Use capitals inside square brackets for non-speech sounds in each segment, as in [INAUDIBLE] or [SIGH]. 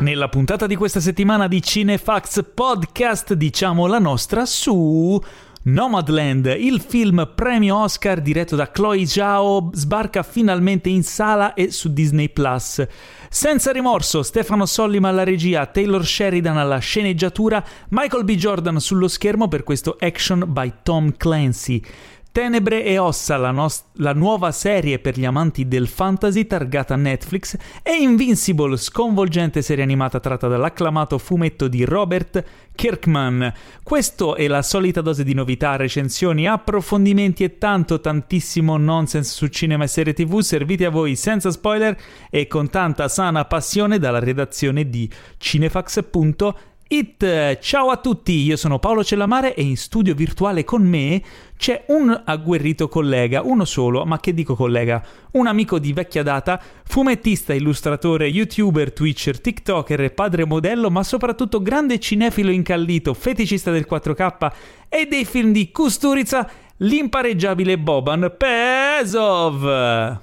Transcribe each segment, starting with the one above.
Nella puntata di questa settimana di Cinefax Podcast diciamo la nostra su Nomadland, il film premio Oscar diretto da Chloe Zhao, sbarca finalmente in sala e su Disney Plus. Senza rimorso, Stefano Sollima alla regia, Taylor Sheridan alla sceneggiatura, Michael B. Jordan sullo schermo per questo action by Tom Clancy. Tenebre e ossa, la, nos- la, nuova serie per gli amanti del fantasy targata Netflix, e Invincible, sconvolgente serie animata tratta dall'acclamato fumetto di Robert Kirkman. Questo è la solita dose di novità, recensioni, approfondimenti e tanto tantissimo nonsense su cinema e serie tv serviti a voi senza spoiler e con tanta sana passione dalla redazione di cinefax.it. It. Ciao a tutti, io sono Paolo Cellamare e in studio virtuale con me c'è un agguerrito collega, uno solo, ma che dico collega? Un amico di vecchia data, fumettista, illustratore, youtuber, twitcher, tiktoker padre modello, ma soprattutto grande cinefilo incallito, feticista del 4K e dei film di Kusturica, l'impareggiabile Boban Pesov.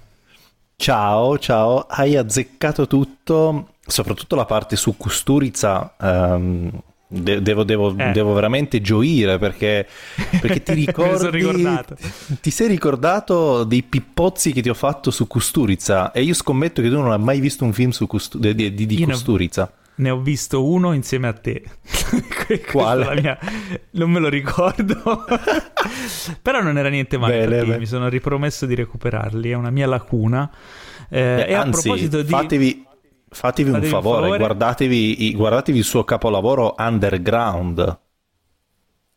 Ciao, ciao, hai azzeccato tutto soprattutto la parte su Kusturica um, de- devo, devo, eh. devo, veramente gioire perché, perché ti [LAUGHS] ricordi ti sei ricordato dei pippozzi che ti ho fatto su Kusturica e io scommetto che tu non hai mai visto un film Custu- di, di, di Kusturica ne ho visto uno insieme a te. [LAUGHS] Quale? Mia... Non me lo ricordo. [LAUGHS] Però non era niente male. Bene, bene. Mi sono ripromesso di recuperarli. È una mia lacuna. Eh, beh, e anzi, a proposito di. Fatevi, Fatevi, un favore, favore. Guardatevi, guardatevi, il suo capolavoro Underground.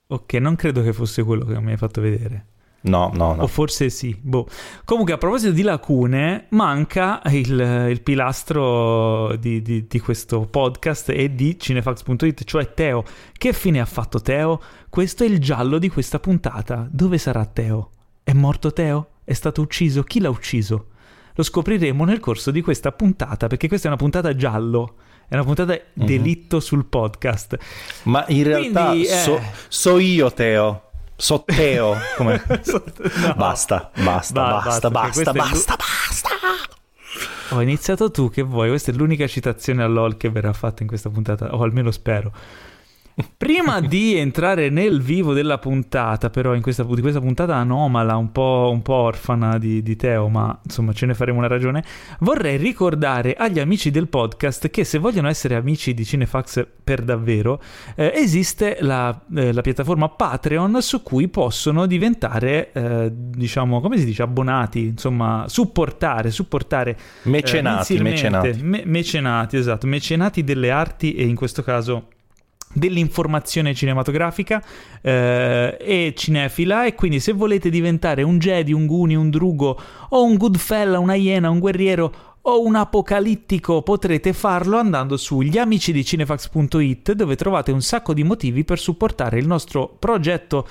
Ok, non credo che fosse quello che mi hai fatto vedere. No, no, no. O forse sì. Boh. Comunque, a proposito di lacune, manca il, il pilastro di, di, di, questo podcast e di cinefax.it, cioè Teo. Che fine ha fatto Teo? Questo è il giallo di questa puntata. Dove sarà Teo? È morto Teo? È stato ucciso? Chi l'ha ucciso? Lo scopriremo nel corso di questa puntata, perché questa è una puntata giallo. È una puntata mm-hmm. delitto sul podcast. Ma in realtà Quindi, eh... so, so io, Teo. So Teo. Come... [LAUGHS] no. Basta, basta, Va, basta, basta, basta, basta, basta. Ho iniziato tu, che vuoi? Questa è l'unica citazione a LOL che verrà fatta in questa puntata, o almeno spero. Prima di entrare nel vivo della puntata, però, in questa, di questa puntata anomala, un po', un po orfana di, di, Teo, ma insomma ce ne faremo una ragione, vorrei ricordare agli amici del podcast che se vogliono essere amici di Cinefax per davvero, eh, esiste la, eh, la, piattaforma Patreon su cui possono diventare, eh, diciamo, come si dice, abbonati, insomma, supportare, supportare. Mecenati, eh, mecenati. Me- mecenati, esatto, mecenati delle arti e in questo caso dell'informazione cinematografica eh, e cinefila e quindi se volete diventare un Jedi, un Guni, un Drugo o un Goodfella, una Iena, un guerriero o un apocalittico potrete farlo andando su gliamici dove trovate un sacco di motivi per supportare il nostro progetto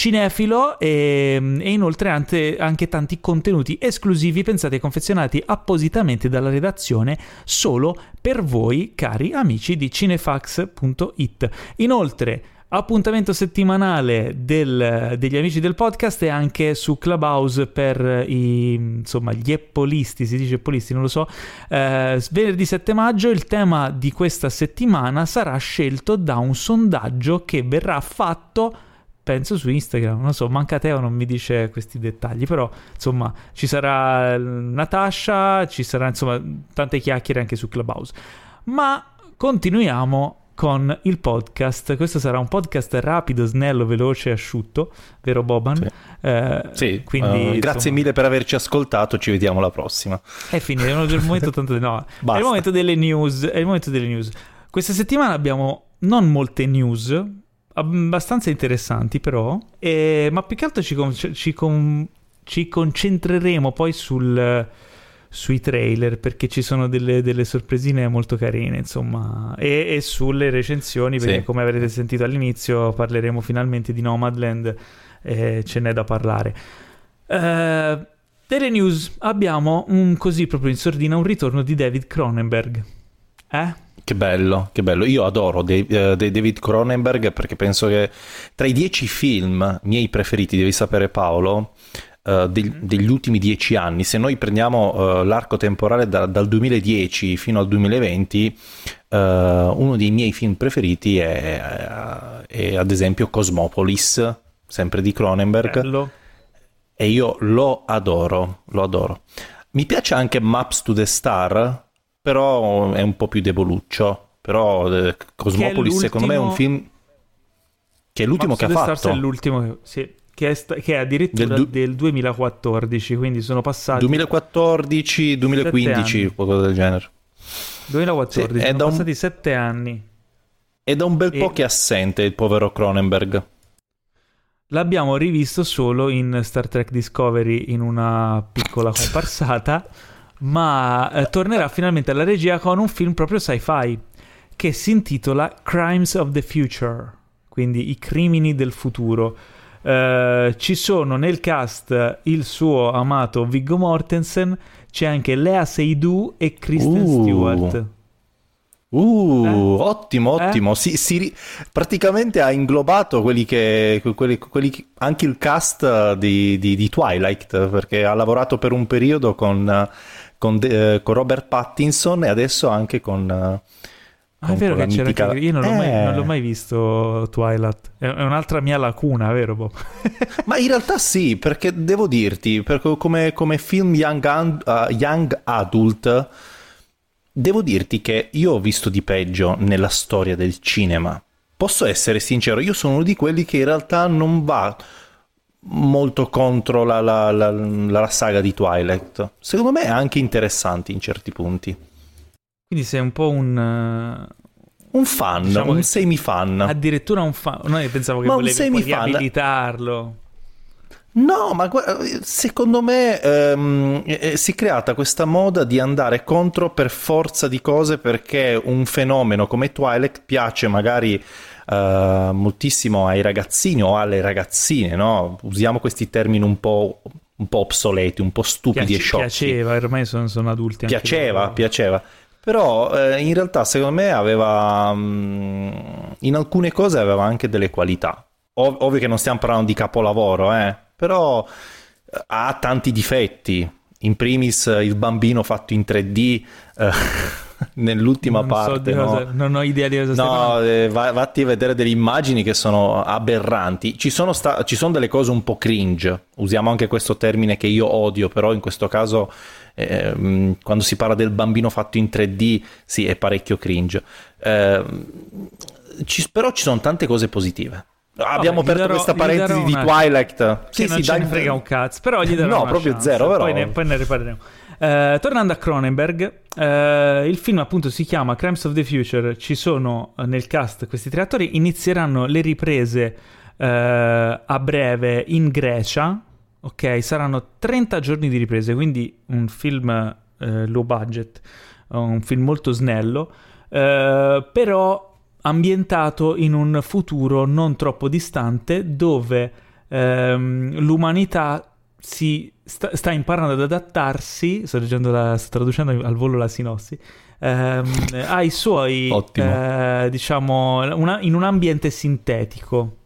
cinefilo e, e inoltre anche, anche, tanti contenuti esclusivi pensati e confezionati appositamente dalla redazione solo per voi cari amici di cinefax.it. Inoltre Appuntamento settimanale del, degli amici del podcast e anche su Clubhouse per i, insomma, gli eppolisti, si dice eppolisti, non lo so. Eh, venerdì 7 maggio il tema di questa settimana sarà scelto da un sondaggio che verrà fatto penso su Instagram, non so, manca Teo non mi dice questi dettagli, però insomma ci sarà Natasha, ci sarà insomma tante chiacchiere anche su Clubhouse. Ma continuiamo con il podcast. Questo sarà un podcast rapido, snello, veloce, asciutto, vero Boban? Sì, eh, sì. Quindi, uh, grazie insomma... mille per averci ascoltato, ci vediamo la prossima. È finito, è il momento, tanto, no, è il momento delle news, è il momento delle news. Questa settimana abbiamo non molte news, abbastanza interessanti però, e, ma più che altro ci, con, ci, con, ci concentreremo poi sul, sui trailer perché ci sono delle, delle sorpresine molto carine insomma e, e sulle recensioni perché sì. come avrete sentito all'inizio parleremo finalmente di Nomadland e ce n'è da parlare. Uh, delle news abbiamo un così proprio in sordina un ritorno di David Cronenberg. Eh? Che bello, che bello. Io adoro eh, David Cronenberg perché penso che tra i dieci film miei preferiti, devi sapere Paolo, uh, deg- degli ultimi dieci anni. Se noi prendiamo uh, l'arco temporale da- dal 2010 fino al 2020, uh, uno dei miei film preferiti è, è, ad esempio Cosmopolis, sempre di Cronenberg. Bello. E io lo adoro, lo adoro. Mi piace anche Maps to the Star, però è un po' più deboluccio. Però eh, Cosmopolis secondo me è un film che è l'ultimo che ha fatto. è l'ultimo sì, che, è sta- che è addirittura del, du- del, 2014, quindi sono passati 2014, 2015, qualcosa del genere. 2014, sì, sono passati un... sette anni. È da un bel po' che è assente il povero Cronenberg. L'abbiamo rivisto solo in Star Trek Discovery in una piccola [LAUGHS] comparsata, ma eh, tornerà finalmente alla regia con un film proprio sci-fi che si intitola Crimes of the Future, quindi i crimini del futuro. Uh, ci sono nel cast il suo amato Viggo Mortensen, c'è anche Lea Seydoux e Kristen uh. Stewart. Uh, eh? ottimo, eh? ottimo. Eh? Si, si, praticamente ha inglobato quelli che, quelli, quelli che, anche il cast di, di, di, Twilight, perché ha lavorato per un periodo con, con, de, con Robert Pattinson e adesso anche con, Ah, è vero che c'era mitica... anche... Io non l'ho, eh... mai, non l'ho, mai, visto Twilight. È, un'altra mia lacuna, vero Bob? [LAUGHS] Ma in realtà sì, perché devo dirti, perché come, come film young, uh, young, adult, devo dirti che io ho visto di peggio nella storia del cinema. Posso essere sincero, io sono uno di quelli che in realtà non va molto contro la, la, la, la saga di Twilight. Secondo me è anche interessante in certi punti. Quindi sei un po' un... Uh, un fan, diciamo un semi-fan. Addirittura un fan. No, io pensavo che ma volevi riabilitarlo. No, ma secondo me ehm, si è creata questa moda di andare contro per forza di cose perché un fenomeno come Twilight piace magari eh, moltissimo ai ragazzini o alle ragazzine, no? Usiamo questi termini un po', un po' obsoleti, un po' stupidi Piace, e sciocchi. Piaceva, ormai sono, sono adulti. Piaceva, piaceva. Però eh, in realtà secondo me aveva mh, mm, in alcune cose aveva anche delle qualità. Ov- ovvio che non stiamo parlando di capolavoro, eh, però eh, ha tanti difetti. In primis eh, il bambino fatto in 3D eh, [LAUGHS] [LAUGHS] nell'ultima non parte. So no? non ho idea di cosa No, eh, va, vatti a vedere delle immagini che sono aberranti. Ci sono, sta- ci sono delle cose un po' cringe. Usiamo anche questo termine che io odio, però in questo caso eh, quando si parla del bambino fatto in 3D, sì, è parecchio cringe. Eh, ci, però ci sono tante cose positive. Abbiamo aperto darò, questa parentesi di Twilight. Sì, sì, non dai, frega un cazzo, però gli darò No, proprio chance. zero, però. Poi ne, poi ne riparleremo. Uh, tornando a Cronenberg, uh, il film appunto si chiama Crimes of the Future. Ci sono uh, nel cast questi tre attori. Inizieranno le riprese a breve in Grecia, Ok, saranno 30 giorni di riprese, quindi un film eh, low budget, un film molto snello, eh, però ambientato in un futuro non troppo distante dove ehm, l'umanità si sta, sta, imparando ad adattarsi, sto, la, sto, traducendo al volo la sinossi, ehm, [LAUGHS] ai suoi, eh, diciamo, una, in un ambiente sintetico.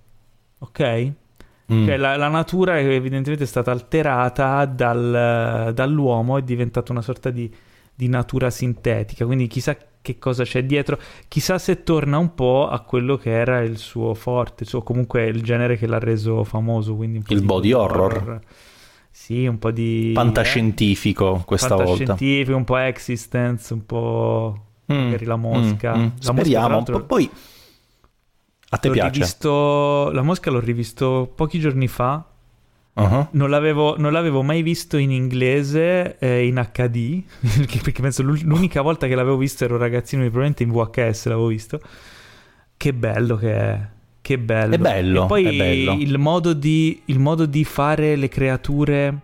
Ok? Mm. Cioè, la, la, natura evidentemente è stata alterata dal, dall'uomo, è diventata una sorta di, di, natura sintetica, quindi chissà che cosa c'è dietro, chissà se torna un po' a quello che era il suo forte, o comunque il genere che l'ha reso famoso. Quindi il body horror. horror. Sì, un po' di... Fantascientifico eh? questa Fantascientifico, volta. un po' existence, un po' mm. magari la mosca. Mm. Mm. La Speriamo, mosca, poi a te l'ho piace? Rivisto, la mosca l'ho rivisto pochi giorni fa. Uh-huh. Non, l'avevo, non, l'avevo, mai visto in inglese eh, in HD, [LAUGHS] perché penso l'unica volta che l'avevo visto ero ragazzino, probabilmente in VHS l'avevo visto. Che bello che è. Che bello. È bello. E poi è bello. Il, modo di, il modo di fare le creature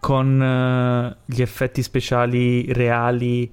con uh, gli effetti speciali reali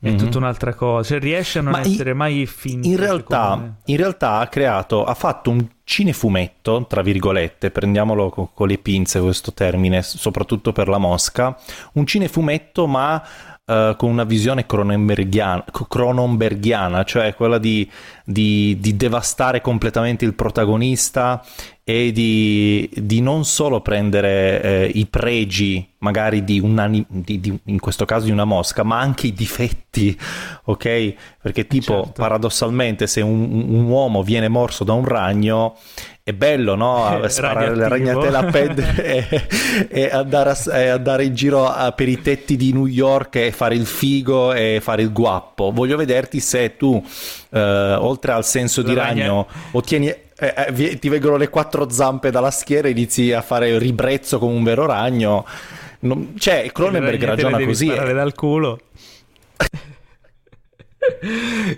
è mm-hmm. tutta un'altra cosa. Cioè, riesce a non Ma essere in, mai finto. In realtà, in realtà ha creato, ha fatto un cinefumetto, tra virgolette, prendiamolo con, con le pinze questo termine, soprattutto per la mosca, un cinefumetto ma uh, con una visione cronenberghiana cioè quella di, di, di, devastare completamente il protagonista e di, di non solo prendere eh, i pregi magari di, una, di, in questo caso di una mosca, ma anche i difetti, [LAUGHS] ok? Perché tipo certo. paradossalmente se un, un uomo viene morso da un ragno è bello, no? Eh, Sparare le ragnatele a ped [LAUGHS] e, e, andare a, e, andare in giro a, per i tetti di New York e fare il figo e fare il guappo. Voglio vederti se tu, eh, oltre al senso La di ragno, ottieni eh, eh, ti vengono le quattro zampe dalla schiera e inizi a fare il ribrezzo come un vero ragno. Non, cioè, Cronenberg ragiona così. Sparare dal culo. [LAUGHS]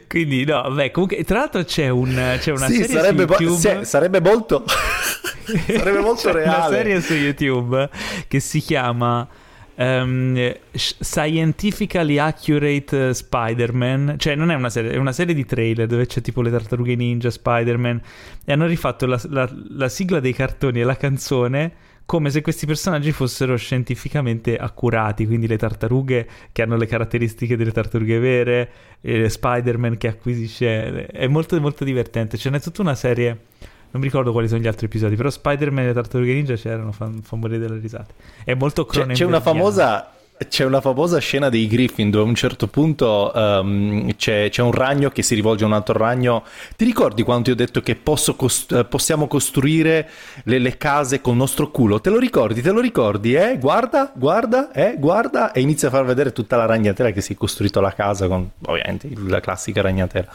Quindi, no, vabbè, comunque, tra l'altro c'è, un, c'è una sì, serie sarebbe su YouTube... Bo- sì, sarebbe molto... [LAUGHS] sarebbe molto reale. una serie su YouTube che si chiama... Um, Scientifically Accurate Spider-Man, cioè non è una serie, è una serie di trailer dove c'è tipo le tartarughe ninja, Spider-Man, e hanno rifatto la, la, la sigla dei cartoni e la canzone come se questi personaggi fossero scientificamente accurati, quindi le tartarughe che hanno le caratteristiche delle tartarughe vere, Spider-Man che acquisisce... È molto, molto divertente, ce n'è tutta una serie, non mi ricordo quali sono gli altri episodi, però Spider-Man e le tartarughe ninja c'erano, fa, fa morire delle risate. È molto C'è, c'è una famosa c'è una famosa scena dei Griffin dove a un certo punto um, c'è, c'è, un ragno che si rivolge a un altro ragno. Ti ricordi quando ti ho detto che cost- eh, possiamo costruire le, le, case col nostro culo? Te lo ricordi? Te lo ricordi? Eh? Guarda, guarda, eh? Guarda. E inizia a far vedere tutta la ragnatela che si è costruito la casa con, ovviamente, la classica ragnatela.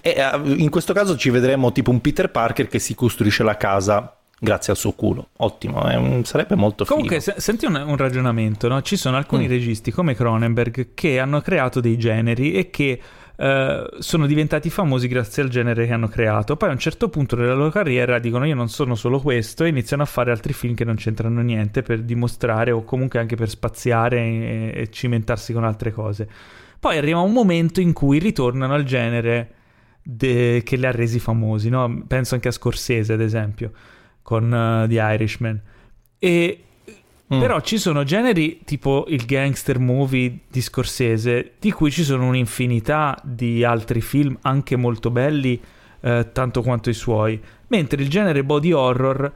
E uh, in questo caso ci vedremo tipo un Peter Parker che si costruisce la casa grazie al suo culo. Ottimo, un, sarebbe molto figo. Comunque, se, senti un, un ragionamento, no? Ci sono alcuni mm. registi come Cronenberg che hanno creato dei generi e che Uh, sono diventati famosi grazie al genere che hanno creato. Poi a un certo punto della loro carriera dicono io non sono solo questo e iniziano a fare altri film che non c'entrano niente per dimostrare o comunque anche per spaziare e, e cimentarsi con altre cose. Poi arriva un momento in cui ritornano al genere de- che li ha resi famosi, no? penso anche a Scorsese ad esempio con uh, The Irishman. E Mm. Però ci sono generi tipo il gangster movie di Scorsese, di cui ci sono un'infinità di altri film anche molto belli, eh, tanto quanto i suoi. Mentre il genere body horror,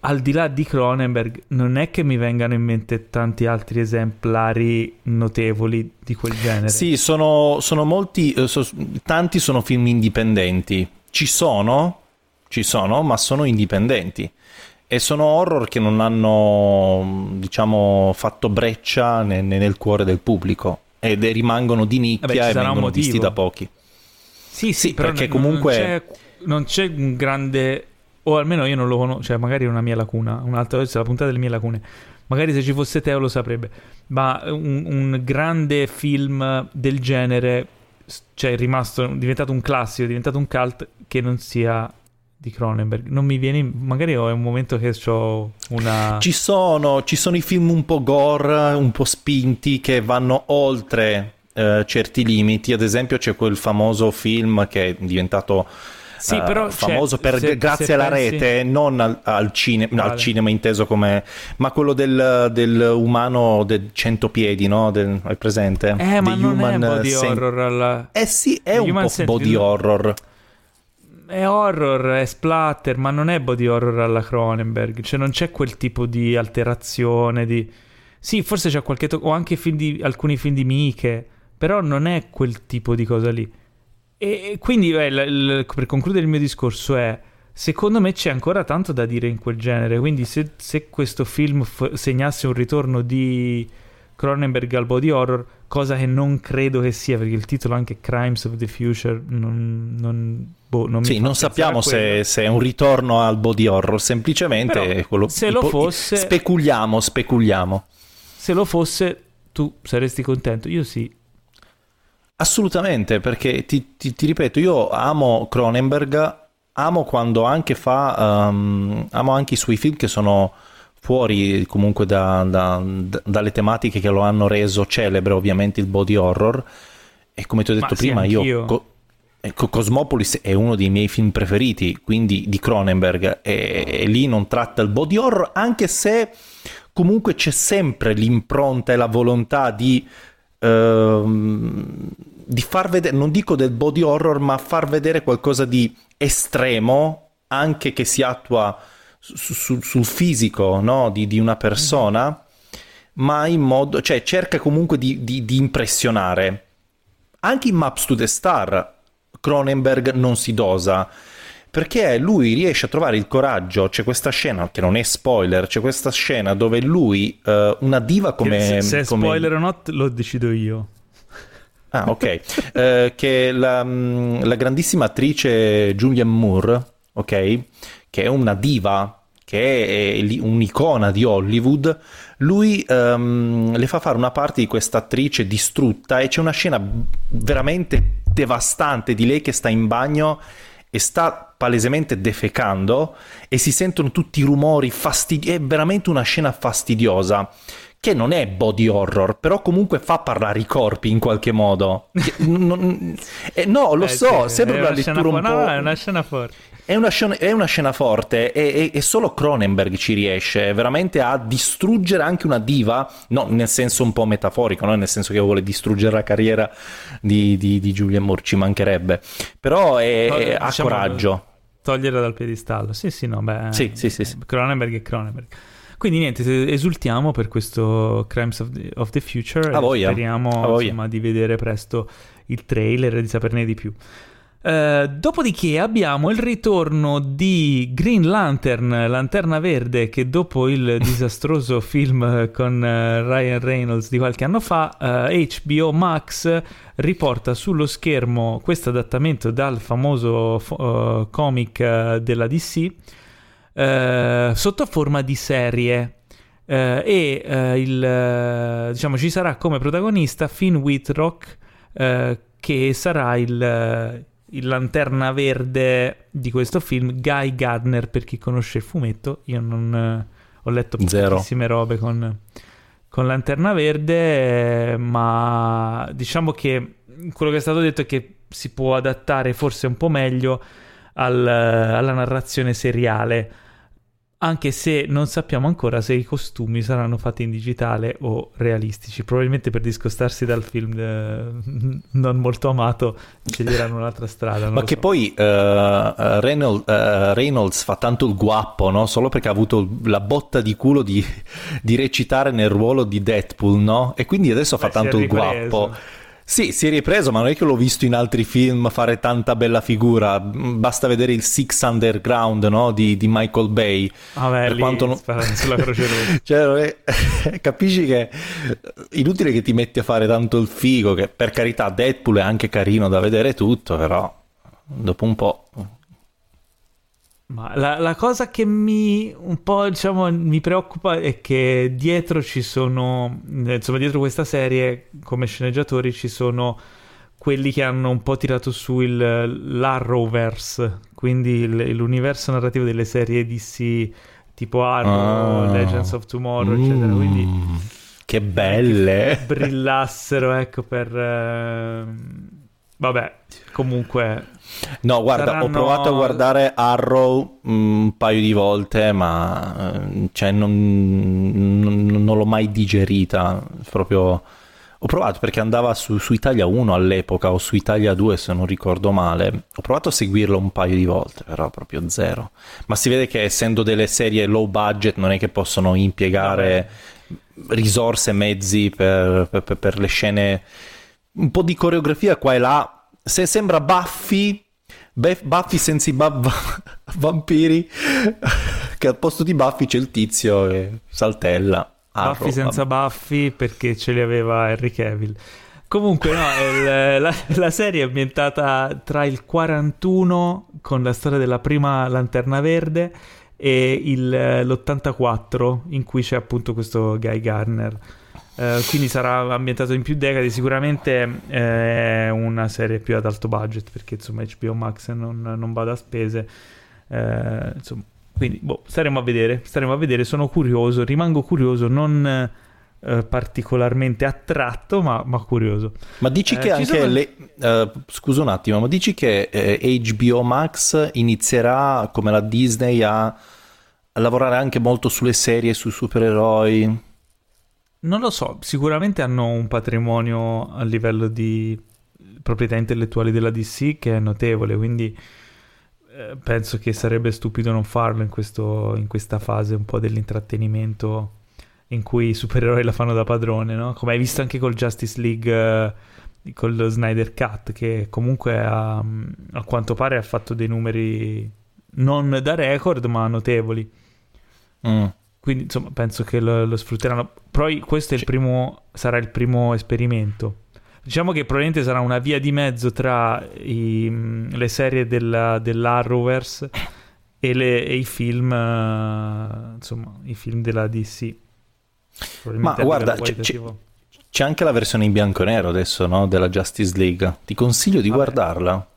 al di là di Cronenberg, non è che mi vengano in mente tanti altri esemplari notevoli di quel genere. Sì, sono, sono molti, eh, so, tanti sono film indipendenti. Ci sono, ci sono, ma sono indipendenti. E sono horror che non hanno, diciamo, fatto breccia nel, nel cuore del pubblico. Ed rimangono di nicchia Vabbè, e vengono visti da pochi. Sì, sì, sì perché non, comunque... Non c'è, non c'è un grande o almeno io non lo conosco, cioè magari è una mia lacuna, un'altra volta la puntata delle mie lacune. Magari se ci fosse Teo lo saprebbe, ma un, un grande film del genere, cioè è rimasto, è diventato un classico, è diventato un cult che non sia di Cronenberg. Non mi viene. Magari è un momento che ho una. Ci sono, ci sono i film un po' gore, un po' spinti che vanno oltre eh, certi limiti. Ad esempio, c'è quel famoso film che è diventato. Sì, uh, però famoso per, se, grazie se alla pensi... rete, non al, al, cine, vale. al, cinema inteso come, ma quello del, del umano del cento piedi, no? Del, hai presente? Eh, The ma non è body sen- horror alla... Eh sì, è The un po' body horror è horror, è splatter, ma non è body horror alla Cronenberg. Cioè, non c'è quel tipo di alterazione. Di... Sì, forse c'è qualche. To- o anche film di... alcuni film di Miche, però non è quel tipo di cosa lì. E quindi, beh, l- l- per concludere il mio discorso, è. Secondo me c'è ancora tanto da dire in quel genere. Quindi, se, se questo film f- segnasse un ritorno di Cronenberg al body horror, cosa che non credo che sia, perché il titolo anche Crimes of the Future non, non, boh, non sì, non sappiamo se, se, è un ritorno al body horror, semplicemente Però, quello, se lo fosse... Speculiamo, speculiamo. Se lo fosse, tu saresti contento? Io sì. Assolutamente, perché ti, ti, ti ripeto, io amo Cronenberg, amo quando anche fa, um, amo anche i suoi film che sono fuori comunque da, da, da, dalle tematiche che lo hanno reso celebre, ovviamente il body horror. E come ti ho detto Ma prima, sì, io co- ecco, Cosmopolis è uno dei miei film preferiti, quindi di Cronenberg, e, e lì non tratta il body horror, anche se comunque c'è sempre l'impronta e la volontà di ehm, di far vedere, non dico del body horror, ma far vedere qualcosa di estremo, anche che si attua su, su, sul fisico no? di, di, una persona, mm-hmm. ma in modo, cioè cerca comunque di, di, di impressionare. Anche in Maps to the Star Cronenberg non si dosa perché lui riesce a trovare il coraggio. C'è questa scena che non è spoiler, c'è questa scena dove lui, uh, una diva come. se, se è come... spoiler o no, lo decido io. Ah, ok. uh, [LAUGHS] che la, mm, la, grandissima attrice Julianne Moore, ok, che è una diva, che è un'icona di Hollywood, lui um, le fa fare una parte di questa attrice distrutta e c'è una scena veramente devastante di lei che sta in bagno e sta palesemente defecando e si sentono tutti i rumori fastidiosi, è veramente una scena fastidiosa che non è body horror, però comunque fa parlare i corpi in qualche modo. non, eh, no, lo eh, so, sì, sembra una lettura un po'... No, è una scena forte. È una, scena, è una scena forte e, e, e, solo Cronenberg ci riesce veramente a distruggere anche una diva, no, nel senso un po' metaforico, no? nel senso che vuole distruggere la carriera di, di, di Julian Moore, ci mancherebbe, però è, è, ha diciamo, coraggio. Toglierla dal piedistallo, sì sì, no, beh, sì, sì, sì, sì. Cronenberg è Cronenberg. Quindi niente, esultiamo per questo Crimes of the, of the Future. A voglia. Speriamo insomma, di vedere presto il trailer e di saperne di più. Uh, dopodiché abbiamo il ritorno di Green Lantern, Lanterna Verde, che dopo il [LAUGHS] disastroso film con uh, Ryan Reynolds di qualche anno fa, uh, HBO Max riporta sullo schermo questo adattamento dal famoso comic della DC sotto forma di serie. e il, diciamo, ci sarà come protagonista Finn Whitrock, che sarà il il lanterna verde di questo film, Guy Gardner, per chi conosce il fumetto. Io non eh, ho letto pochissime robe con, con Lanterna Verde, eh, ma diciamo che quello che è stato detto è che si può adattare forse un po' meglio al, alla narrazione seriale anche se non sappiamo ancora se i costumi saranno fatti in digitale o realistici. Probabilmente per discostarsi dal film eh, [LAUGHS] non molto amato sceglieranno un'altra strada. Ma che so. poi uh, Reynolds, uh, Reynolds, fa tanto il guappo, no? Solo perché ha avuto la botta di culo di, di recitare nel ruolo di Deadpool, no? E quindi adesso Beh, fa tanto il guappo. Sì, si è ripreso, ma non è che l'ho visto in altri film fare tanta bella figura. Basta vedere il Six Underground no? di, di, Michael Bay. Vabbè, per lì, quanto non... sulla croce [LAUGHS] cioè, [LAUGHS] capisci che inutile che ti metti a fare tanto il figo, che per carità Deadpool è anche carino da vedere tutto, però dopo un po' Ma la, la, cosa che mi un po' diciamo mi preoccupa è che dietro ci sono insomma dietro questa serie come sceneggiatori ci sono quelli che hanno un po' tirato su il, l'Arrowverse quindi il, l'universo narrativo delle serie DC tipo Arrow, oh. Legends of Tomorrow mm. eccetera quindi che belle che brillassero ecco per eh... vabbè comunque No, guarda, Saranno... ho provato a guardare Arrow mm, un paio di volte, ma eh, cioè, non, non, non, l'ho mai digerita. Proprio ho provato perché andava su, su, Italia 1 all'epoca o su Italia 2 se non ricordo male. Ho provato a seguirlo un paio di volte, però proprio zero. Ma si vede che essendo delle serie low budget non è che possono impiegare risorse mezzi per, per, per le scene. Un po' di coreografia qua e là se sembra Buffy, Buffy senza i ba- [LAUGHS] vampiri, [LAUGHS] che al posto di Buffy c'è il tizio che saltella. Buffy senza Buffy perché ce li aveva Henry Cavill. Comunque, no, il, la, la, serie è ambientata tra il 41 con la storia della prima Lanterna Verde e il, l'84 in cui c'è appunto questo Guy Garner. Uh, quindi sarà ambientato in più decadi. Sicuramente eh, è una serie più ad alto budget perché insomma HBO Max non, non va da spese. Uh, insomma, quindi boh, staremo a vedere. Staremo a vedere. Sono curioso, rimango curioso, non uh, particolarmente attratto, ma, ma, curioso. Ma dici che anche sono... le... scusa un attimo, ma dici che HBO Max inizierà come la Disney a, a lavorare anche molto sulle serie, sui supereroi? Non lo so, sicuramente hanno un patrimonio a livello di proprietà intellettuali della DC che è notevole, quindi eh, penso che sarebbe stupido non farlo in, questo, in questa fase un po' dell'intrattenimento in cui i supereroi la fanno da padrone, no? Come hai visto anche col Justice League, eh, col Snyder Cut, che comunque ha, a quanto pare ha fatto dei numeri non da record, ma notevoli. Mm. Quindi insomma penso che lo, lo sfrutteranno. Poi questo il primo, sarà il primo esperimento. Diciamo che probabilmente sarà una via di mezzo tra i, le serie della, dell'Arrowverse e, le, e, i film, uh, insomma, i film della DC. Ma guarda, c'è, c'è, anche la versione in bianco e nero adesso, no? Della Justice League. Ti consiglio di Vabbè. guardarla.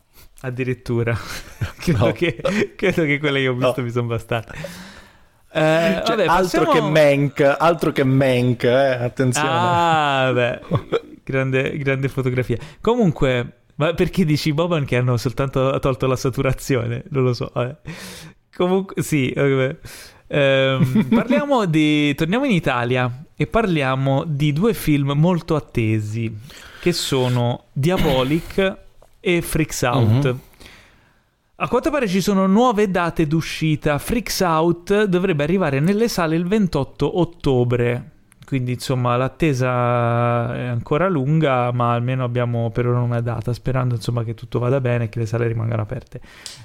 Addirittura. [LAUGHS] credo, no. che, credo, che, quelle che ho visto no. mi sono bastate. Eh, cioè, vabbè, altro, che Mank, altro che Mank, eh, attenzione. Ah, beh, [LAUGHS] grande, grande fotografia. Comunque, ma perché dici Boban che hanno soltanto tolto la saturazione? Non lo so. Vabbè. Comunque, sì, vabbè. Eh, [LAUGHS] parliamo di. Torniamo in Italia e parliamo di due film molto attesi che sono Diabolic e Freaks Out. Mm-hmm. A quanto pare ci sono nuove date d'uscita. Freaks Out dovrebbe arrivare nelle sale il 28 ottobre. Quindi insomma l'attesa è ancora lunga, ma almeno abbiamo per ora una data, sperando insomma che tutto vada bene e che le sale rimangano aperte.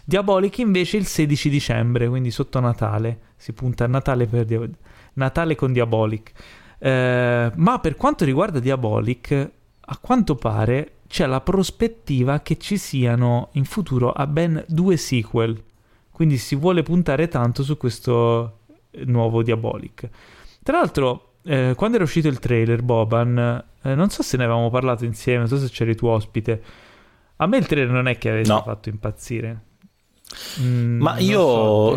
Diabolic invece il 16 dicembre, quindi sotto Natale. Si punta a Natale, per Dia- Natale con Diabolic. Eh, ma per quanto riguarda Diabolic, a quanto pare c'è la prospettiva che ci siano in futuro a ben due sequel. Quindi si vuole puntare tanto su questo eh, nuovo Diabolic. Tra l'altro, eh, quando era uscito il trailer, Boban, eh, non so se ne avevamo parlato insieme, non so se c'eri tu ospite. A me il trailer non è che avesse no. fatto impazzire. Mm, Ma io so,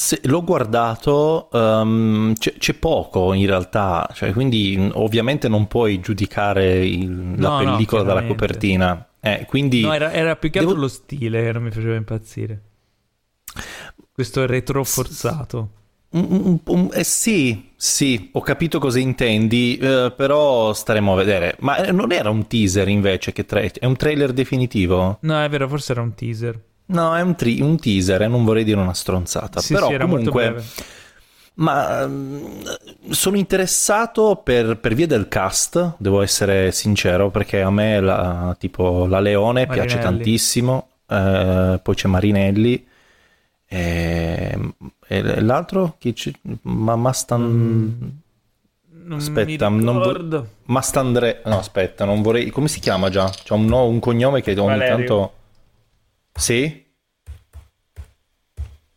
se, l'ho guardato, um, c'è, c'è, poco in realtà, cioè, quindi ovviamente non puoi giudicare il, la pellicola no, dalla copertina. Eh, quindi no, era, era, più che altro devo... lo stile che non mi faceva impazzire. Questo retro forzato. Um, eh, sì, sì, ho capito cosa intendi, eh, però staremo a vedere. Ma eh, non era un teaser invece che tra- è un trailer definitivo? No, è vero, forse era un teaser. No, è un, tri- un teaser, eh, non vorrei dire una stronzata. Sì, però sì, comunque... Ma mm, sono interessato per, per, via del cast, devo essere sincero, perché a me la, tipo la Leone Marinelli. piace tantissimo, eh, poi c'è Marinelli, e, e l'altro? Chi c'è? Ma Mastan... Mm, aspetta, non vo- Mastandre... No, aspetta, non vorrei... Come si chiama già? C'è un, no, un cognome che ogni Valerio. tanto... Sì?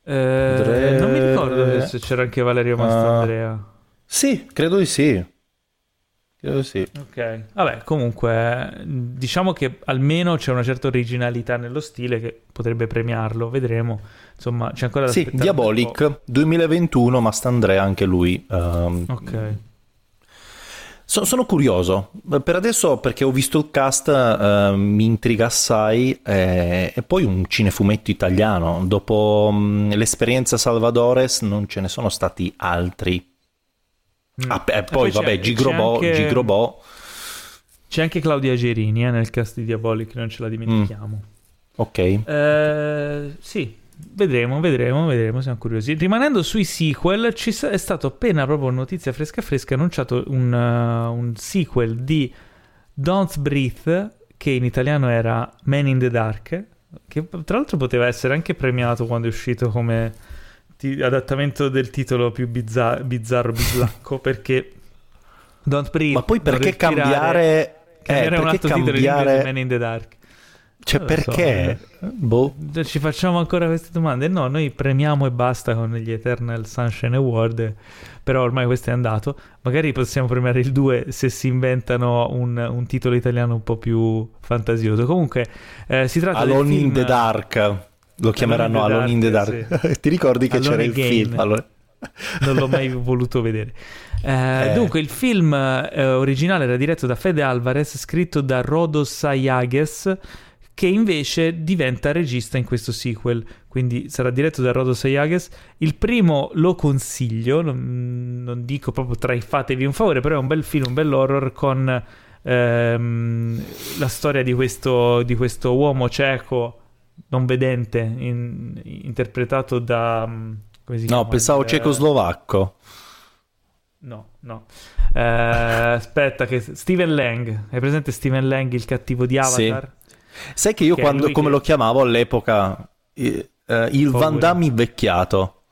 Eh, Dre... Non mi ricordo se c'era anche Valerio Mastandrea. Uh, sì, credo di sì. Credo di sì. Ok, vabbè, comunque diciamo che almeno c'è una certa originalità nello stile che potrebbe premiarlo, vedremo. Insomma, c'è ancora da Sì, Diabolic 2021, Mastandrea anche lui. Um, ok. So, sono curioso, per adesso perché ho visto il cast, eh, mi intriga assai eh, e poi un cinefumetto italiano. Dopo mh, l'esperienza Salvadores non ce ne sono stati altri. Mm. Ah, eh, poi, poi vabbè, Gigrobò, anche... Gigrobò. C'è anche Claudia Gerini eh, nel cast di Diabolic, non ce la dimentichiamo. Mm. Ok. Eh, sì, Vedremo, vedremo, vedremo, siamo curiosi. Rimanendo sui sequel, ci è stato appena proprio notizia fresca fresca annunciato un, uh, un sequel di Don't Breathe, che in italiano era Man in the Dark, che tra l'altro poteva essere anche premiato quando è uscito come t- adattamento del titolo più bizza- bizzarro, bislacco, [LAUGHS] perché Don't Breathe... Ma poi perché cambiare... Cambiare eh, un altro cambiare... titolo in inglese Man in the Dark. Cioè, perché? So, eh. boh. Ci facciamo ancora queste domande? No, noi premiamo e basta con gli Eternal Sunshine Award, però ormai questo è andato. Magari possiamo premiare il 2 se si inventano un, un titolo italiano un po' più fantasioso. Comunque, eh, si tratta Alone film... in the Dark. Lo chiameranno Alone in the Dark. Sì. [LAUGHS] Ti ricordi che Alone c'era il film? Allora... non l'ho mai voluto vedere. [LAUGHS] Eh, eh. Dunque, il film eh, originale era diretto da Fede Alvarez, scritto da Rodos Sayages che invece diventa regista in questo sequel, quindi sarà diretto da Rodo Sayages. Il primo lo consiglio, non, non, dico proprio tra i fatevi un favore, però è un bel film, un bel horror con ehm, la storia di questo, di questo, uomo cieco non vedente, in, interpretato da... Come si no, pensavo eh, cecoslovacco. No, no. Eh, aspetta, che Steven Lang. Hai presente Steven Lang, il cattivo di Avatar? Sì. Sai che io che quando, come che... lo chiamavo all'epoca, eh, il Van Damme invecchiato.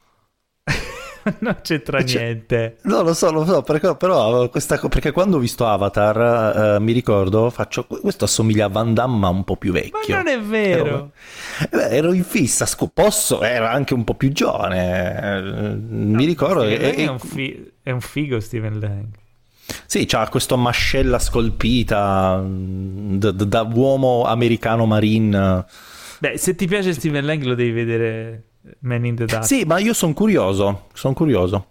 [LAUGHS] non c'entra cioè, niente. No, lo so, lo so, perché, però questa, perché quando ho visto Avatar, eh, mi ricordo, faccio, questo assomiglia a Van Damme ma un po' più vecchio. Ma non è vero. Ero, eh, ero in fissa, posso, era anche un po' più giovane. Eh, no, mi ricordo. Steven e, è, un fi- è un figo Steven Lang. Sì, c'ha questa mascella scolpita da, da uomo americano marine. Beh, se ti piace Steven Lang lo devi vedere Man in the Dark. Sì, ma io sono curioso, sono curioso.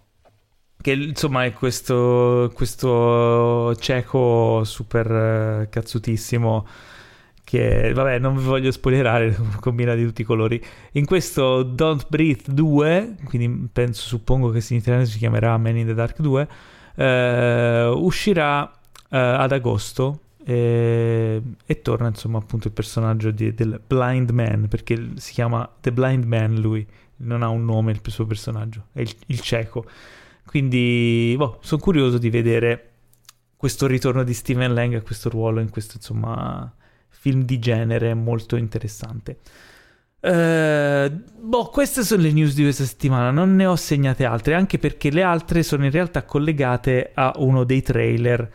Che insomma è questo, questo cieco super eh, cazzutissimo che vabbè non vi voglio spoilerare [LAUGHS] combina di tutti i colori in questo Don't Breathe 2 quindi penso suppongo che in italiano si chiamerà Man in the Dark 2 eh, uscirà eh, ad agosto e, e, torna insomma appunto il personaggio di, del Blind Man perché si chiama The Blind Man lui. Non ha un nome il suo personaggio. È il, il cieco. Quindi boh, sono curioso di vedere questo ritorno di Steven Lang a questo ruolo in questo insomma film di genere molto interessante Uh, boh, queste sono le news di questa settimana, non ne ho segnate altre, anche perché le altre sono in realtà collegate a uno dei trailer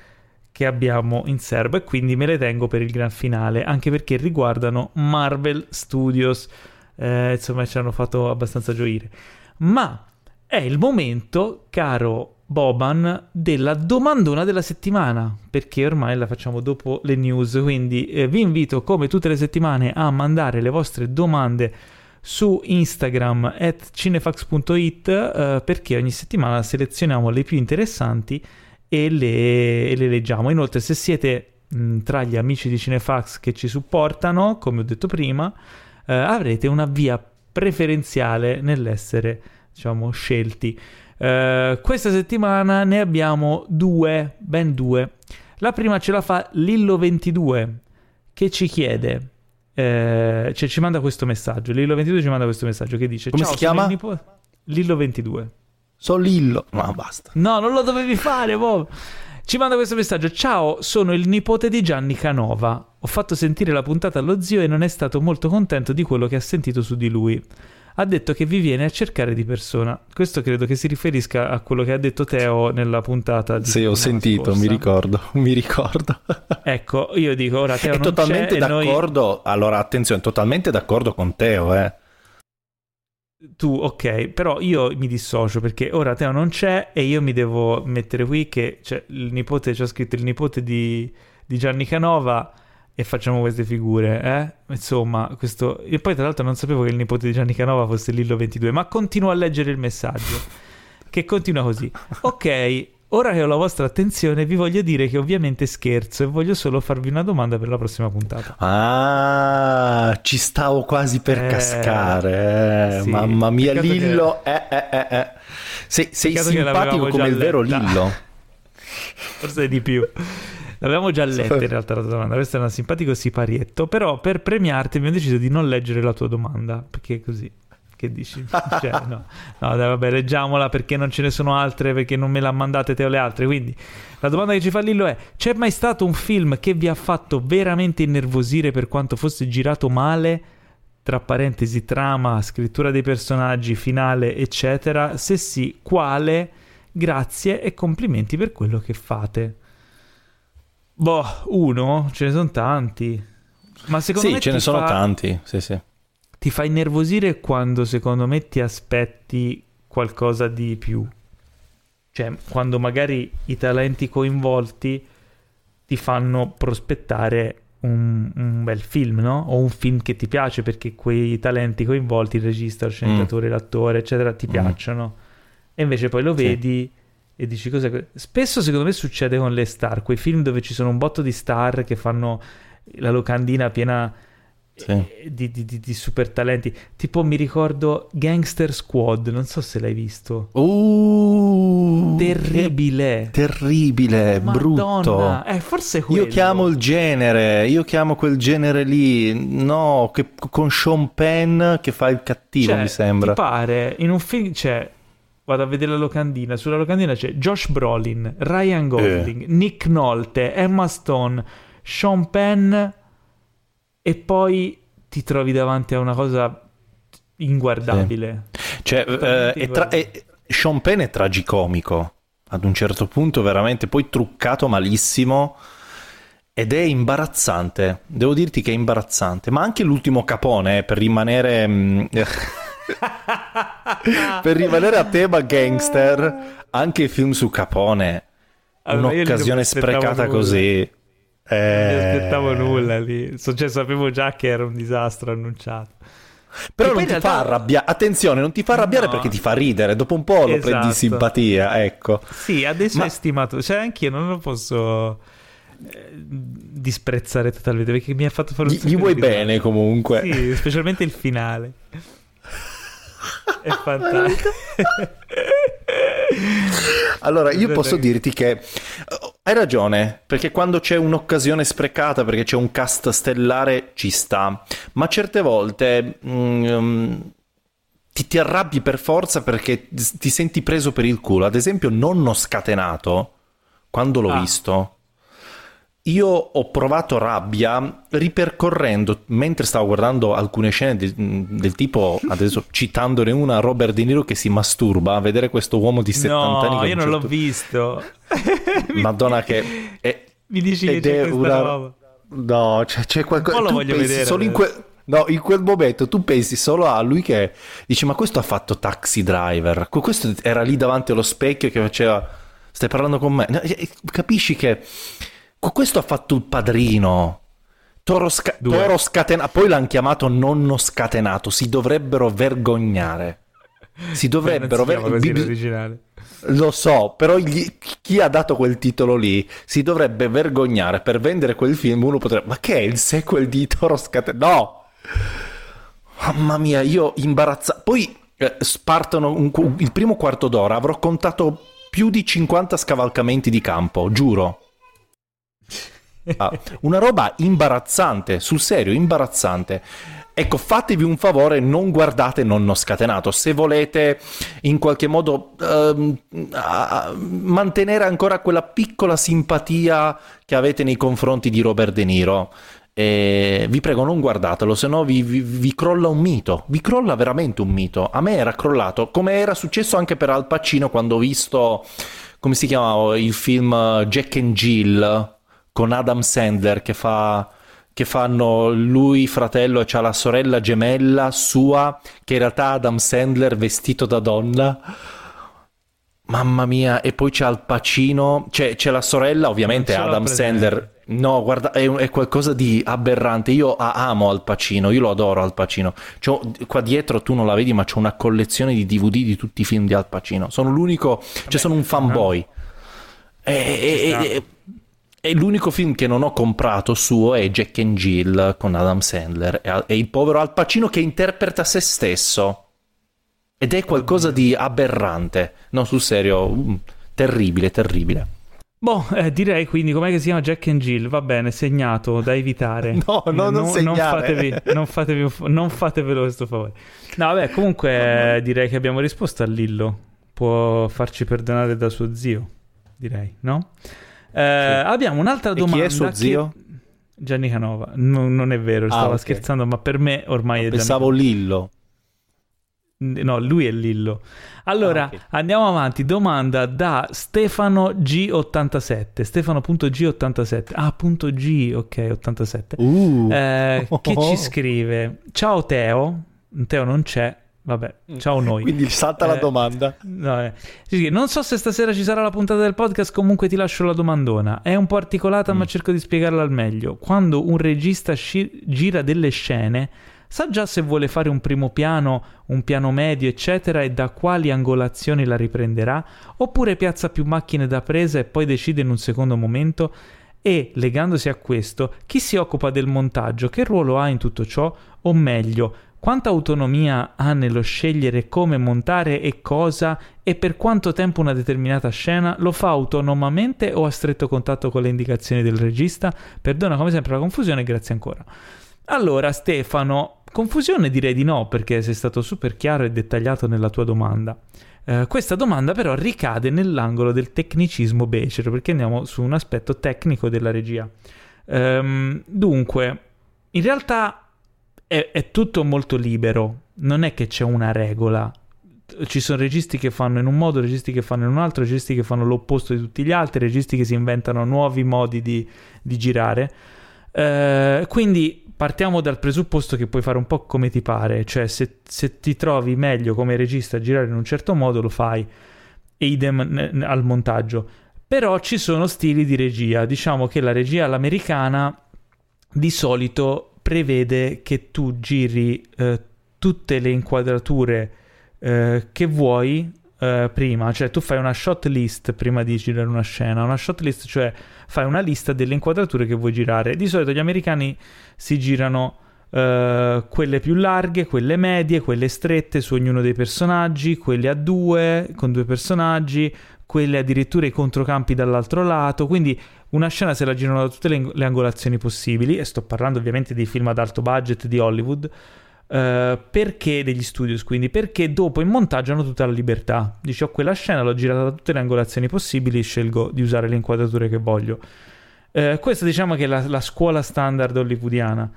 che abbiamo in serbo e quindi me le tengo per il gran finale, anche perché riguardano Marvel Studios, uh, insomma ci hanno fatto abbastanza gioire. Ma è il momento, caro Boban della domandona della settimana, perché ormai la facciamo dopo le news, quindi eh, vi invito come tutte le settimane a mandare le vostre domande su Instagram at cinefax.it eh, perché ogni settimana selezioniamo le più interessanti e le, e le leggiamo. Inoltre se siete mh, tra gli amici di Cinefax che ci supportano, come ho detto prima, eh, avrete una via preferenziale nell'essere diciamo scelti. Uh, questa settimana ne abbiamo due, ben due. La prima ce la fa Lillo22 che ci chiede, eh, cioè ci manda questo messaggio. Lillo22 ci manda questo messaggio che dice: Come Ciao, si chiama? Nipo- Lillo22. So Lillo, ma basta. No, non lo dovevi fare, Bob. Ci manda questo messaggio: Ciao, sono il nipote di Gianni Canova. Ho fatto sentire la puntata allo zio e non è stato molto contento di quello che ha sentito su di lui ha detto che vi viene a cercare di persona. Questo credo che si riferisca a quello che ha detto Teo nella puntata di Sì, ho sentito, scorsa. mi ricordo, [LAUGHS] mi ricordo. ecco, io dico, ora Teo è non totalmente d'accordo, noi... allora attenzione, totalmente d'accordo con Teo, eh. Tu, ok, però io mi dissocio perché ora Teo non c'è e io mi devo mettere qui che cioè, il nipote, c'è scritto il nipote di, di Gianni Canova e facciamo queste figure, eh? Insomma, questo... E poi tra l'altro non sapevo che il nipote di Gianni Canova fosse Lillo 22, ma continuo a leggere il messaggio, che continua così. Ok, ora che ho la vostra attenzione vi voglio dire che ovviamente scherzo e voglio solo farvi una domanda per la prossima puntata. Ah, ci stavo quasi per eh, cascare. Eh. Sì. Mamma mia, Peccato Lillo, che... eh, eh, eh, eh. Sei, sei simpatico come il vero Lillo. Forse di più. L'avevamo già letta in realtà la tua domanda, questo è un simpatico siparietto, però per premiarti abbiamo deciso di non leggere la tua domanda, perché così. Che dici? [LAUGHS] Cioè, no, no dai, vabbè, leggiamola perché non ce ne sono altre, perché non me la mandate te o le altre. Quindi la domanda che ci fa Lillo è: c'è mai stato un film che vi ha fatto veramente innervosire per quanto fosse girato male? Tra parentesi, trama, scrittura dei personaggi, finale, eccetera. Se sì, quale? Grazie e complimenti per quello che fate. Boh, uno? Ce ne sono tanti. Ma secondo sì, me ce ne sono fa... tanti, sì, sì. Ti fa innervosire quando secondo me ti aspetti qualcosa di più. Cioè, quando magari i talenti coinvolti ti fanno prospettare un, un, bel film, no? O un film che ti piace perché quei talenti coinvolti, il regista, lo sceneggiatore, mm. l'attore, eccetera, ti mm. piacciono. E invece poi lo sì. vedi e dici cos'è. Spesso secondo me succede con le star, quei film dove ci sono un botto di star che fanno la locandina piena sì. di, di, di, di, super talenti. Tipo mi ricordo Gangster Squad, non so se l'hai visto. Uh, terribile. Terribile, Madonna. brutto. Eh, forse quello. Io chiamo il genere, io chiamo quel genere lì, no, che, con Sean Penn che fa il cattivo, cioè, mi sembra. Ti pare, in un film c'è vado a vedere la locandina. Sulla locandina c'è Josh Brolin, Ryan Gosling, eh. Nick Nolte, Emma Stone, Sean Penn e poi ti trovi davanti a una cosa inguardabile. Sì. Cioè, eh, è tra- è, Sean Penn è tragicomico ad un certo punto, veramente, poi truccato malissimo. Ed è imbarazzante, devo dirti che è imbarazzante, ma anche l'ultimo capone, eh, per rimanere... [LAUGHS] [LAUGHS] Per rimanere a tema gangster, anche i film su Capone, allora, un'occasione sprecata così. Eh... Non mi aspettavo nulla lì, cioè, sapevo già che era un disastro annunciato. Però non ti realtà... fa arrabbiare, attenzione, non ti fa arrabbiare no. perché ti fa ridere, dopo un po' lo esatto. prendi simpatia, ecco. Sì, adesso Ma... è stimato, cioè anch'io non lo posso eh, disprezzare totalmente perché mi ha fatto fare un Gli, gli vuoi bene comunque. Sì, specialmente il finale. È fantastico. [LAUGHS] allora, io posso dirti che oh, hai ragione, perché quando c'è un'occasione sprecata, perché c'è un cast stellare, ci sta. Ma certe volte mm, ti, ti, arrabbi per forza perché ti senti preso per il culo. Ad esempio, Nonno Scatenato, quando l'ho ah. visto io ho provato rabbia ripercorrendo, mentre stavo guardando alcune scene del, del tipo, adesso citandone una, Robert De Niro che si masturba a vedere questo uomo di 70 no, anni. No, io non certo... l'ho visto. [LAUGHS] Madonna che... È, [LAUGHS] Mi dici che c'è una... roba. No, c'è, c'è qualcosa... lo voglio vedere. Solo in, que... no, in quel momento tu pensi solo a lui che dice ma questo ha fatto taxi driver, questo era lì davanti allo specchio che faceva... Stai parlando con me? Capisci che questo ha fatto il padrino. Toro, sca- toro scatenato. Poi l'hanno chiamato nonno scatenato. Si dovrebbero vergognare. Si [LAUGHS] dovrebbero vergognare. Lo so, però gli... chi ha dato quel titolo lì si dovrebbe vergognare per vendere quel film. Uno potrebbe, ma che è il sequel di Toro Scatenato? No, mamma mia, io imbarazzato. Poi eh, spartono un... il primo quarto d'ora. Avrò contato più di 50 scavalcamenti di campo, giuro. [LAUGHS] Ah, una roba imbarazzante, sul serio, imbarazzante. Ecco, fatevi un favore, non guardate Nonno Scatenato. Se volete in qualche modo uh, mantenere ancora quella piccola simpatia che avete nei confronti di Robert De Niro, eh, vi prego non guardatelo, se no vi, vi, vi, crolla un mito, vi crolla veramente un mito. A me era crollato, come era successo anche per Al Pacino quando ho visto, come si chiamava, il film Jack and Jill con Adam Sandler che fa che fanno lui fratello e c'ha la sorella gemella sua che in realtà Adam Sandler vestito da donna. Mamma mia e poi c'è Al Pacino c'è, c'è la sorella ovviamente Adam Sandler. No guarda è, è, qualcosa di aberrante. Io amo Al Pacino io lo adoro Al Pacino. C'ho, qua dietro tu non la vedi ma c'ho una collezione di DVD di tutti i film di Al Pacino. Sono l'unico Vabbè, cioè sono un fanboy. No? e, e, e l'unico film che non ho comprato suo è Jack and Jill con Adam Sandler e il povero Al Pacino che interpreta se stesso. Ed è qualcosa di aberrante. No, sul serio, um, terribile, terribile. Boh, eh, direi quindi com'è che si chiama Jack and Jill? Va bene, segnato, da evitare. [LAUGHS] No, no, non, non, non fatevi, non, fatevi, non fatevelo questo favore. No, vabbè, comunque eh, direi che abbiamo risposto a Lillo. Può farci perdonare da suo zio, direi, no? Eh, sì. Abbiamo un'altra domanda. E chi è suo zio? Gianni Canova. No, non è vero, stava ah, okay. scherzando, ma per me ormai no, è Pensavo Gianni... Lillo. No, lui è Lillo. Allora, ah, okay. andiamo avanti. Domanda da Stefano G87. Stefano.g87. Ah, punto G, ok, 87. Uh. Eh, che ci [LAUGHS] scrive: Ciao Teo. Teo non c'è, Vabbè, mm. ciao noi. [LAUGHS] Quindi salta eh, la domanda. No, eh. sì, non so se stasera ci sarà la puntata del podcast, comunque ti lascio la domandona. È un po' articolata, mm. ma cerco di spiegarla al meglio. Quando un regista sci- gira delle scene, sa già se vuole fare un primo piano, un piano medio, eccetera, e da quali angolazioni la riprenderà? Oppure piazza più macchine da presa e poi decide in un secondo momento? E, legandosi a questo, chi si occupa del montaggio, che ruolo ha in tutto ciò? O meglio, quanta autonomia ha nello scegliere come montare e cosa e per quanto tempo una determinata scena? Lo fa autonomamente o a stretto contatto con le indicazioni del regista? Perdona come sempre la confusione, grazie ancora. Allora, Stefano, confusione direi di no, perché sei stato super chiaro e dettagliato nella tua domanda. Uh, questa domanda però ricade nell'angolo del tecnicismo becero, perché andiamo su un aspetto tecnico della regia. Um, dunque, in realtà è, è tutto molto libero, non è che c'è una regola. Ci sono registi che fanno in un modo, registi che fanno in un altro, registi che fanno l'opposto di tutti gli altri, registi che si inventano nuovi modi di, di girare. Uh, quindi partiamo dal presupposto che puoi fare un po' come ti pare, cioè se, se, ti trovi meglio come regista a girare in un certo modo lo fai, idem n- al montaggio. Però ci sono stili di regia, diciamo che la regia all'americana di solito prevede che tu giri eh, tutte le inquadrature eh, che vuoi eh, prima, cioè tu fai una shot list prima di girare una scena, una shot list cioè fai una lista delle inquadrature che vuoi girare. Di solito gli americani si girano Uh, quelle più larghe, quelle medie, quelle strette su ognuno dei personaggi, quelle a due con due personaggi, quelle addirittura i controcampi dall'altro lato. Quindi una scena se la girano da tutte le, le angolazioni possibili, e sto parlando ovviamente dei film ad alto budget di Hollywood. Uh, perché degli studios quindi? Perché dopo in montaggio hanno tutta la libertà. Dice ho quella scena l'ho girata da tutte le angolazioni possibili scelgo di usare le inquadrature che voglio. Uh, questa diciamo che è la, la scuola standard hollywoodiana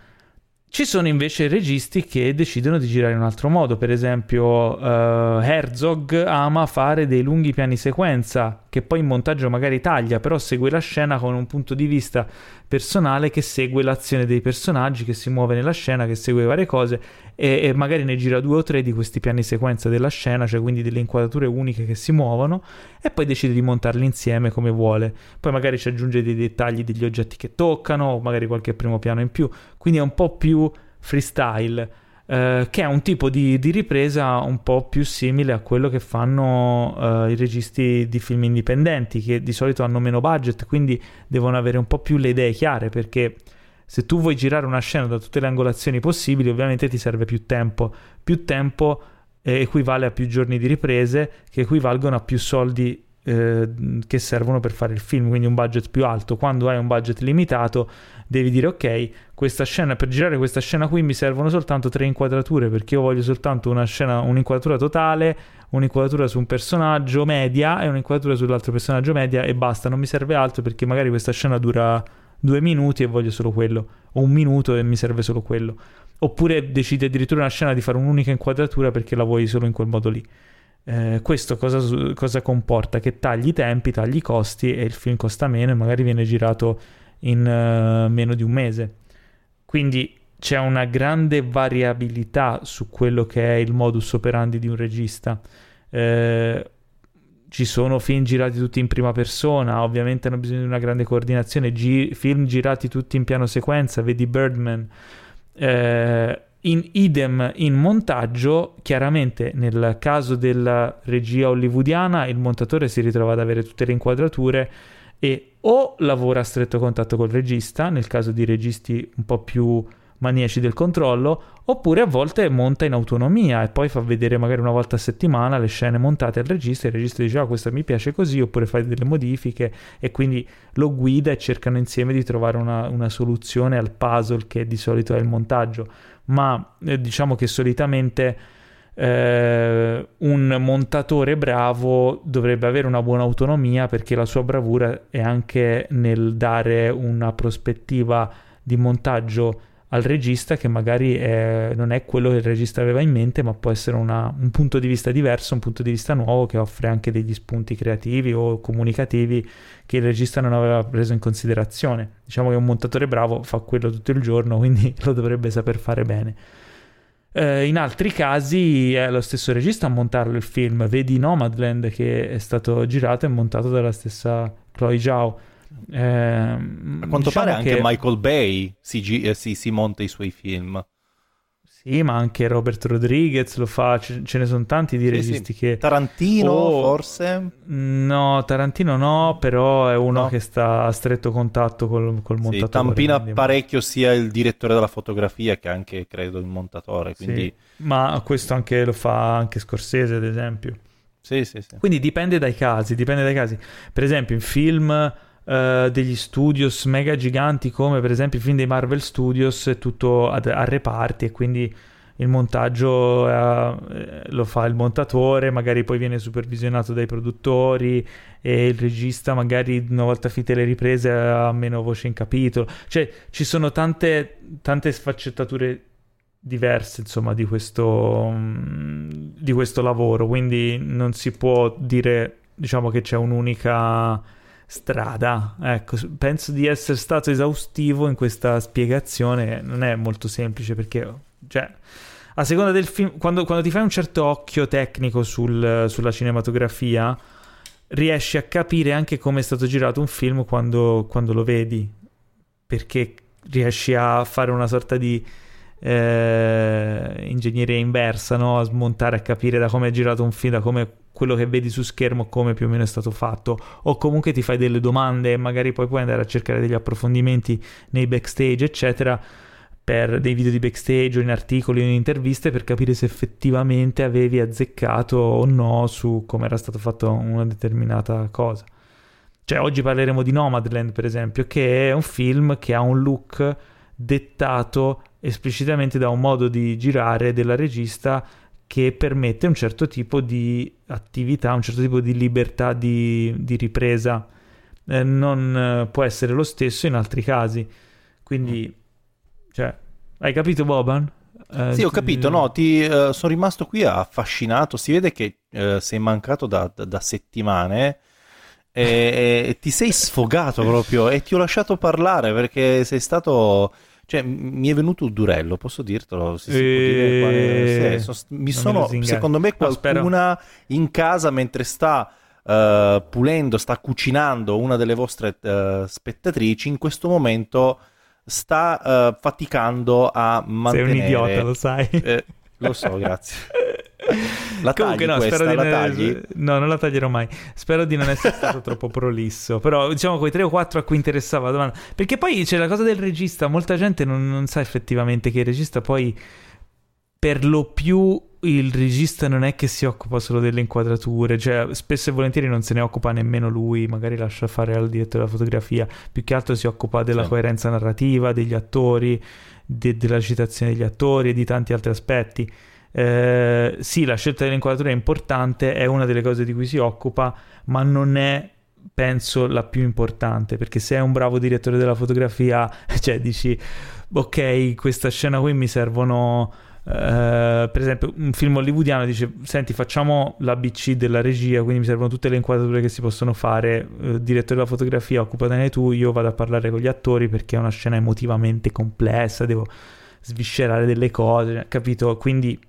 ci sono invece registi che decidono di girare in un altro modo, per esempio uh, Herzog ama fare dei lunghi piani sequenza che poi in montaggio magari taglia, però segue la scena con un punto di vista personale che segue l'azione dei personaggi, che si muove nella scena, che segue varie cose e, e magari ne gira due o tre di questi piani sequenza della scena, cioè quindi delle inquadrature uniche che si muovono e poi decide di montarli insieme come vuole. Poi magari ci aggiunge dei dettagli degli oggetti che toccano, magari qualche primo piano in più, quindi è un po' più freestyle. Uh, che è un tipo di, di, ripresa un po' più simile a quello che fanno uh, i registi di film indipendenti, che di solito hanno meno budget, quindi devono avere un po' più le idee chiare, perché se tu vuoi girare una scena da tutte le angolazioni possibili, ovviamente ti serve più tempo. Più tempo eh, equivale a più giorni di riprese, che equivalgono a più soldi eh, che servono per fare il film, quindi un budget più alto. Quando hai un budget limitato, devi dire ok, questa scena per girare questa scena qui mi servono soltanto tre inquadrature perché io voglio soltanto una scena, un'inquadratura totale, un'inquadratura su un personaggio media e un'inquadratura sull'altro personaggio media e basta, non mi serve altro perché magari questa scena dura due minuti e voglio solo quello, o un minuto e mi serve solo quello. Oppure decidi addirittura una scena di fare un'unica inquadratura perché la vuoi solo in quel modo lì. Eh, questo cosa, cosa, comporta? Che tagli i tempi, tagli i costi e il film costa meno e magari viene girato in uh, meno di un mese. Quindi c'è una grande variabilità su quello che è il modus operandi di un regista. Eh, ci sono film girati tutti in prima persona, ovviamente hanno bisogno di una grande coordinazione, Gi- film girati tutti in piano sequenza, vedi Birdman. Eh, in idem in montaggio, chiaramente nel caso della regia hollywoodiana, il montatore si ritrova ad avere tutte le inquadrature e o lavora a stretto contatto col regista, nel caso di registi un po' più maniaci del controllo, oppure a volte monta in autonomia e poi fa vedere magari una volta a settimana le scene montate al regista e il regista dice ah questa mi piace così oppure fai delle modifiche e quindi lo guida e cercano insieme di trovare una, una soluzione al puzzle che di solito è il montaggio. Ma eh, diciamo che solitamente eh, un montatore bravo dovrebbe avere una buona autonomia perché la sua bravura è anche nel dare una prospettiva di montaggio al regista che magari è, non è quello che il regista aveva in mente, ma può essere una, un punto di vista diverso, un punto di vista nuovo che offre anche degli spunti creativi o comunicativi che il regista non aveva preso in considerazione. Diciamo che un montatore bravo fa quello tutto il giorno, [LAUGHS] quindi lo dovrebbe saper fare bene. Eh, in altri casi è lo stesso regista a montarlo il film, vedi Nomadland che è stato girato e montato dalla stessa Chloe Zhao eh, a quanto diciamo pare anche Michael Bay si, eh, si, si, monta i suoi film. Sì, ma anche Robert Rodriguez lo fa, ce, ce ne sono tanti di registi sì. che... Tarantino oh, forse? No, Tarantino no, però è uno no. che sta a stretto contatto col, col montatore. Sì, tampina parecchio sia il direttore della fotografia che anche, credo, il montatore. Quindi... Sì, ma questo anche lo fa anche Scorsese, ad esempio. Sì, sì, sì. Quindi dipende dai casi, dipende dai casi. Per esempio, in film uh, degli studios mega giganti come per esempio il film dei Marvel Studios è tutto a, a reparti e quindi il montaggio uh, lo fa il montatore, magari poi viene supervisionato dai produttori e il regista magari una volta finite le riprese ha meno voce in capitolo. Cioè ci sono tante, tante sfaccettature diverse insomma di questo, di questo lavoro, quindi non si può dire diciamo che c'è un'unica strada. Ecco, penso di essere stato esaustivo in questa spiegazione. Non è molto semplice perché, cioè, a seconda del film, quando, quando ti fai un certo occhio tecnico sul, sulla cinematografia, riesci a capire anche come è stato girato un film quando, quando lo vedi. Perché riesci a fare una sorta di eh, ingegneria inversa, no? a smontare, a capire da come è girato un film, da come quello che vedi su schermo come più o meno è stato fatto o comunque ti fai delle domande e magari poi puoi andare a cercare degli approfondimenti nei backstage eccetera per dei video di backstage o in articoli o in interviste per capire se effettivamente avevi azzeccato o no su come era stato fatto una determinata cosa. Cioè oggi parleremo di Nomadland per esempio che è un film che ha un look dettato esplicitamente da un modo di girare della regista che permette un certo tipo di attività, un certo tipo di libertà di, di ripresa. Eh, non eh, può essere lo stesso in altri casi. Quindi, cioè, hai capito Boban? Eh, sì, ho capito, no, ti, uh, sono rimasto qui affascinato, si vede che uh, sei mancato da, da, da settimane e, e, ti sei sfogato proprio e ti ho lasciato parlare perché sei stato cioè, mi è venuto il durello, posso dirtelo? Si, si e... quale... sì, so, mi sono, secondo me, qualcuna no, in casa mentre sta uh, pulendo, sta cucinando una delle vostre uh, spettatrici, in questo momento sta uh, faticando a mantenere... Sei un idiota, lo sai. Eh, lo so, grazie. [LAUGHS] [LAUGHS] La Comunque, no, questa, spero di la non... No, non la taglierò mai. Spero di non essere stato [LAUGHS] troppo prolisso. Però, diciamo, quei tre o quattro a cui interessava la domanda. Perché poi c'è la cosa del regista. Molta gente non, non sa effettivamente che il regista poi, per lo più, il regista non è che si occupa solo delle inquadrature, cioè spesso e volentieri non se ne occupa nemmeno lui, magari lascia fare al direttore della fotografia, più che altro si occupa della sì. coerenza narrativa, degli attori, de- della citazione degli attori e di tanti altri aspetti. Eh, sì, la scelta dell'inquadratura è importante, è una delle cose di cui si occupa, ma non è penso la più importante perché se è un bravo direttore della fotografia [LAUGHS] cioè dici ok questa scena qui mi servono Uh, per esempio, un film hollywoodiano dice: Senti, facciamo l'ABC della regia, quindi mi servono tutte le inquadrature che si possono fare. Uh, direttore della fotografia, occupatene tu. Io vado a parlare con gli attori perché è una scena emotivamente complessa. Devo sviscerare delle cose, capito? Quindi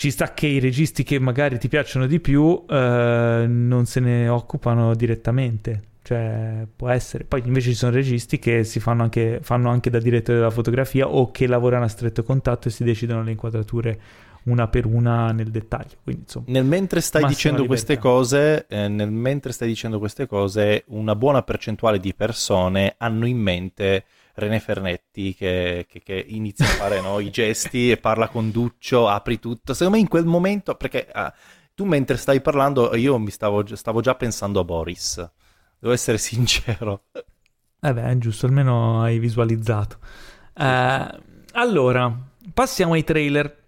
ci sta che i registi che magari ti piacciono di più eh, non se ne occupano direttamente. Cioè, può essere. Poi invece ci sono registi che si fanno anche, fanno anche da direttore della fotografia o che lavorano a stretto contatto e si decidono le inquadrature una per una nel dettaglio. Quindi, insomma, nel mentre stai dicendo libertà. queste cose, eh, nel mentre stai dicendo queste cose, una buona percentuale di persone hanno in mente René Fernetti che, che, che inizia a fare no, i gesti e parla con Duccio, apri tutto. Secondo me in quel momento, perché ah, tu mentre stai parlando, io mi stavo, stavo già pensando a Boris. Devo essere sincero. Eh beh, è giusto, almeno hai visualizzato. Eh, allora, passiamo ai trailer.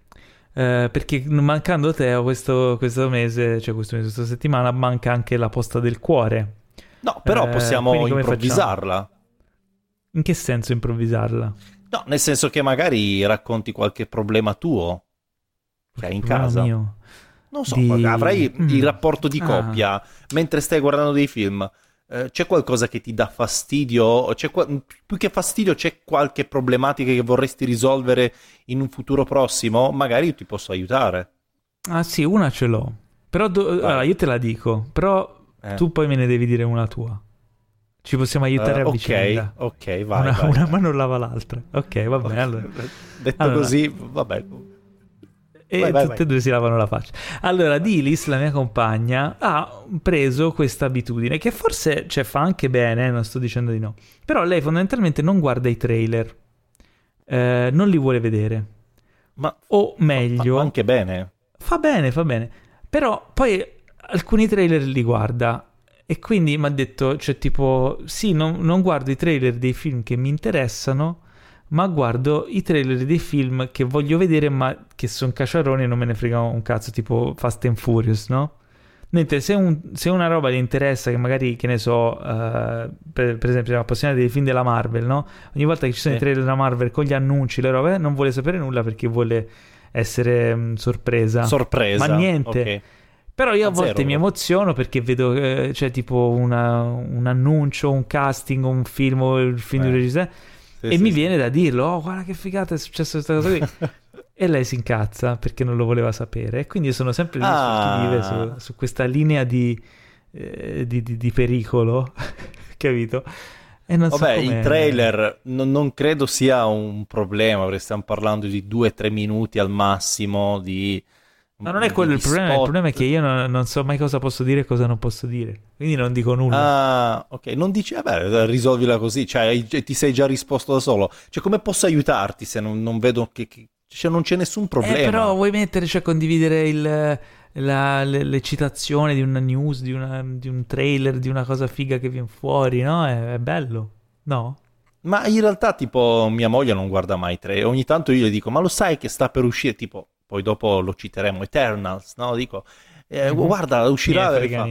Eh, perché mancando Teo questo, questo, mese, cioè questo mese, questa settimana, manca anche la posta del cuore. No, però eh, possiamo improvvisarla. Facciamo? In che senso improvvisarla? No, nel senso che magari racconti qualche problema tuo che hai in casa. Mio. Non so, di... avrai mm. il rapporto di ah. coppia ah. mentre stai guardando dei film. Eh, c'è qualcosa che ti dà fastidio? Qua... Più che fastidio, c'è qualche problematica che vorresti risolvere in un futuro prossimo? Magari io ti posso aiutare. Ah, sì, una ce l'ho. Però do... allora, io te la dico, però eh. tu poi me ne devi dire una tua. Ci possiamo aiutare uh, a okay, vicenda. Ok, vai. Una, vai, una vai. mano lava l'altra. Ok, va bene. Allora. [LAUGHS] Detto allora. così, vabbè. E vai, vai, tutte e due si lavano la faccia. Allora, Dilis, la mia compagna, ha preso questa abitudine che forse cioè, fa anche bene, non sto dicendo di no. Però lei fondamentalmente non guarda i trailer, eh, non li vuole vedere. Ma o meglio, fa anche bene. Fa bene, fa bene. Però poi alcuni trailer li guarda e quindi mi ha detto, cioè tipo, sì, non, non, guardo i trailer dei film che mi interessano, ma guardo i trailer dei film che voglio vedere, ma che sono cacciaroni e non me ne frega un cazzo, tipo Fast and Furious, no? Mentre se, un, se una roba ti interessa, che magari, che ne so, uh, per, per, esempio, siamo appassionati dei film della Marvel, no? Ogni volta che ci sono sì. i trailer della Marvel con gli annunci, le robe, non vuole sapere nulla perché vuole essere mh, sorpresa. Sorpresa. Ma niente. Okay. Però io a, A volte zero. mi emoziono perché vedo, eh, c'è tipo una- un annuncio, un casting, un film, il film di Eh. regista, Sì, e sì, mi sì. viene da dirlo, oh guarda che figata è successa questa cosa qui. [LAUGHS] e lei si incazza perché non lo voleva sapere. E quindi io sono sempre lì Ah. chi vive su, su questa linea di, eh, di, di- di pericolo, [LAUGHS] capito? E non so Vabbè, come- il trailer non, non credo sia un problema, perché stiamo parlando di due o tre minuti al massimo di... Ma non è quello il problema, il problema è che io non, non so mai cosa posso dire e cosa non posso dire. Quindi non dico nulla. Ah, ok, non dici, vabbè, risolvila così, cioè ti sei già risposto da solo. Cioè, come posso aiutarti se non, non vedo che... che- cioè, non c'è nessun problema. Eh, però vuoi mettere, cioè condividere il, la- le- l'eccitazione di una news, di, una- di un trailer, di una cosa figa che viene fuori, no? È, è bello, no? Ma in realtà, tipo, mia moglie non guarda mai tre. Ogni tanto io le dico, ma lo sai che sta per uscire? Tipo, poi dopo lo citeremo, Eternals, no? Dico, eh, Mhm. guarda, uscirà e fa,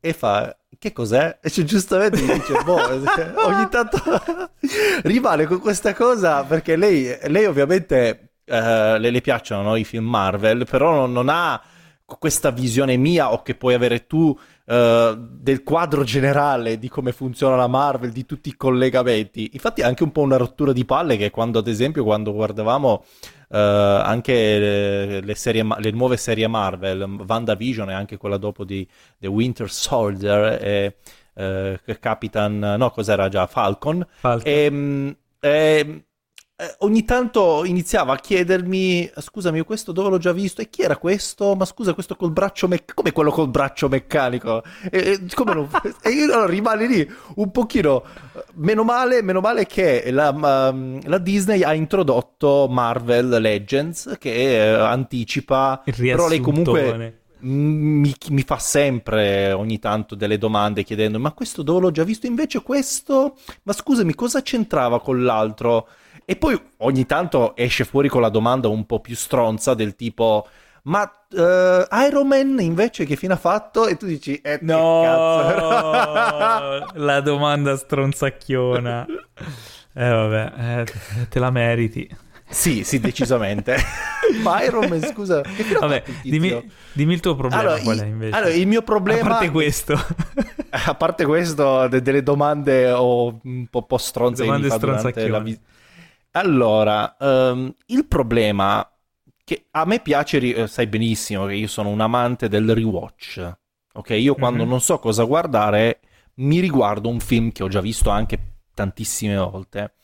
e fa, che cos'è? E cioè, giustamente dice, boh, [LAUGHS] ogni tanto [LAUGHS] rimane con questa cosa perché lei, lei ovviamente eh, le, le piacciono no, i film Marvel, però non, non ha questa visione mia o che puoi avere tu eh, del quadro generale di come funziona la Marvel, di tutti i collegamenti. Infatti è anche un po' una rottura di palle che quando, ad esempio, quando guardavamo eh, anche le, le serie, le nuove serie Marvel, WandaVision e anche quella dopo di The Winter Soldier e eh, Capitan, no, cos'era già? Falcon. Falcon. Ehm, ehm, eh, ogni tanto iniziava a chiedermi, scusami, questo dove l'ho già visto? E chi era questo? Ma scusa, questo col braccio meccanico? Come quello col braccio meccanico? E, e non- e io allora rimane lì un pochino, meno male, meno male che la, ma, la Disney ha introdotto Marvel Legends che eh, anticipa, però lei comunque mi, mi fa sempre ogni tanto delle domande chiedendo ma questo dove l'ho già visto invece questo ma scusami cosa c'entrava con l'altro e poi ogni tanto esce fuori con la domanda un po' più stronza del tipo ma eh, Iron Man invece che fine ha fatto e tu dici eh, No, [LAUGHS] la domanda stronzacchiona. Eh vabbè, eh, te- la meriti. sì sì decisamente [LAUGHS] ma Iron Man scusa che fine Vabbè, dimmi, dimmi il tuo problema Allora, qual è invece. allora, il mio problema A parte questo. [LAUGHS] A parte questo, de- delle domande o un po', po' stronze Domande stronzacchione. la vis- Allora, ehm, il problema che a me piace, eh, sai benissimo che io sono un amante del rewatch. Ok, io quando Mhm. non so cosa guardare mi riguardo un film che ho già visto anche tantissime volte.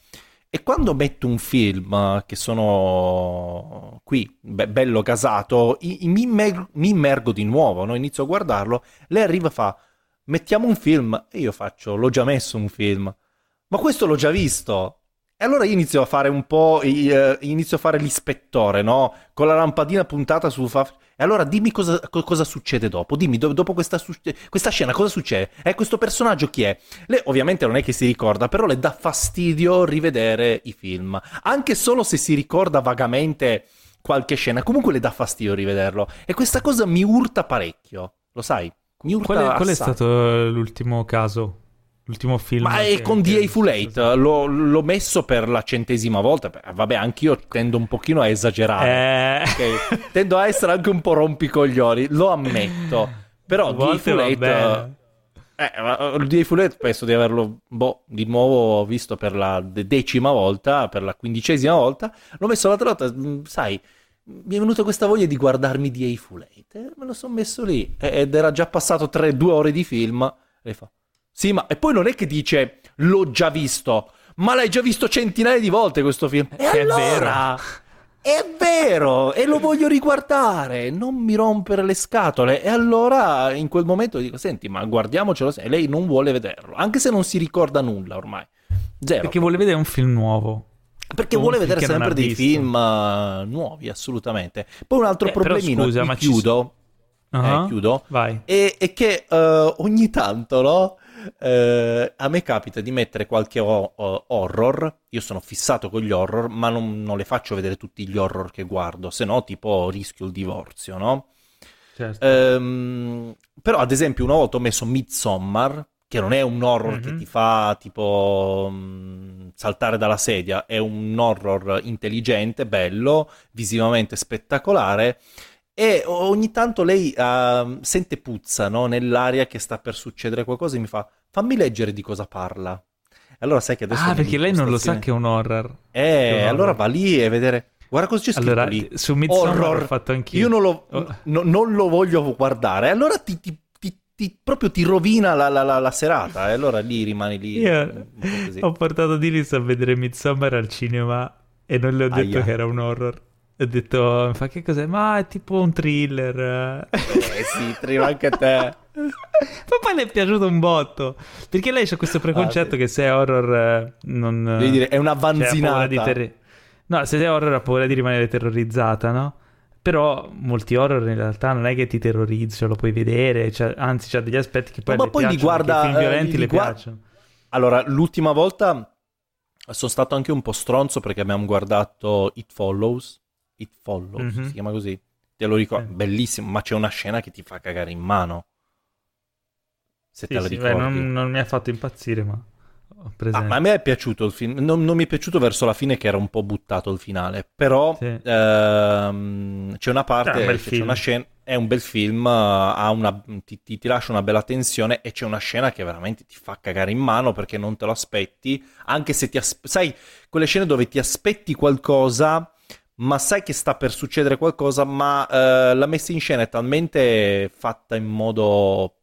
E quando metto un film eh, che sono qui, be- bello casato, i- i- mi, immer- mi immergo di nuovo, no? inizio a guardarlo, lei arriva e fa, mettiamo un film, e io faccio, l'ho già messo un film, ma questo l'ho già visto. E allora io inizio a fare un po', eh, inizio a fare l'ispettore, no? Con la lampadina puntata su... fa- E allora dimmi cosa, co- cosa succede dopo, dimmi do- dopo questa, questa scena cosa succede? E questo personaggio chi è? Lei ovviamente non è che si ricorda, però le dà fastidio rivedere i film, anche solo se si ricorda vagamente qualche scena, comunque le dà fastidio rivederlo. E questa cosa mi urta parecchio, lo sai? Mi urta Qual è, qual è stato l'ultimo caso? L'ultimo film? Ma è con che- DA Full 8, l'ho, l'ho messo per la centesima volta. Vabbè, anch'io tendo un pochino a esagerare. Eh... ok? Tendo a essere anche un po' rompicoglioni, lo ammetto. Però DA Full va 8... bene. Eh, ma, eh, DA Full 8 penso di averlo boh, di nuovo visto per la de- decima volta, per la quindicesima volta. L'ho messo l'altra volta, mh, sai, mi è venuta questa voglia di guardarmi DA Full 8. eh, me lo sono messo lì. E- Ed era già passato tre, due ore di film. E fa, Sì, ma e poi non è che dice l'ho già visto, ma l'hai già visto centinaia di volte questo film. E È allora, è vero, e lo voglio riguardare, non mi rompere le scatole. E allora in quel momento dico, senti, ma guardiamocelo. E lei non vuole vederlo, anche se non si ricorda nulla ormai. Zero. Perché vuole vedere un film nuovo. Perché vuole vedere sempre dei visto. film uh, nuovi, assolutamente. Poi un altro Eh, problemino, scusa, ma ci chiudo, Ah, eh, chiudo, Vai. è, è che uh, ogni tanto, no? Eh, a me capita di mettere qualche o- horror, io sono fissato con gli horror, ma non, non le faccio vedere tutti gli horror che guardo, se no tipo rischio il divorzio, no? Certo. Ehm, però ad esempio una volta ho messo Midsommar, che non è un horror che Mhm. ti fa tipo mm, saltare dalla sedia, è un horror intelligente, bello, visivamente spettacolare. E ogni tanto lei ehm, sente puzza, no? Nell'aria che sta per succedere qualcosa e mi fa: fammi leggere di cosa parla. Allora sai che adesso. ah, perché lei non lo sa che è un horror. Eh, un allora horror. va lì e vedere. Guarda cosa c'è scritto Allora, lì. su Midsommar Horror. l'ho fatto anch'io. Io non lo, Oh. no- non lo voglio guardare. Allora ti, ti- ti- ti- proprio ti rovina la, la- la- la serata. E allora lì rimani lì. Io ho portato Dilis a vedere Midsommar al cinema e non le ho detto Aia. che era un horror. Ho detto, mi fa che cos'è? Ma è tipo un thriller. Eh sì, trima anche te. [LAUGHS] Ma poi le è piaciuto un botto. Perché lei c'ha questo preconcetto Ah, sì. che se è horror eh, non... Devi dire, è una cioè, vanzinata. di terri- No, se è horror ha paura di rimanere terrorizzata, no? Però molti horror in realtà non è che ti terrorizzi, lo puoi vedere, cioè, anzi c'ha degli aspetti che poi ma le poi li guarda, i film eh, violenti li le guarda- piacciono. Allora, l'ultima volta sono stato anche un po' stronzo perché abbiamo guardato It Follows. It Follows, Mhm. si chiama così. Te lo ricordo, Sì. bellissimo, ma c'è una scena che ti fa cagare in mano. Se te Sì, la sì, beh, ricordi. non, non mi ha fatto impazzire, ma Ah, ma a me è piaciuto il film, non, non mi è piaciuto verso la fine che era un po' buttato il finale, però ehm, c'è una parte, È un c'è una scena, è un bel film, ha una- ti, ti- ti lascia una bella tensione e c'è una scena che veramente ti fa cagare in mano perché non te lo aspetti, anche se ti aspetti, sai, quelle scene dove ti aspetti qualcosa, ma sai che sta per succedere qualcosa, ma eh, la messa in scena è talmente fatta in modo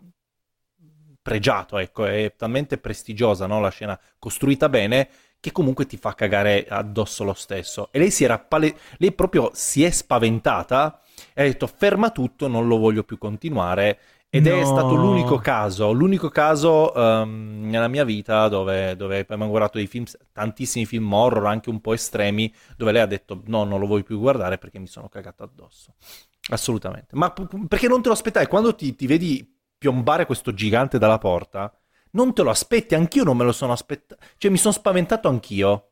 pregiato, ecco, è talmente prestigiosa, no? La scena costruita bene che comunque ti fa cagare addosso lo stesso. E lei si era pale- lei proprio si è spaventata e ha detto ferma tutto, non lo voglio più continuare. Ed è No. stato l'unico caso, l'unico caso ehm, nella mia vita dove, dove abbiamo guardato dei film, tantissimi film horror, anche un po' estremi, dove lei ha detto no, non lo voglio più guardare perché mi sono cagato addosso. Assolutamente. Ma p- perché non te lo aspettavi? Quando ti, ti vedi piombare questo gigante dalla porta, non te lo aspetti, anch'io non me lo sono aspettato, cioè mi sono spaventato anch'io.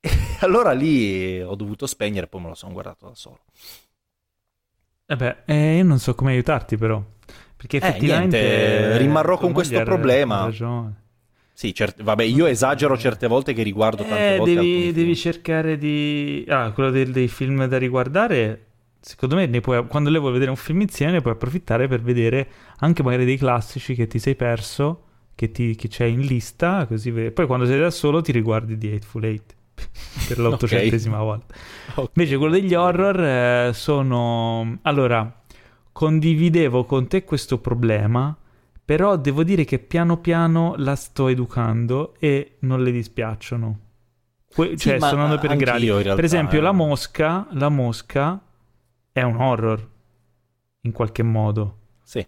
E [LAUGHS] allora lì ho dovuto spegnere, poi me lo sono guardato da solo. Eh beh, eh, io non so come aiutarti però. Perché Eh, effettivamente... niente, rimarrò con questo problema. ragione. Sì, cert- vabbè, io esagero certe volte che riguardo tante Eh, volte devi, devi cercare di... Ah, quello del- dei film da riguardare, secondo me ne puoi- quando lei vuole vedere un film insieme puoi approfittare per vedere anche magari dei classici che ti sei perso, che, ti, che c'è in lista, così ve- poi quando sei da solo ti riguardi The Hateful Eight [LAUGHS] per [LAUGHS] l'ottocentesima volta. Ok. Invece quello degli horror eh, sono... Allora, condividevo con te questo problema, però devo dire che piano piano la sto educando e non le dispiacciono. Que- Sì, cioè, sto andando per gradi. realtà, Per esempio, eh. la mosca, la mosca è un horror, in qualche modo. Sì.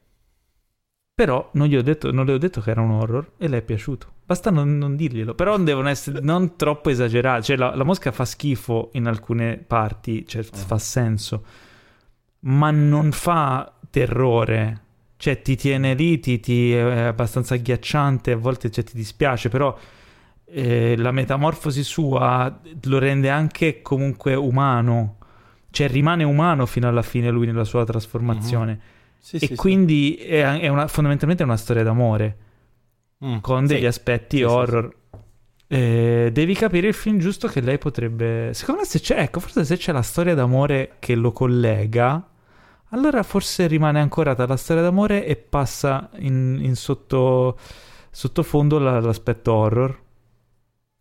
Però non, gli ho detto, non le ho detto che era un horror e le è piaciuto. Basta non, non dirglielo. Però devono essere non troppo esagerati. Cioè, la, la mosca fa schifo in alcune parti, cioè Eh. fa senso, ma non fa terrore. Cioè, ti tiene lì, ti, ti- è abbastanza agghiacciante. A volte cioè, ti dispiace, però eh, la metamorfosi sua lo rende anche comunque umano. Cioè, rimane umano fino alla fine lui nella sua trasformazione. Sì, E sì, sì. quindi è, è una- fondamentalmente è una storia d'amore Mm, con degli sì. aspetti Sì, sì, horror. Eh, devi capire il film giusto che lei potrebbe. Secondo me, se c'è, ecco, forse se c'è la storia d'amore che lo collega, allora forse rimane ancorata la storia d'amore e passa in, in sotto, sottofondo la- l'aspetto horror.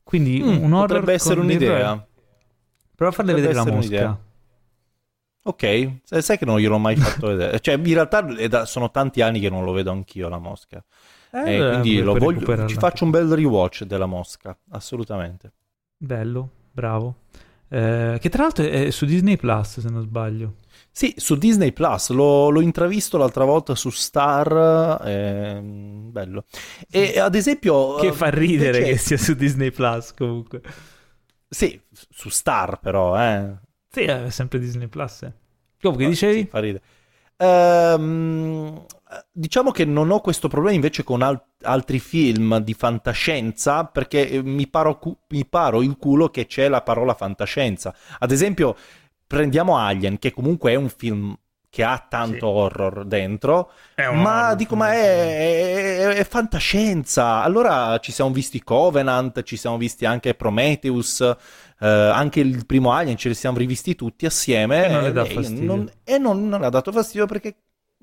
Quindi Mm, un horror. potrebbe essere dei- un'idea. Prova a farle Potrebbe vedere la mosca. un'idea. Ok, sai che non gliel'ho mai fatto vedere. Cioè, in realtà da- sono tanti anni che non lo vedo anch'io la mosca. Eh, e quindi lo voglio, ci faccio un bel rewatch della Mosca, assolutamente. Bello, bravo. Eh, che tra l'altro è su Disney Plus, se non sbaglio. Sì, su Disney Plus, l'ho, l'ho intravisto l'altra volta su Star, eh, bello. E ad esempio... Che fa ridere che sia su Disney Plus comunque. Sì, su Star però, eh. Sì, è sempre Disney Plus. Eh. Comunque, ah, dicevi? Sì, fa ridere. Ehm, diciamo che non ho questo problema invece con al- altri film di fantascienza perché eh, mi paro, cu- mi paro il culo che c'è la parola fantascienza. Ad esempio, prendiamo Alien, che comunque è un film che ha tanto sì. horror dentro, ma horror, dico, ma è, è, è, fantascienza. Allora ci siamo visti Covenant, ci siamo visti anche Prometheus, eh, anche il primo Alien, ce li siamo rivisti tutti assieme. E non le dà fastidio. Non, e non, non ha dato fastidio perché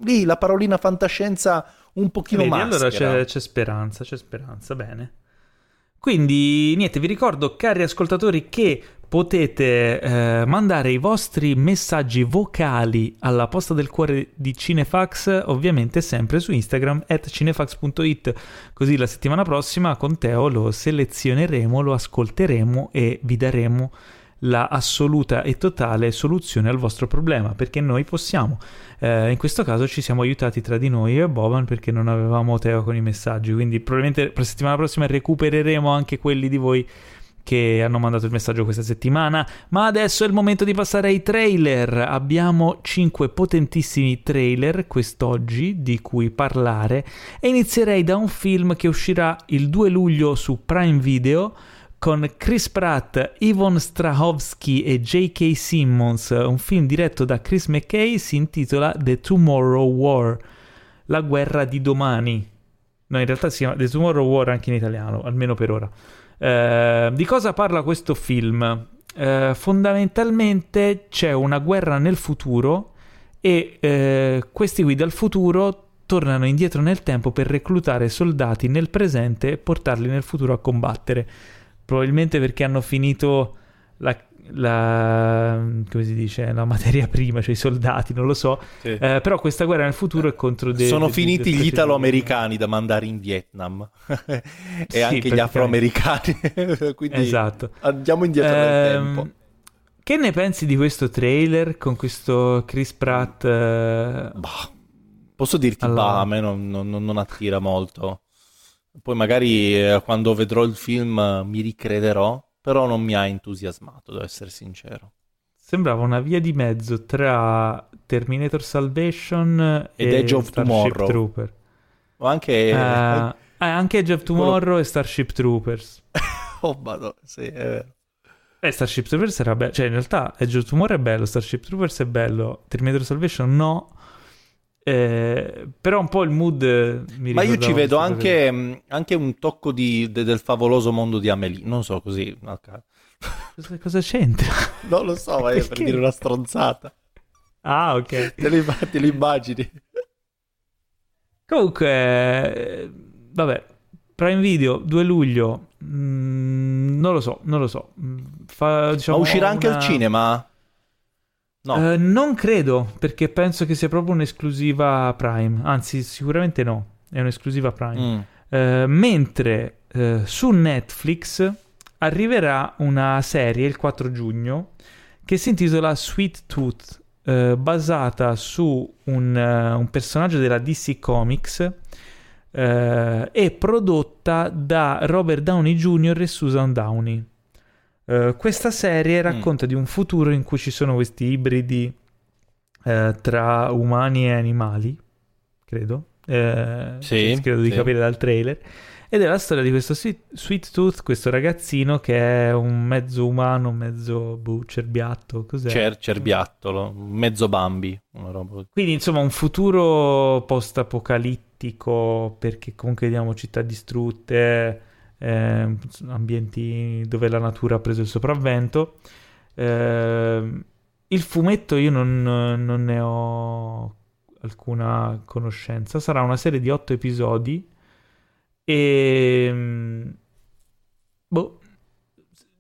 lì la parolina fantascienza un pochino Vedi, maschera. allora c'è, c'è speranza, c'è speranza, bene. Quindi, niente, vi ricordo, cari ascoltatori, che potete eh, mandare i vostri messaggi vocali alla posta del cuore di Cinefax, ovviamente sempre su Instagram, at cinefax.it, così la settimana prossima con Teo lo selezioneremo, lo ascolteremo e vi daremo la assoluta e totale soluzione al vostro problema, perché noi possiamo. Eh, in questo caso ci siamo aiutati tra di noi e Boban perché non avevamo Teo con i messaggi, quindi probabilmente la settimana prossima recupereremo anche quelli di voi che hanno mandato il messaggio questa settimana, ma adesso è il momento di passare ai trailer. Abbiamo 5 potentissimi trailer quest'oggi di cui parlare e inizierei da un film che uscirà il 2 luglio su Prime Video con Chris Pratt, Yvonne Strahovski e J.K. Simmons, un film diretto da Chris McKay, si intitola The Tomorrow War, la guerra di domani. No, in realtà si chiama The Tomorrow War anche in italiano, almeno per ora. Eh, di cosa parla questo film? Eh, fondamentalmente c'è una guerra nel futuro e eh, questi qui dal futuro tornano indietro nel tempo per reclutare soldati nel presente e portarli nel futuro a combattere probabilmente perché hanno finito la, la, come si dice, la materia prima, cioè i soldati, non lo so. Sì. Eh, però questa guerra nel futuro è contro dei... Sono de, finiti de, de, gli italo-americani da mandare in Vietnam [LAUGHS] e sì, anche gli afroamericani. [LAUGHS] Quindi esatto. andiamo indietro eh, nel tempo. Che ne pensi di questo trailer con questo Chris Pratt? Eh... Bah, posso dirti, allora... bah, a me non, non, non attira molto. Poi magari eh, quando vedrò il film eh, mi ricrederò, però non mi ha entusiasmato, devo essere sincero. Sembrava una via di mezzo tra Terminator Salvation Ed e Edge of Starship Tomorrow. Trooper. O anche... Uh, eh, anche Edge of Tomorrow quello... e Starship Troopers. [LAUGHS] oh, madonna, sì, è vero. Eh, Starship Troopers era bello. Cioè, in realtà Edge of Tomorrow è bello, Starship Troopers è bello, Terminator Salvation no. Eh, però un po' il mood mi Ma io ci vedo anche, mm, anche, un tocco di, de, del favoloso mondo di Amelie, non so così. Cosa, cosa, c'entra? [LAUGHS] Non lo so, ma è per dire una stronzata. Ah, ok. Te li, te li immagini. Comunque, eh, vabbè, Prime Video 2 luglio, mm, non lo so, non lo so. Mm, fa, diciamo, ma uscirà anche al cinema? No. Uh, non credo, perché penso che sia proprio un'esclusiva Prime. Anzi, sicuramente no, è un'esclusiva Prime. Mm. Uh, mentre uh, su Netflix arriverà una serie il 4 giugno che si intitola Sweet Tooth, basata su un, un, personaggio della DC Comics e prodotta da Robert Downey Jr. e Susan Downey. Uh, questa serie mm. racconta mm. di un futuro in cui ci sono questi ibridi uh, tra umani e animali, credo. Uh, sì, credo di capire dal trailer. Ed è la storia di questo sweet, sweet, Tooth, questo ragazzino che è un mezzo umano, mezzo boh, cerbiatto, cos'è? Cer- cerbiattolo, mezzo Bambi. Quindi insomma un futuro post-apocalittico perché comunque vediamo città distrutte eh, ambienti dove la natura ha preso il sopravvento. Eh, il fumetto io non, non, ne ho alcuna conoscenza, sarà una serie di otto episodi e... Boh,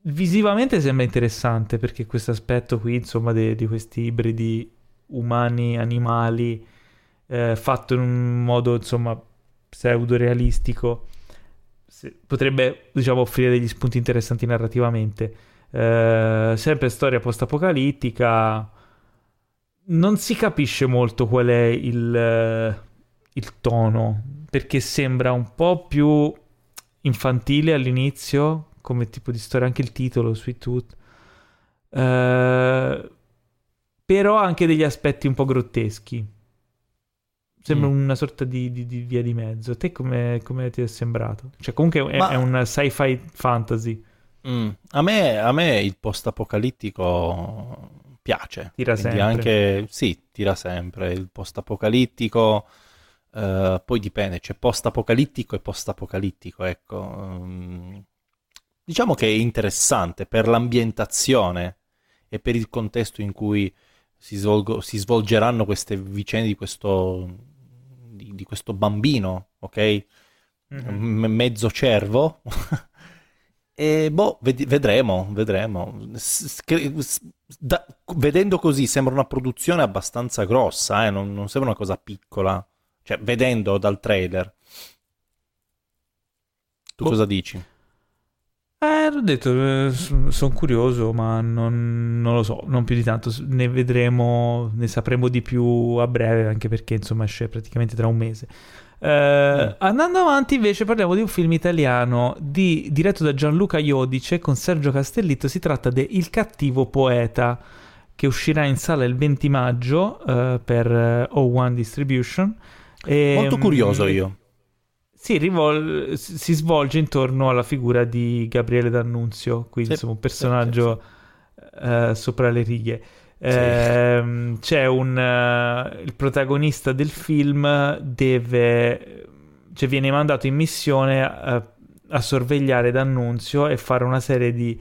visivamente sembra interessante perché questo aspetto qui, insomma, de, di questi ibridi umani-animali eh, fatto in un modo, insomma, pseudo realistico potrebbe diciamo offrire degli spunti interessanti narrativamente. Eh, sempre storia post-apocalittica. Non si capisce molto qual è il, il tono perché sembra un po' più infantile all'inizio come tipo di storia anche il titolo Sweet Tooth. Eh, però ha anche degli aspetti un po' grotteschi Sembra mm. una sorta di, di, di, via di mezzo. A te come, come, ti è sembrato? Cioè, comunque è, Ma... è un sci-fi fantasy. Mm. A, me, a, me, il post-apocalittico piace. Tira Quindi sempre. Anche, sì, tira sempre. Il post-apocalittico... Uh, poi dipende, c'è post-apocalittico e post-apocalittico, ecco. Um, diciamo che è interessante per l'ambientazione e per il contesto in cui si, svolgo, si svolgeranno queste vicende di questo di, di questo bambino, ok? Mm-hmm. Mezzo cervo. [LAUGHS] e boh, ved- vedremo, vedremo. S- s- da- vedendo così sembra una produzione abbastanza grossa, eh? non, non sembra una cosa piccola. Cioè, vedendo dal trailer. Tu boh. cosa dici? Eh, l'ho detto, eh, sono curioso, ma non, non, lo so, non più di tanto. Ne vedremo, ne sapremo di più a breve, anche perché insomma esce praticamente tra un mese. Eh, eh. Andando avanti, invece, parliamo di un film italiano di, diretto da Gianluca Iodice con Sergio Castellitto. Si tratta di Il cattivo poeta, che uscirà in sala il 20 maggio eh, per eh, O1 Distribution. E, Molto curioso io si, rivol- si svolge intorno alla figura di Gabriele D'Annunzio, quindi sì, insomma un personaggio sì, sì. Uh, sopra le righe. Uh, c'è un uh, il protagonista del film deve cioè viene mandato in missione a, a sorvegliare D'Annunzio e fare una serie di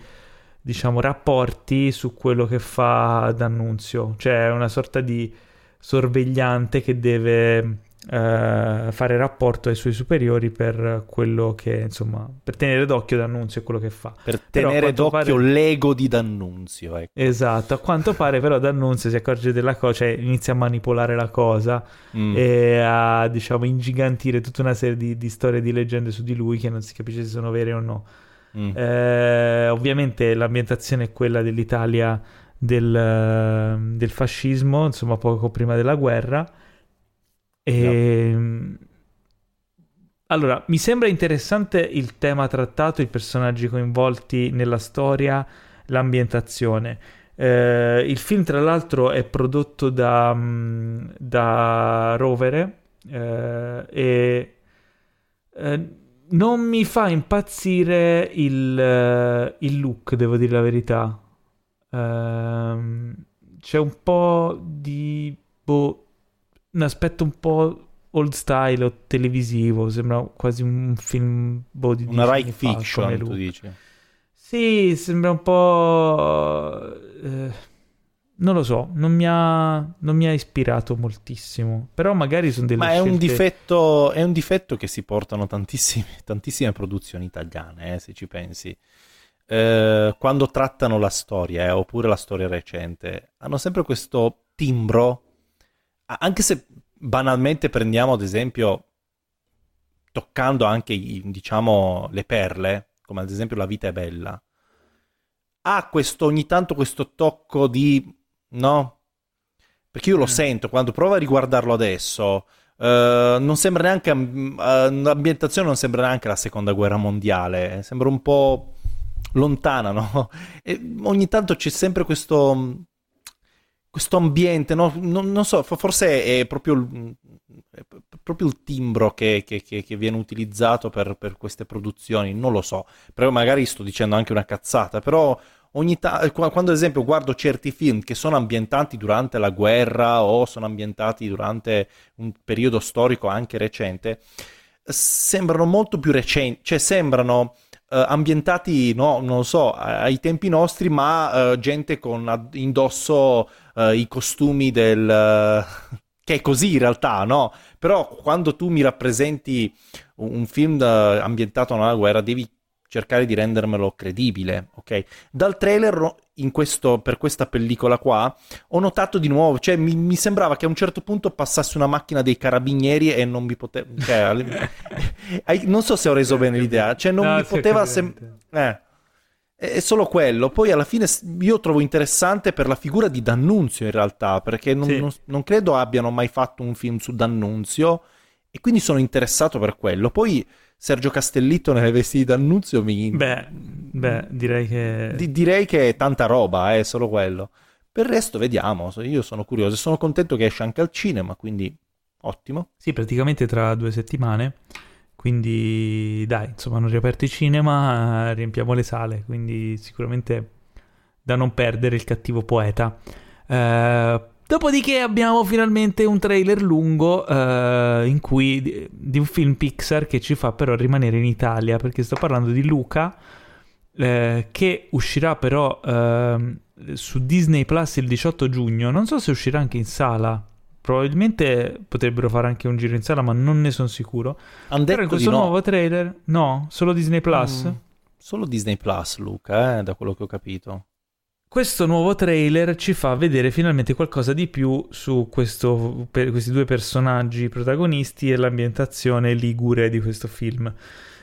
diciamo rapporti su quello che fa D'Annunzio, cioè una sorta di sorvegliante che deve eh, fare rapporto ai suoi superiori per quello che insomma per tenere d'occhio D'Annunzio e quello che fa per tenere d'occhio pare... l'ego di D'Annunzio ecco. esatto a quanto pare però D'Annunzio si accorge della cosa cioè inizia a manipolare la cosa mm. e a diciamo ingigantire tutta una serie di, di storie di leggende su di lui che non si capisce se sono vere o no mm. eh, ovviamente l'ambientazione è quella dell'Italia del, del fascismo insomma poco prima della guerra e... Ehm, allora, mi sembra interessante il tema trattato, i personaggi coinvolti nella storia, l'ambientazione. Eh, il film, tra l'altro, è prodotto da, mm, da Rovere eh, e eh, non mi fa impazzire il, eh, il, look, devo dire la verità. Ehm, c'è un po' di... Boh, un aspetto un po' old style o televisivo, sembra quasi un film di una right fiction, tu dici. Sì, sembra un po' eh, non lo so, non mi, ha, non mi ha ispirato moltissimo. Però magari sono delle Ma scelte... è, un difetto, è un difetto che si portano tantissime, [LAUGHS] tantissime produzioni italiane, eh, se ci pensi. Eh, quando trattano la storia, eh, oppure la storia recente, hanno sempre questo timbro anche se banalmente prendiamo ad esempio, toccando anche diciamo le perle, come ad esempio La vita è bella, ha questo ogni tanto questo tocco di no? Perché io lo mm. sento quando provo a riguardarlo adesso. Uh, non sembra neanche uh, l'ambientazione non sembra neanche la seconda guerra mondiale sembra un po' lontana no? [LAUGHS] e ogni tanto c'è sempre questo questo ambiente, no? non, non, so, forse è proprio, è proprio il timbro che, che, che, viene utilizzato per, per, queste produzioni, non lo so, però magari sto dicendo anche una cazzata, però ogni ta- quando ad esempio guardo certi film che sono ambientati durante la guerra o sono ambientati durante un periodo storico anche recente, sembrano molto più recenti, cioè sembrano uh, ambientati, no, non so, ai tempi nostri, ma uh, gente con ad- indosso uh, i costumi del... [LAUGHS] che è così in realtà, no? Però quando tu mi rappresenti un film da, ambientato nella guerra devi cercare di rendermelo credibile, ok? Dal trailer questo, per questa pellicola qua ho notato di nuovo, cioè mi, mi, sembrava che a un certo punto passasse una macchina dei carabinieri e non mi poteva... Cioè, [LAUGHS] non so se ho reso bene l'idea, cioè non no, mi poteva... Sem- eh, è solo quello. Poi alla fine io trovo interessante per la figura di D'Annunzio in realtà, perché non, sì. non, non credo abbiano mai fatto un film su D'Annunzio e quindi sono interessato per quello. Poi Sergio Castellitto nelle vesti di D'Annunzio mi... Beh, beh direi che... Di- direi che è tanta roba, è eh, solo quello. Per il resto vediamo, io sono curioso e sono contento che esce anche al cinema, quindi ottimo. Sì, praticamente tra due settimane, quindi dai, insomma hanno riaperto i cinema, riempiamo le sale, quindi sicuramente da non perdere il cattivo poeta. Uh, Dopodiché abbiamo finalmente un trailer lungo uh, in cui, di, di, un film Pixar che ci fa però rimanere in Italia, perché sto parlando di Luca, eh, che uscirà però uh, su Disney Plus il 18 giugno. Non so se uscirà anche in sala. Probabilmente potrebbero fare anche un giro in sala, ma non ne sono sicuro. Han però in questo no. nuovo trailer, no, solo Disney Plus. Mm, solo Disney Plus, Luca, eh, da quello che ho capito. Questo nuovo trailer ci fa vedere finalmente qualcosa di più su questo, questi due personaggi protagonisti e l'ambientazione ligure di questo film.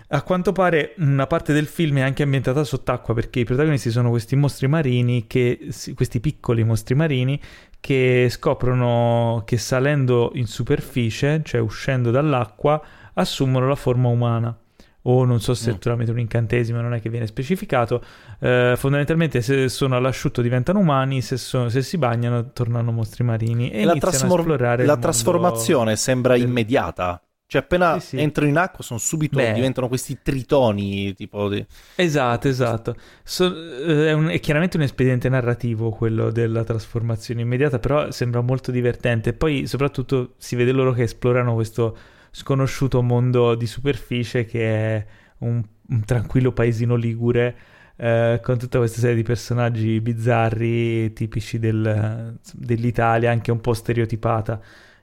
A quanto pare una parte del film è anche ambientata sott'acqua perché i protagonisti sono questi mostri marini, che, questi piccoli mostri marini che scoprono che salendo in superficie, cioè uscendo dall'acqua, assumono la forma umana o non so se mm. tramite un incantesimo, non è che viene specificato. Eh, fondamentalmente, se sono all'asciutto diventano umani, se, sono, se si bagnano tornano mostri marini e, la, trasmor- la trasformazione sembra del... immediata. Cioè, appena sì, sì. entrano in acqua, sono subito Beh. diventano questi tritoni. Tipo di... Esatto, esatto. So, eh, è, un, è, chiaramente un espediente narrativo quello della trasformazione immediata, però sembra molto divertente. Poi, soprattutto, si vede loro che esplorano questo sconosciuto mondo di superficie che è un, un tranquillo paesino ligure eh, con tutta questa serie di personaggi bizzarri tipici del, dell'Italia, anche un po' stereotipata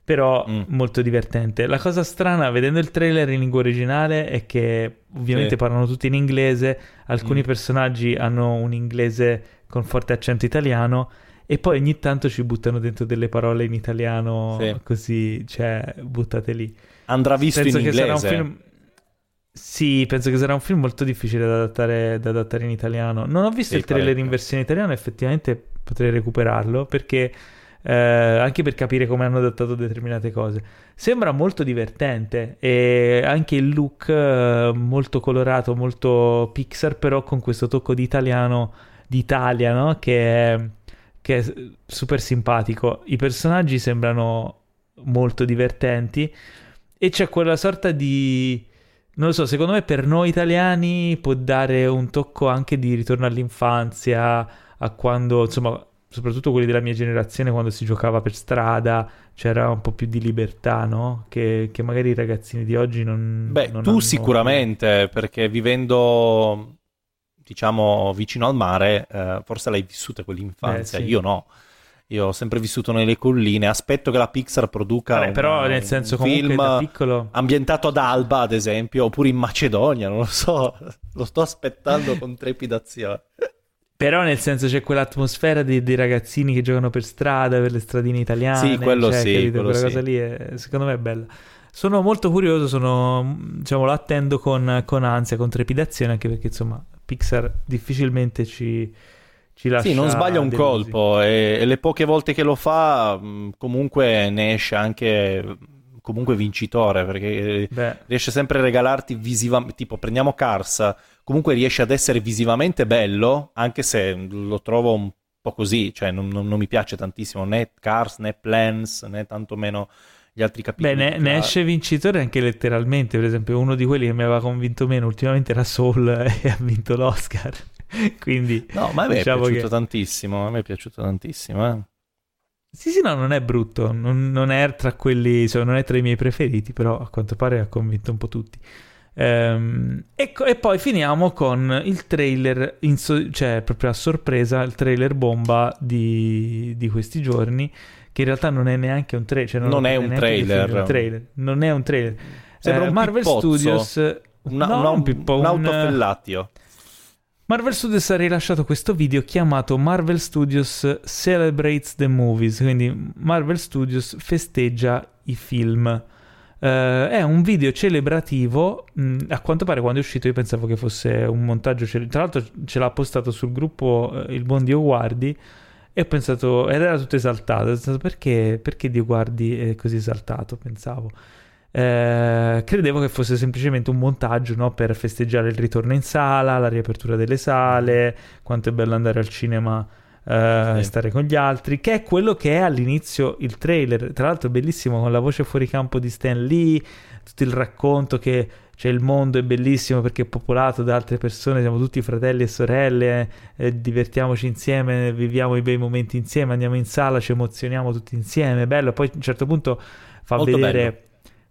però mm. molto divertente. La cosa strana, vedendo il trailer in lingua originale, è che ovviamente sì. parlano tutti in inglese, alcuni mm. personaggi hanno un inglese con forte accento italiano e poi ogni tanto ci buttano dentro delle parole in italiano sì. così, cioè, buttate lì. Andrà visto penso in inglese. Sarà un film... Sì, penso che sarà un film molto difficile da adattare, da adattare in italiano. Non ho visto sì, il trailer parecchio. in versione italiana, effettivamente potrei recuperarlo perché eh, anche per capire come hanno adattato determinate cose. Sembra molto divertente e anche il look eh, molto colorato, molto Pixar, però con questo tocco di italiano d'Italia, no? Che è, che è super simpatico. I personaggi sembrano molto divertenti e c'è quella sorta di non lo so, secondo me per noi italiani può dare un tocco anche di ritorno all'infanzia, a quando, insomma, soprattutto quelli della mia generazione, quando si giocava per strada, c'era un po' più di libertà, no? Che, che magari i ragazzini di oggi non... Beh, non tu hanno... sicuramente, perché vivendo, diciamo, vicino al mare, eh, forse l'hai vissuta quell'infanzia, eh, sì. io no. Io ho sempre vissuto nelle colline, aspetto che la Pixar produca Vabbè, un, però nel senso un film piccolo... ambientato ad Alba, ad esempio, oppure in Macedonia, non lo so, [LAUGHS] lo sto aspettando con trepidazione. Però nel senso c'è quell'atmosfera dei, dei, ragazzini che giocano per strada, per le stradine italiane. Sì, quello cioè, sì. Capito? Quello Quella sì. cosa lì è, secondo me è bella. Sono molto curioso, sono, diciamo, lo attendo con, con ansia, con trepidazione, anche perché insomma Pixar difficilmente ci ci lascia sì, non sbaglia un colpo e, e, le poche volte che lo fa comunque ne esce anche comunque vincitore perché Beh. riesce sempre a regalarti visivamente tipo prendiamo Cars comunque riesce ad essere visivamente bello anche se lo trovo un po' così cioè non, non, non mi piace tantissimo né Cars né Plans né tantomeno gli altri capitoli Beh, ne, ne, esce vincitore anche letteralmente per esempio uno di quelli che mi aveva convinto meno ultimamente era Soul [LAUGHS] e ha vinto l'Oscar [LAUGHS] Quindi, no, ma a me diciamo è piaciuto che... tantissimo. A me è piaciuto tantissimo. Eh. Sì, sì, no, non è brutto. Non, non, è tra quelli, cioè, non è tra i miei preferiti, però a quanto pare ha convinto un po' tutti. Ehm, e, e, poi finiamo con il trailer, so- cioè proprio a sorpresa, il trailer bomba di, di questi giorni, che in realtà non è neanche un, tra- cioè non non è un, trailer. un trailer. Non è un trailer. Sembra eh, un Marvel pippozzo. Studios Una, no, una, un, Pippo, un autofellatio. Marvel Studios ha rilasciato questo video chiamato Marvel Studios Celebrates the Movies, quindi Marvel Studios festeggia i film. Uh, è un video celebrativo. Mh, mm, a quanto pare, quando è uscito, io pensavo che fosse un montaggio. Cele- Tra l'altro, ce l'ha postato sul gruppo uh, Il buon Dio Guardi. E ho pensato, ed era tutto esaltato. Ho pensato, perché, perché Dio Guardi è così esaltato? Pensavo. Eh, credevo che fosse semplicemente un montaggio no? per festeggiare il ritorno in sala, la riapertura delle sale, quanto è bello andare al cinema e uh, sì. stare con gli altri, che è quello che è all'inizio il trailer. Tra l'altro, bellissimo con la voce fuori campo di Stan Lee, tutto il racconto che cioè, il mondo è bellissimo perché è popolato da altre persone, siamo tutti fratelli e sorelle, eh, divertiamoci insieme, viviamo i bei momenti insieme, andiamo in sala, ci emozioniamo tutti insieme. Bello, poi a un certo punto fa Molto vedere. Bello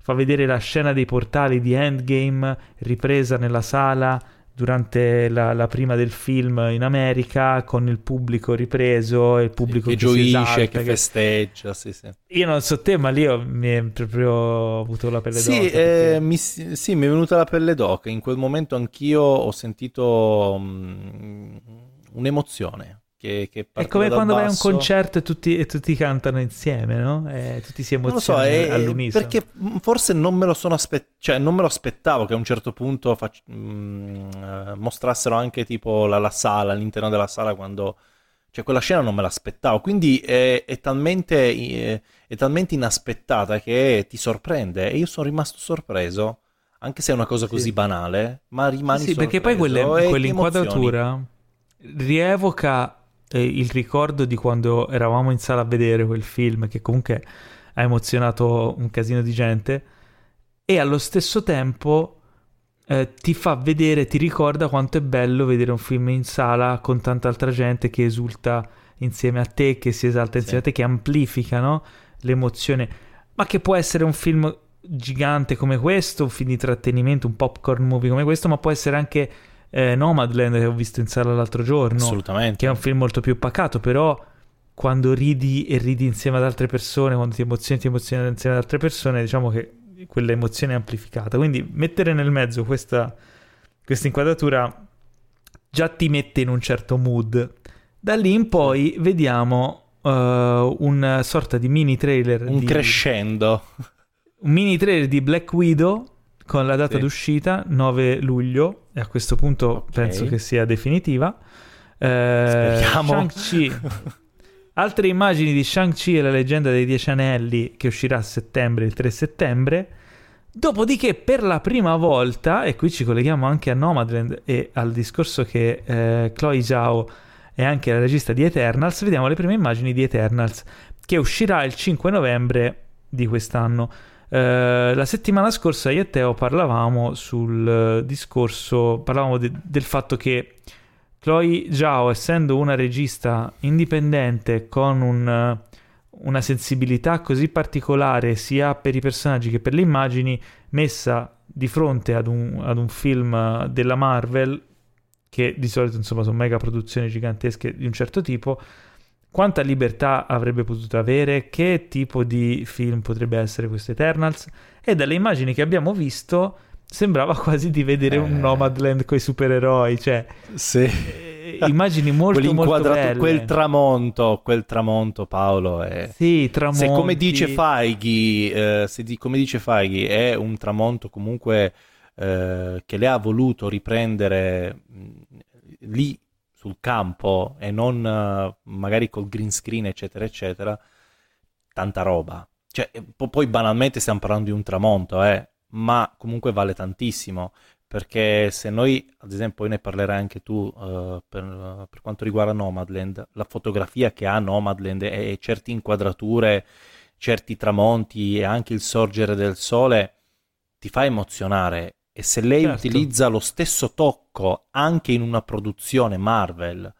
fa vedere la scena dei portali di Endgame ripresa nella sala durante la, la, prima del film in America con il pubblico ripreso e il pubblico che, che gioisce, esalta, che festeggia. Sì, sì. Io non so te, ma lì ho, mi è proprio avuto la pelle sì, d'oca. Eh, perché... mi, sì, mi è venuta la pelle d'oca. In quel momento anch'io ho sentito um, un'emozione che, che È come quando basso. vai a un concerto e tutti, e tutti cantano insieme, no? E tutti si emozionano so, all'unisono. Perché forse non me lo sono aspettato, cioè non me lo aspettavo che a un certo punto fac- mh, mm, eh, mostrassero anche tipo la, la, sala, all'interno della sala quando... Cioè quella scena non me l'aspettavo, quindi è, è, talmente, è, è talmente inaspettata che ti sorprende e io sono rimasto sorpreso anche se è una cosa così sì. banale, ma rimani sì, sorpreso. Sì, perché poi quelle, quell'inquadratura rievoca eh, il ricordo di quando eravamo in sala a vedere quel film, che comunque ha emozionato un casino di gente, e allo stesso tempo eh, ti fa vedere, ti ricorda quanto è bello vedere un film in sala con tanta altra gente che esulta insieme a te, che si esalta insieme sì. a te, che amplificano l'emozione, ma che può essere un film gigante come questo, un film di trattenimento, un popcorn movie come questo, ma può essere anche eh, Nomadland che ho visto in sala l'altro giorno. Assolutamente. Che è un film molto più pacato, però quando ridi e ridi insieme ad altre persone, quando ti emozioni, ti emozioni insieme ad altre persone, diciamo che quella emozione è amplificata. Quindi mettere nel mezzo questa, questa inquadratura già ti mette in un certo mood. Da lì in poi vediamo uh, una sorta di mini trailer. Un di, crescendo. Un mini trailer di Black Widow con la data sì. d'uscita 9 luglio e a questo punto okay. penso che sia definitiva. Eh, Speriamo. Shang-Chi. [LAUGHS] Altre immagini di Shang-Chi e la leggenda dei Dieci Anelli che uscirà a settembre, il 3 settembre. Dopodiché, per la prima volta, e qui ci colleghiamo anche a Nomadland e al discorso che eh, Chloe Zhao è anche la regista di Eternals, vediamo le prime immagini di Eternals, che uscirà il 5 novembre di quest'anno. Eh, la settimana scorsa io e Teo parlavamo sul discorso, parlavamo de- del fatto che Chloe Zhao, essendo una regista indipendente con un, una sensibilità così particolare sia per i personaggi che per le immagini, messa di fronte ad un, ad un film della Marvel, che di solito insomma sono mega produzioni gigantesche di un certo tipo, quanta libertà avrebbe potuto avere, che tipo di film potrebbe essere questo Eternals e dalle immagini che abbiamo visto sembrava [LAUGHS] quasi di vedere eh... un Nomadland con i supereroi, cioè sì. eh, immagini molto molto belle. Quel tramonto, quel tramonto Paolo è... Sì, tramonti. Se come dice Feighi, eh, se di, come dice Feighi è un tramonto comunque eh, che le ha voluto riprendere mh, lì sul campo e non uh, magari col green screen, eccetera, eccetera, tanta roba. Cioè, poi banalmente stiamo parlando di un tramonto, eh, ma comunque vale tantissimo. Perché se noi, ad esempio, poi ne parlerai anche tu uh, per, per, quanto riguarda Nomadland, la fotografia che ha Nomadland e, e certe inquadrature, certi tramonti e anche il sorgere del sole ti fa emozionare e se lei certo. utilizza lo stesso tocco anche in una produzione Marvel,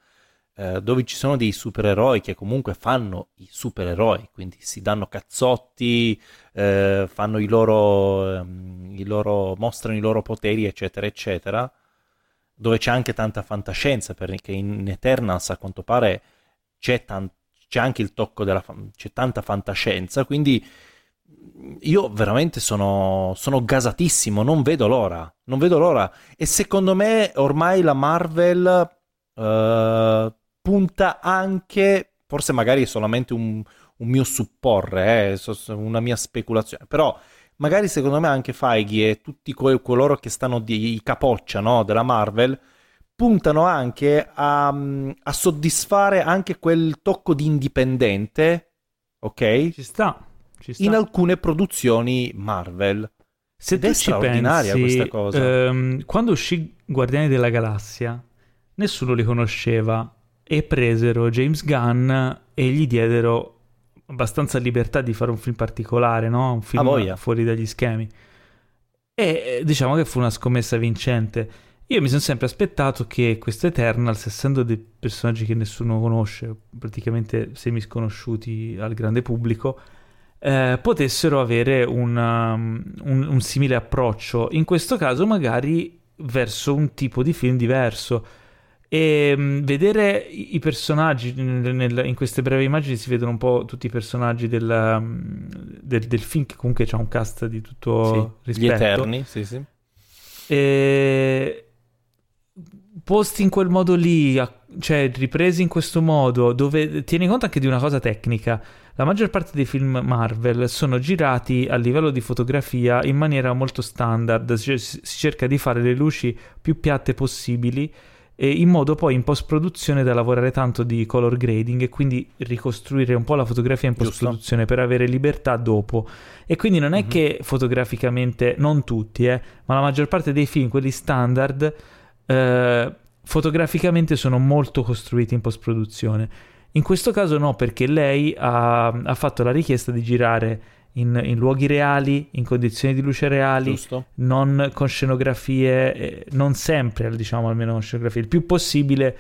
eh, dove ci sono dei supereroi che comunque fanno i supereroi, quindi si danno cazzotti, eh, fanno i loro, ehm, i loro, mostrano i loro poteri, eccetera, eccetera, dove c'è anche tanta fantascienza, perché in Eternals a quanto pare c'è, tan- c'è anche il tocco della... Fa- c'è tanta fantascienza, quindi io veramente sono, sono gasatissimo, non vedo l'ora, non vedo l'ora. E secondo me ormai la Marvel uh, punta anche, forse magari è solamente un, un mio supporre, eh, una mia speculazione, però magari secondo me anche Feige e tutti que- coloro che stanno di capoccia no, della Marvel puntano anche a, a, soddisfare anche quel tocco di indipendente, ok? Ci sta. In alcune produzioni Marvel. Se Ed tu è ci pensi, questa cosa. Ehm, quando uscì Guardiani della Galassia, nessuno li conosceva e presero James Gunn e gli diedero abbastanza libertà di fare un film particolare, no? Un film fuori dagli schemi. E diciamo che fu una scommessa vincente. Io mi sono sempre aspettato che questo Eternals, essendo dei personaggi che nessuno conosce, praticamente semi sconosciuti al grande pubblico, eh, potessero avere una, um, un, un simile approccio. In questo caso, magari verso un tipo di film diverso. E um, vedere i personaggi nel, nel, in queste brevi immagini si vedono un po' tutti i personaggi del, um, del, del film che comunque c'ha un cast di tutto sì, rispetto. gli Eterni sì sì. E posti in quel modo lì cioè ripresi in questo modo dove tieni conto anche di una cosa tecnica la maggior parte dei film Marvel sono girati a livello di fotografia in maniera molto standard cioè, si cerca di fare le luci più piatte possibili e in modo poi in post produzione da lavorare tanto di color grading e quindi ricostruire un po' la fotografia in post produzione per avere libertà dopo. E quindi non è mm-hmm. che fotograficamente non tutti eh, ma la maggior parte dei film quelli standard eh, fotograficamente sono molto costruiti in post produzione in questo caso no perché lei ha, ha fatto la richiesta di girare in, in, luoghi reali, in condizioni di luce reali, Giusto. non con scenografie, eh, non sempre, diciamo almeno con scenografie, il più possibile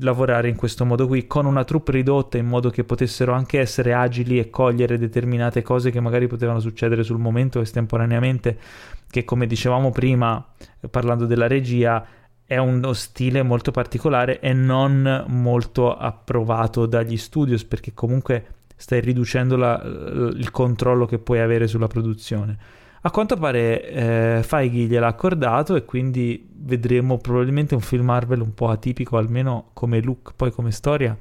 lavorare in questo modo qui con una troupe ridotta in modo che potessero anche essere agili e cogliere determinate cose che magari potevano succedere sul momento estemporaneamente che come dicevamo prima parlando della regia è uno stile molto particolare e non molto approvato dagli studios perché comunque stai riducendo la, il controllo che puoi avere sulla produzione. A quanto pare eh, Feige gliel'ha accordato e quindi vedremo probabilmente un film Marvel un po' atipico, almeno come look, poi come storia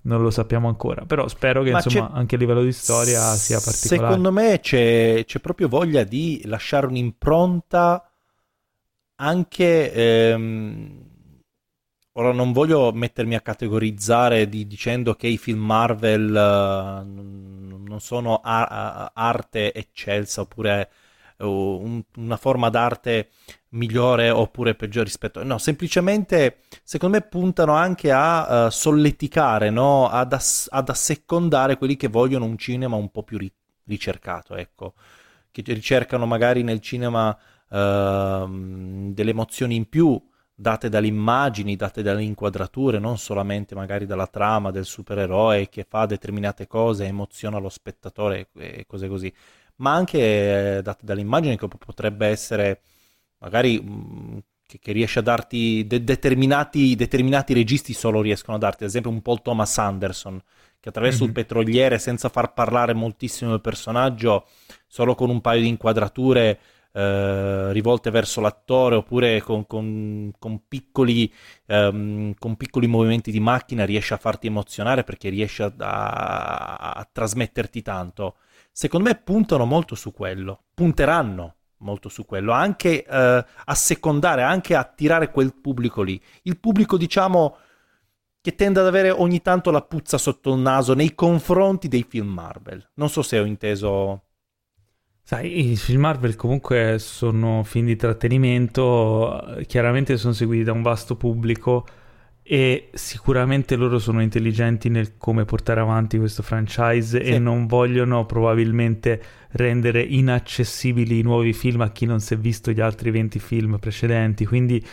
non lo sappiamo ancora, però spero che insomma anche a livello di storia sia particolare. Secondo me c'è, c'è proprio voglia di lasciare un'impronta anche ehm, Ora non voglio mettermi a categorizzare di, dicendo che i film Marvel uh, non sono a- arte eccelsa oppure uh, un, una forma d'arte migliore oppure peggiore rispetto no semplicemente secondo me puntano anche a uh, solleticare no? ad, ass- ad, assecondare quelli che vogliono un cinema un po' più ri- ricercato ecco che ricercano magari nel cinema ehm, delle emozioni in più date dalle immagini, date dalle inquadrature, non solamente magari dalla trama del supereroe che fa determinate cose, emoziona lo spettatore e cose così, ma anche eh, date dalle immagini che potrebbe essere magari mh, mm, che, che, riesce a darti de- determinati, determinati registi solo riescono a darti, ad esempio un Paul Thomas Anderson che attraverso mm-hmm. il petroliere senza far parlare moltissimo il personaggio, solo con un paio di inquadrature eh, rivolte verso l'attore oppure con, con, con, piccoli, um, con, piccoli, movimenti di macchina riesce a farti emozionare perché riesce a, a, a trasmetterti tanto. Secondo me puntano molto su quello, punteranno molto su quello, anche uh, a secondare, anche a attirare quel pubblico lì. Il pubblico, diciamo, che tende ad avere ogni tanto la puzza sotto il naso nei confronti dei film Marvel. Non so se ho inteso Sai, i film Marvel comunque sono film di trattenimento, chiaramente sono seguiti da un vasto pubblico e sicuramente loro sono intelligenti nel come portare avanti questo franchise sì. e non vogliono probabilmente rendere inaccessibili i nuovi film a chi non si è visto gli altri 20 film precedenti, quindi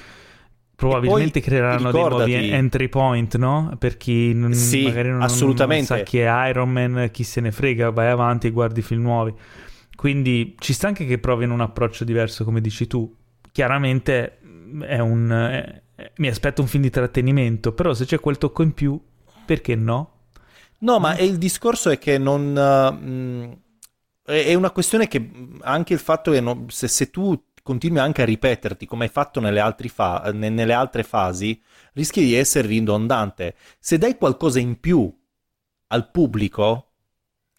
probabilmente creeranno dei nuovi entry point, no? Per chi non, sì, magari non, non sa chi è Iron Man, chi se ne frega, vai avanti e guardi film nuovi. Quindi ci sta anche che provino un approccio diverso, come dici tu. Chiaramente è un, è, mi aspetto un film di trattenimento, però se c'è quel tocco in più, perché no? No, ma il discorso è che non... Uh, è una questione che anche il fatto che non, se, se, tu continui anche a ripeterti come hai fatto nelle, fa- nelle altre fasi, rischi di essere ridondante. Se dai qualcosa in più al pubblico,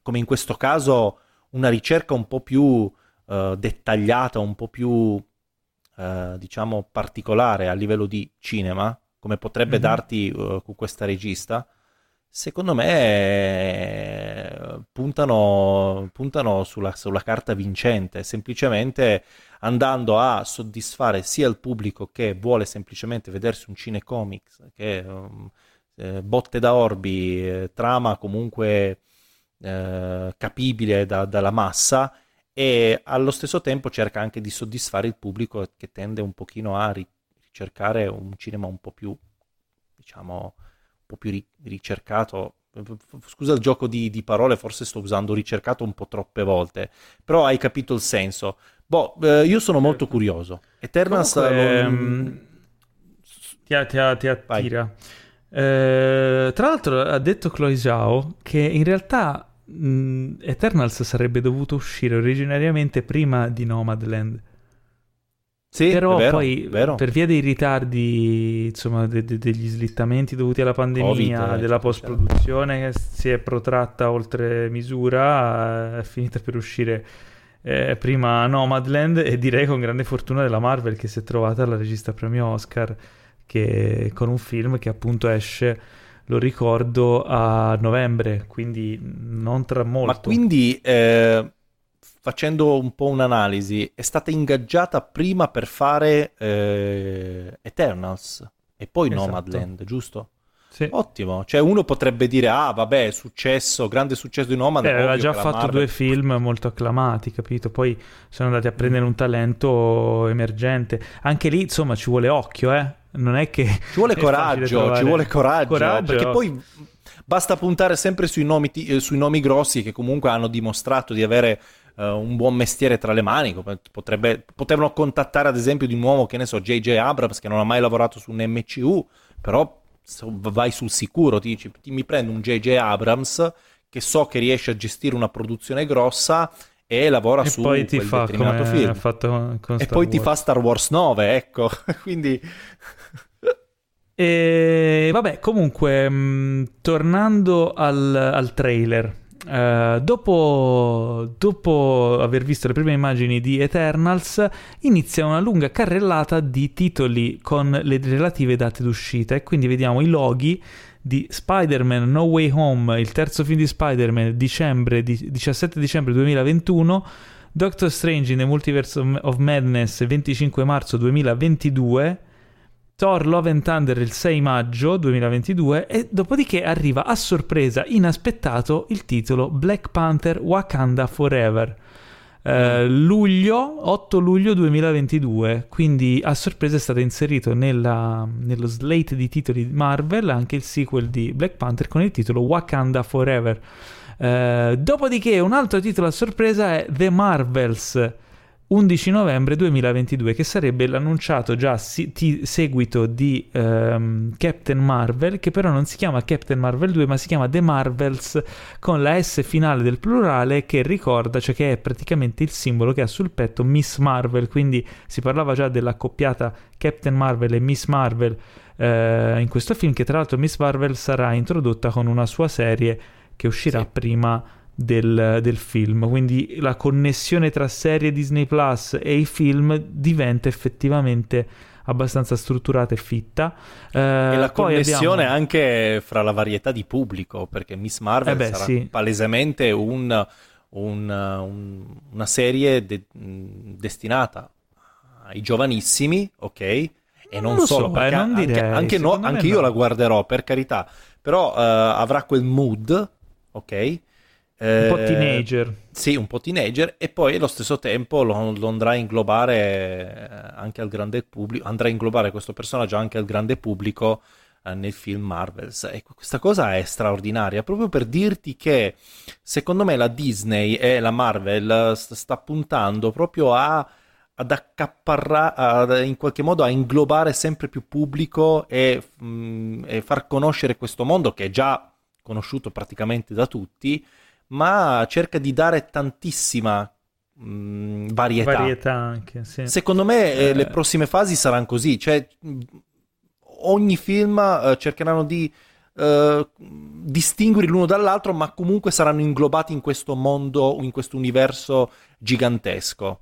come in questo caso una ricerca un po' più uh, dettagliata, un po' più, uh, diciamo, particolare a livello di cinema, come potrebbe mm-hmm. darti uh, questa regista, secondo me puntano, puntano sulla, sulla, carta vincente, semplicemente andando a soddisfare sia il pubblico che vuole semplicemente vedersi un cinecomics, che um, eh, botte da orbi, eh, trama comunque eh, capibile da, dalla massa e allo stesso tempo cerca anche di soddisfare il pubblico che tende un pochino a ricercare un cinema un po' più, diciamo, un po' più ri- ricercato. Scusa il gioco di, di, parole, forse sto usando ricercato un po' troppe volte, però hai capito il senso. Boh, eh, io sono molto curioso. Eternals Comunque, non... Ehm, ti, ti, ti attira. Eh, tra l'altro ha detto Chloe Zhao che in realtà mh, Eternals sarebbe dovuto uscire originariamente prima di Nomadland. Sì, però vero, poi vero. per via dei ritardi, insomma, de- de- degli slittamenti dovuti alla pandemia, COVID, della post-produzione che si è protratta oltre misura, è finita per uscire eh, prima Nomadland e direi con grande fortuna della Marvel che si è trovata la regista premio Oscar che, con un film che appunto esce lo ricordo a novembre, quindi non tra molto. Ma quindi, eh, facendo un po' un'analisi, è stata ingaggiata prima per fare eh, Eternals e poi esatto. Nomadland, giusto? Sì. Ottimo, cioè uno potrebbe dire ah vabbè successo, grande successo di Nomad. Eh, aveva già fatto Marvel... due film molto acclamati, capito? Poi sono andati a prendere un talento emergente. Anche lì insomma ci vuole occhio, eh? Non è che... Ci vuole [LAUGHS] coraggio, ci vuole coraggio, coraggio, perché poi basta puntare sempre sui nomi, eh, sui nomi grossi che comunque hanno dimostrato di avere uh, un buon mestiere tra le mani. Potrebbe, potevano contattare ad esempio di nuovo, che ne so, J.J. Abrams che non ha mai lavorato su un MCU, però vai sul sicuro, ti dici mi prendo un JJ Abrams che so che riesce a gestire una produzione grossa e lavora e su poi ti fa determinato film. e poi Wars. ti fa Star Wars 9, ecco. [LAUGHS] Quindi e vabbè, comunque, mh, mm, tornando al, al trailer, Uh, dopo, dopo, aver visto le prime immagini di Eternals, inizia una lunga carrellata di titoli con le relative date d'uscita e quindi vediamo i loghi di Spider-Man No Way Home, il terzo film di Spider-Man, dicembre, di, 17 dicembre 2021, Doctor Strange in the Multiverse of Madness, 25 marzo 2022, Thor Love and Thunder il 6 maggio 2022 e dopodiché arriva a sorpresa inaspettato il titolo Black Panther Wakanda Forever. Eh, luglio, 8 luglio 2022, quindi a sorpresa è stato inserito nella, nello slate di titoli di Marvel anche il sequel di Black Panther con il titolo Wakanda Forever. Eh, dopodiché un altro titolo a sorpresa è The Marvels 11 novembre 2022, che sarebbe l'annunciato già si- ti- seguito di um, Captain Marvel, che però non si chiama Captain Marvel 2, ma si chiama The Marvels con la S finale del plurale che ricorda, cioè che è praticamente il simbolo che ha sul petto Miss Marvel, quindi si parlava già dell'accoppiata Captain Marvel e Miss Marvel eh, in questo film, che tra l'altro Miss Marvel sarà introdotta con una sua serie che uscirà sì. prima del, del, film. Quindi la connessione tra serie Disney Plus e i film diventa effettivamente abbastanza strutturata e fitta. Eh, e la connessione abbiamo... anche fra la varietà di pubblico, perché Miss Marvel eh beh, sarà sì. palesemente un, un, un, una serie de- destinata ai giovanissimi, ok? E non, non solo, so, eh, non anche, anche, no, anche io no. la guarderò, per carità, però uh, avrà quel mood, ok? Un po' eh, teenager. Sì, un po' teenager e poi allo stesso tempo lo, lo, andrà a inglobare eh, anche al grande pubblico, andrà a inglobare questo personaggio anche al grande pubblico eh, nel film Marvels. E questa cosa è straordinaria, proprio per dirti che secondo me la Disney e la Marvel sta, sta puntando proprio a ad accaparrare, in qualche modo a inglobare sempre più pubblico e, mh, mm, e far conoscere questo mondo che è già conosciuto praticamente da tutti, ma cerca di dare tantissima mh, mm, varietà. Varietà anche, sì. Secondo me eh, le prossime fasi saranno così, cioè ogni film eh, cercheranno di eh, distinguere l'uno dall'altro, ma comunque saranno inglobati in questo mondo, in questo universo gigantesco.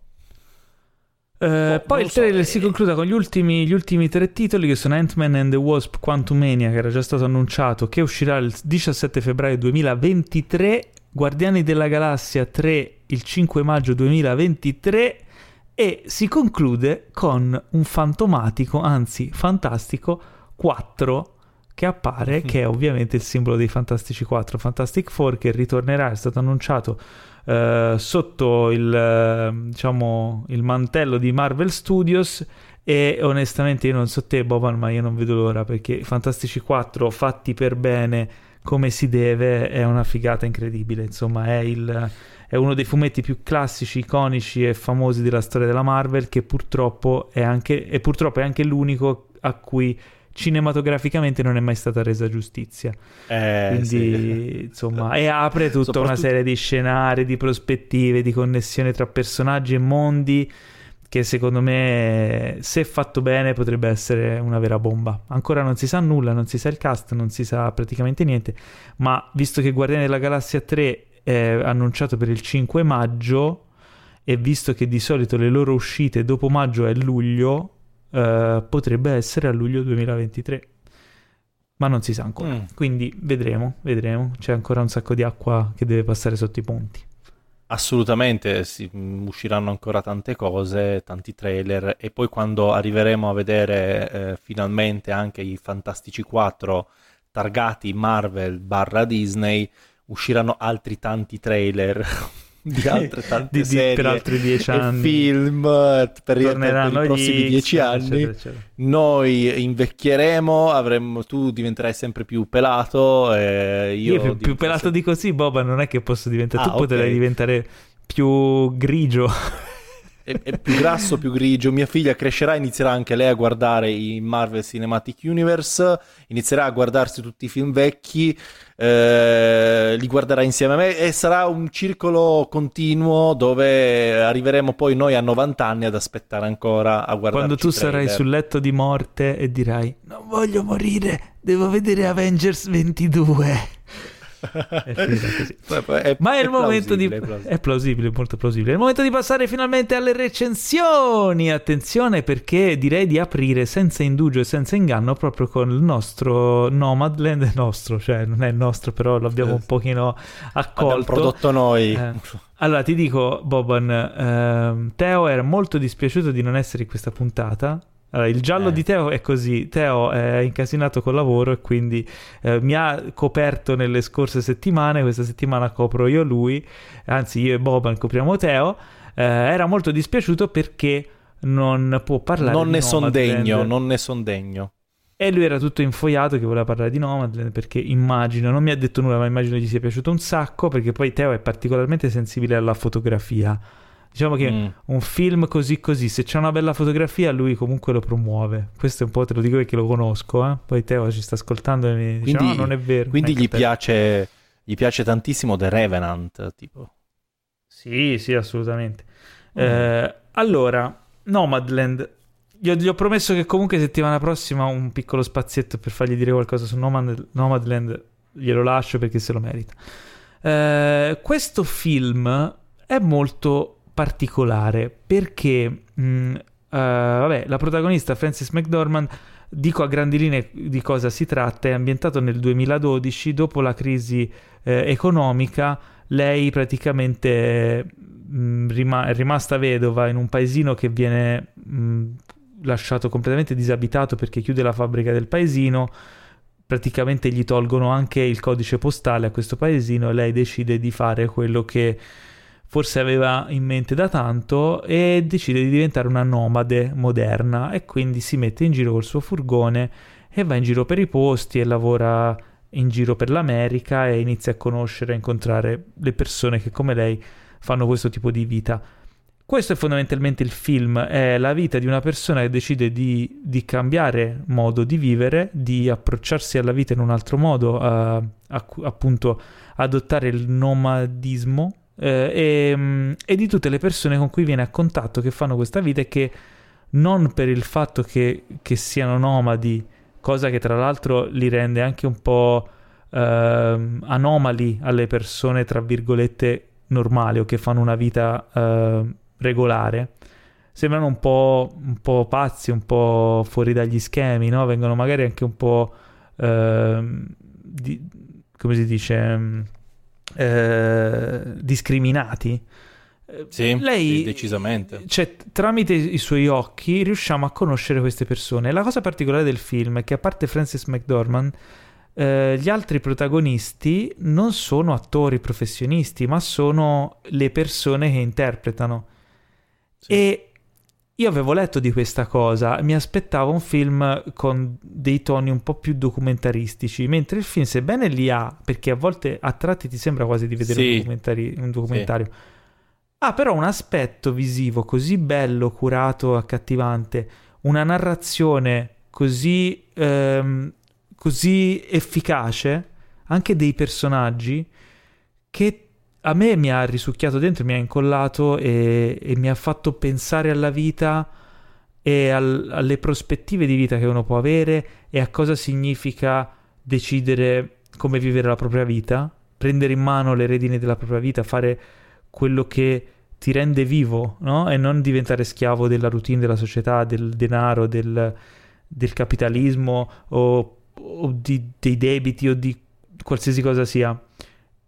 Uh, poi il trailer so, si conclude con gli ultimi, gli ultimi, tre titoli che sono Ant-Man and the Wasp Quantumania che era già stato annunciato che uscirà il 17 febbraio 2023 Guardiani della Galassia 3 il 5 maggio 2023 e si conclude con un fantomatico, anzi fantastico 4 che appare, che è ovviamente il simbolo dei Fantastici 4, Fantastic Four che ritornerà, è stato annunciato uh, sotto il, uh, diciamo, il mantello di Marvel Studios e onestamente io non so te Boban ma io non vedo l'ora perché Fantastici 4 fatti per bene come si deve è una figata incredibile. Insomma, è, il, è, uno dei fumetti più classici, iconici e famosi della storia della Marvel, che purtroppo è anche, e purtroppo è anche l'unico a cui cinematograficamente non è mai stata resa giustizia. Eh, Quindi, sì. insomma, e apre tutta Soprattutto... una serie di scenari, di prospettive, di connessione tra personaggi e mondi che secondo me se fatto bene potrebbe essere una vera bomba. Ancora non si sa nulla, non si sa il cast, non si sa praticamente niente, ma visto che Guardiani della Galassia 3 è annunciato per il 5 maggio e visto che di solito le loro uscite dopo maggio è luglio, eh, potrebbe essere a luglio 2023. Ma non si sa ancora. Mm. Quindi vedremo, vedremo. C'è ancora un sacco di acqua che deve passare sotto i ponti. Assolutamente, si, mm, usciranno ancora tante cose, tanti trailer e poi quando arriveremo a vedere eh, finalmente anche i Fantastici 4 targati Marvel barra Disney, usciranno altri tanti trailer [LAUGHS] [LAUGHS] di altre tante di, serie per altri dieci anni film per, per, i prossimi dieci anni eccetera, eccetera. noi invecchieremo avremo, tu diventerai sempre più pelato e io, io più, più pelato sempre... di così Boba non è che posso diventare ah, tu okay. potrai diventare più grigio è, è, più grasso, più grigio. Mia figlia crescerà, inizierà anche lei a guardare i Marvel Cinematic Universe, inizierà a guardarsi tutti i film vecchi, eh, li guarderà insieme a me e sarà un circolo continuo dove arriveremo poi noi a 90 anni ad aspettare ancora a guardare. Quando tu sarai sul letto di morte e dirai non voglio morire, devo vedere Avengers 22 è così. È, Ma è, il momento di... È plausibile, molto plausibile. È il momento di passare finalmente alle recensioni. Attenzione perché direi di aprire senza indugio e senza inganno proprio con il nostro Nomadland. Nostro, cioè non è il nostro, però l'abbiamo un pochino accolto. Abbiamo prodotto noi. Eh. Allora ti dico, Boban, ehm, Teo era molto dispiaciuto di non essere in questa puntata allora, il giallo eh. di Teo è così, Teo è incasinato col lavoro e quindi eh, mi ha coperto nelle scorse settimane, questa settimana copro io lui, anzi io e Boban copriamo Teo, eh, era molto dispiaciuto perché non può parlare non di ne son degno, non ne son degno. E lui era tutto infoiato che voleva parlare di Nomadland perché immagino, non mi ha detto nulla, ma immagino gli sia piaciuto un sacco perché poi Teo è particolarmente sensibile alla fotografia Diciamo che mm. un film così così, se c'è una bella fotografia, lui comunque lo promuove. Questo è un po', te lo dico perché lo conosco, eh? Poi Teo ci sta ascoltando e mi dice, quindi, no, non è vero. Quindi gli piace, gli piace, tantissimo The Revenant, tipo. Sì, sì, assolutamente. Mm. Eh, allora, Nomadland. Io gli ho promesso che comunque settimana prossima un piccolo spazietto per fargli dire qualcosa su Nomad, Nomadland glielo lascio perché se lo merita. Eh, questo film è molto particolare perché mh, uh, vabbè, la protagonista Frances McDormand dico a grandi linee di cosa si tratta, è ambientato nel 2012 dopo la crisi eh, economica, lei praticamente mh, rima- è rimasta vedova in un paesino che viene mh, lasciato completamente disabitato perché chiude la fabbrica del paesino, praticamente gli tolgono anche il codice postale a questo paesino e lei decide di fare quello che forse aveva in mente da tanto e decide di diventare una nomade moderna e quindi si mette in giro col suo furgone e va in giro per i posti e lavora in giro per l'America e inizia a conoscere, a incontrare le persone che come lei fanno questo tipo di vita. questo è fondamentalmente il film, è la vita di una persona che decide di, di cambiare modo di vivere, di approcciarsi alla vita in un altro modo, uh, appunto adottare il nomadismo eh, e, mm, e, di tutte le persone con cui viene a contatto che fanno questa vita e che non per il fatto che, che siano nomadi, cosa che tra l'altro li rende anche un po' eh, anomali alle persone, tra virgolette, normali o che fanno una vita eh, regolare, sembrano un po', un po', pazzi, un po' fuori dagli schemi, no? Vengono magari anche un po'... Eh, di, come si dice? Eh, discriminati. Sì, Lei, sì, decisamente. Cioè, tramite i suoi occhi riusciamo a conoscere queste persone. La cosa particolare del film è che, a parte Francis McDormand, eh, gli altri protagonisti non sono attori professionisti, ma sono le persone che interpretano. Sì. E io avevo letto di questa cosa, mi aspettavo un film con dei toni un po' più documentaristici, mentre il film, sebbene li ha, perché a volte a tratti ti sembra quasi di vedere sì. un, documentari- un, documentario, sì. ha però un aspetto visivo così bello, curato, accattivante, una narrazione così, ehm, così efficace, anche dei personaggi, che a me mi ha risucchiato dentro, mi ha incollato e, e mi ha fatto pensare alla vita e al, alle prospettive di vita che uno può avere e a cosa significa decidere come vivere la propria vita, prendere in mano le redini della propria vita, fare quello che ti rende vivo, no? E non diventare schiavo della routine della società, del denaro, del, del capitalismo o, o di, dei debiti o di qualsiasi cosa sia.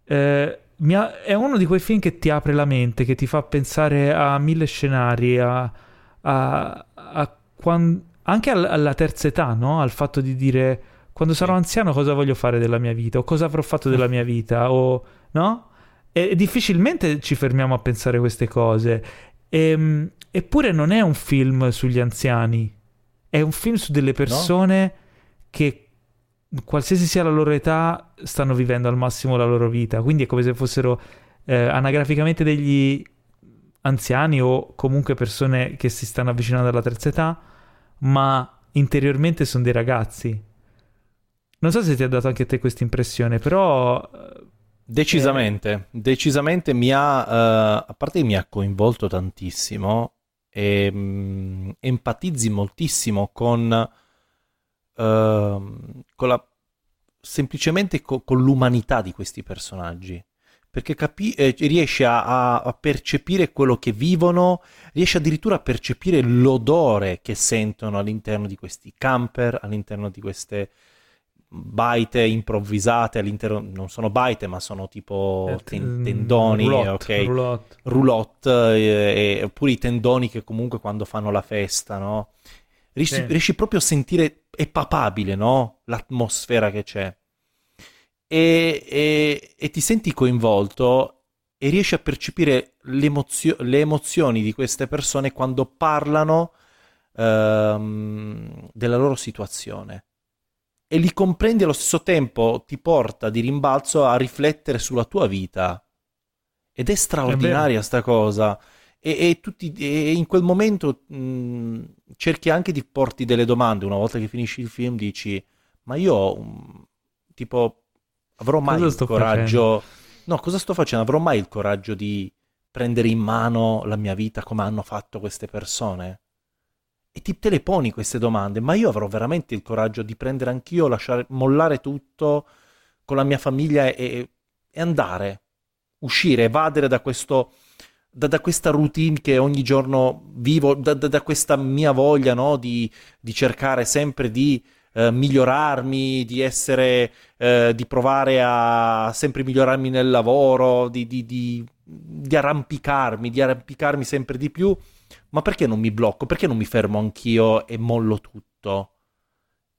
Eh, ha, è uno di quei film che ti apre la mente, che ti fa pensare a mille scenari, a, a, a quando, anche al, alla terza età, no? Al fatto di dire quando sarò anziano cosa voglio fare della mia vita o cosa avrò fatto della mia vita o no? E, difficilmente ci fermiamo a pensare queste cose. E, ehm, eppure non è un film sugli anziani, è un film su delle persone no? che qualsiasi sia la loro età, stanno vivendo al massimo la loro vita. Quindi è come se fossero eh, anagraficamente degli anziani o comunque persone che si stanno avvicinando alla terza età, ma interiormente sono dei ragazzi. Non so se ti ha dato anche a te questa impressione, però... Eh, decisamente, eh... decisamente mi ha, uh, a parte che mi ha coinvolto tantissimo, e, um, empatizzi moltissimo con Ehm, con la, semplicemente co- con l'umanità di questi personaggi. Perché capi- eh, riesce a, a, percepire quello che vivono, riesce addirittura a percepire l'odore che sentono all'interno di questi camper, all'interno di queste baite improvvisate all'interno, non sono baite ma sono tipo eh, ten- tendoni, roulotte, ok? Roulotte, roulotte eh, eh, oppure i tendoni che comunque quando fanno la festa, no? Riesci, sì. riesci proprio a sentire, è papabile, no? L'atmosfera che c'è. E, e, e, ti senti coinvolto e riesci a percepire l'emozio- le emozioni di queste persone quando parlano ehm, della loro situazione. E li comprendi allo stesso tempo, ti porta di rimbalzo a riflettere sulla tua vita. Ed è straordinaria è sta cosa e, e, tutti, e in quel momento mh, cerchi anche di porti delle domande. Una volta che finisci il film dici ma io um, tipo avrò mai cosa il coraggio facendo? no cosa sto facendo? Avrò mai il coraggio di prendere in mano la mia vita come hanno fatto queste persone? E ti te le poni queste domande ma io avrò veramente il coraggio di prendere anch'io lasciare mollare tutto con la mia famiglia e, e andare uscire evadere da questo da, da, questa routine che ogni giorno vivo, da, da questa mia voglia no? di, di, cercare sempre di eh, migliorarmi, di essere, eh, di provare a sempre migliorarmi nel lavoro, di, di, di arrampicarmi, di arrampicarmi sempre di più. Ma perché non mi blocco? Perché non mi fermo anch'io e mollo tutto?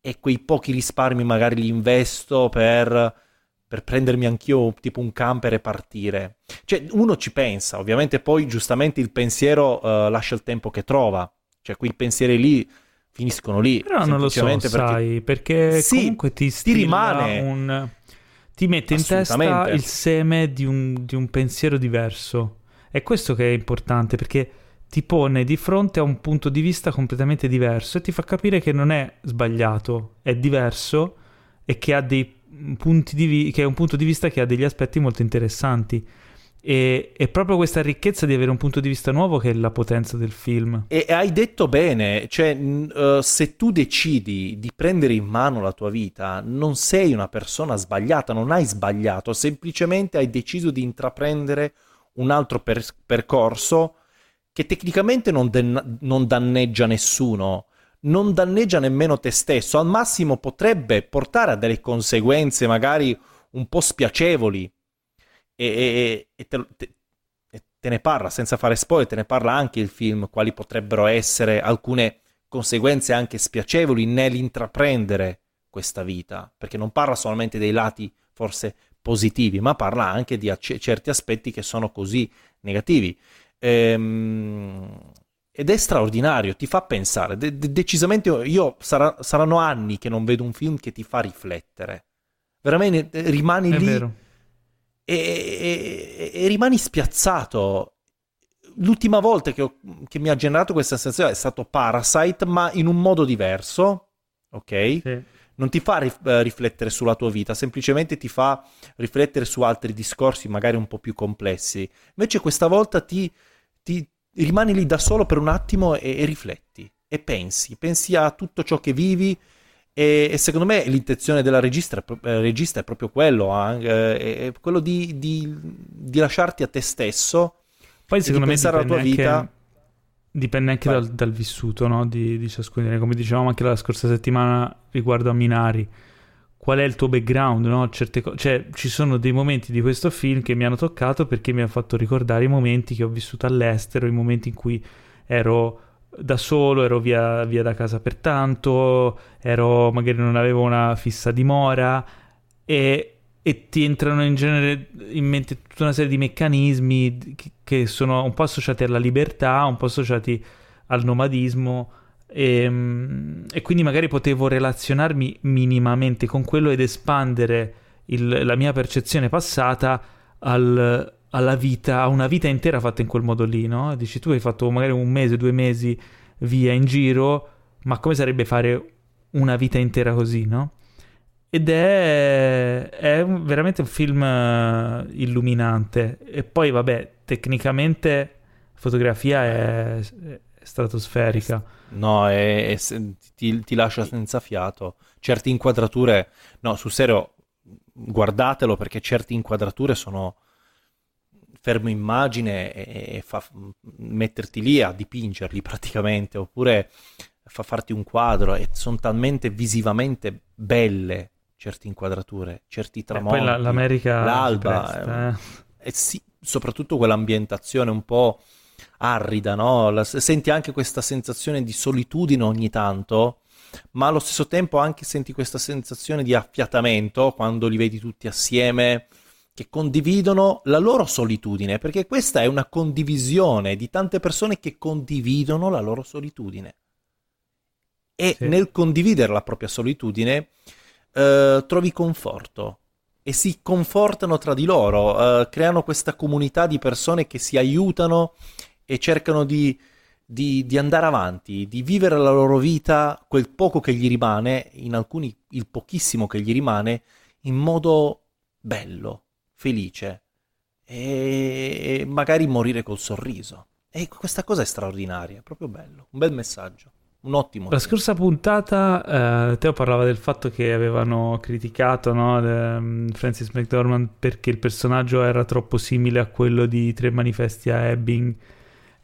E quei pochi risparmi magari li investo per per prendermi anch'io tipo un camper e partire. Cioè, uno ci pensa, ovviamente poi giustamente il pensiero uh, lascia il tempo che trova. Cioè, quei pensieri lì finiscono lì. Però non lo so, perché... sai, perché sì, comunque ti, ti rimane un... Ti mette in testa il seme di un, di un pensiero diverso. È questo che è importante, perché ti pone di fronte a un punto di vista completamente diverso e ti fa capire che non è sbagliato, è diverso e che, ha dei vi- che è un punto di vista che ha degli aspetti molto interessanti. E è proprio questa ricchezza di avere un punto di vista nuovo che è la potenza del film. E hai detto bene, cioè uh, se tu decidi di prendere in mano la tua vita, non sei una persona sbagliata, non hai sbagliato, semplicemente hai deciso di intraprendere un altro per- percorso che tecnicamente non, den- non danneggia nessuno, non danneggia nemmeno te stesso, al massimo potrebbe portare a delle conseguenze magari un po' spiacevoli e, e, e te, te, te, ne parla, senza fare spoiler, te ne parla anche il film, quali potrebbero essere alcune conseguenze anche spiacevoli nell'intraprendere questa vita, perché non parla solamente dei lati forse positivi, ma parla anche di ac- certi aspetti che sono così negativi. Ehm, ed è straordinario, ti fa pensare. De- de- decisamente io sarà- saranno anni che non vedo un film che ti fa riflettere. Veramente eh, rimani è lì vero. E, e, e, rimani spiazzato. L'ultima volta che, ho, che, mi ha generato questa sensazione è stato Parasite, ma in un modo diverso, ok? Sì. Non ti fa rif- eh, riflettere sulla tua vita, semplicemente ti fa riflettere su altri discorsi magari un po' più complessi. Invece questa volta ti, ti rimani lì da solo per un attimo e, e, rifletti e pensi, pensi a tutto ciò che vivi e, e secondo me l'intenzione della regista, eh, regista è proprio quello, eh, è quello di, di, di, lasciarti a te stesso, poi secondo me pensare alla tua anche, vita. Dipende anche dal, dal, vissuto no? di, di ciascuno, come dicevamo anche la scorsa settimana riguardo a Minari qual è il tuo background, no? Certe co- cioè, ci sono dei momenti di questo film che mi hanno toccato perché mi hanno fatto ricordare i momenti che ho vissuto all'estero, i momenti in cui ero da solo, ero via, via da casa per tanto, ero, magari non avevo una fissa dimora e, e ti entrano in genere in mente tutta una serie di meccanismi che, che sono un po' associati alla libertà, un po' associati al nomadismo e, ehm, e, quindi magari potevo relazionarmi minimamente con quello ed espandere il, la mia percezione passata al, alla vita, a una vita intera fatta in quel modo lì, no? Dici tu hai fatto magari un mese, due mesi via in giro, ma come sarebbe fare una vita intera così, no? Ed è, è veramente un film illuminante. E poi, vabbè, tecnicamente fotografia è stratosferica. No, è, è, ti, ti, lascia senza fiato. Certe inquadrature, no, sul serio, guardatelo perché certe inquadrature sono fermo immagine e, e fa metterti lì a dipingerli praticamente, oppure fa farti un quadro e sono talmente visivamente belle certe inquadrature, certi tramonti, e poi la, l'America l'alba, presta, eh. e sì, soprattutto quell'ambientazione un po' arida, no? La, senti anche questa sensazione di solitudine ogni tanto, ma allo stesso tempo anche senti questa sensazione di affiatamento quando li vedi tutti assieme che condividono la loro solitudine, perché questa è una condivisione di tante persone che condividono la loro solitudine. E sì. nel condividere la propria solitudine eh, trovi conforto e si confortano tra di loro, eh, creano questa comunità di persone che si aiutano e cercano di, di, di, andare avanti, di vivere la loro vita, quel poco che gli rimane, in alcuni il pochissimo che gli rimane, in modo bello, felice e magari morire col sorriso. E questa cosa è straordinaria, è proprio bello, un bel messaggio. Un ottimo. La scorsa puntata eh, Teo parlava del fatto che avevano criticato no, um, Francis McDormand perché il personaggio era troppo simile a quello di Tre manifesti a Ebbing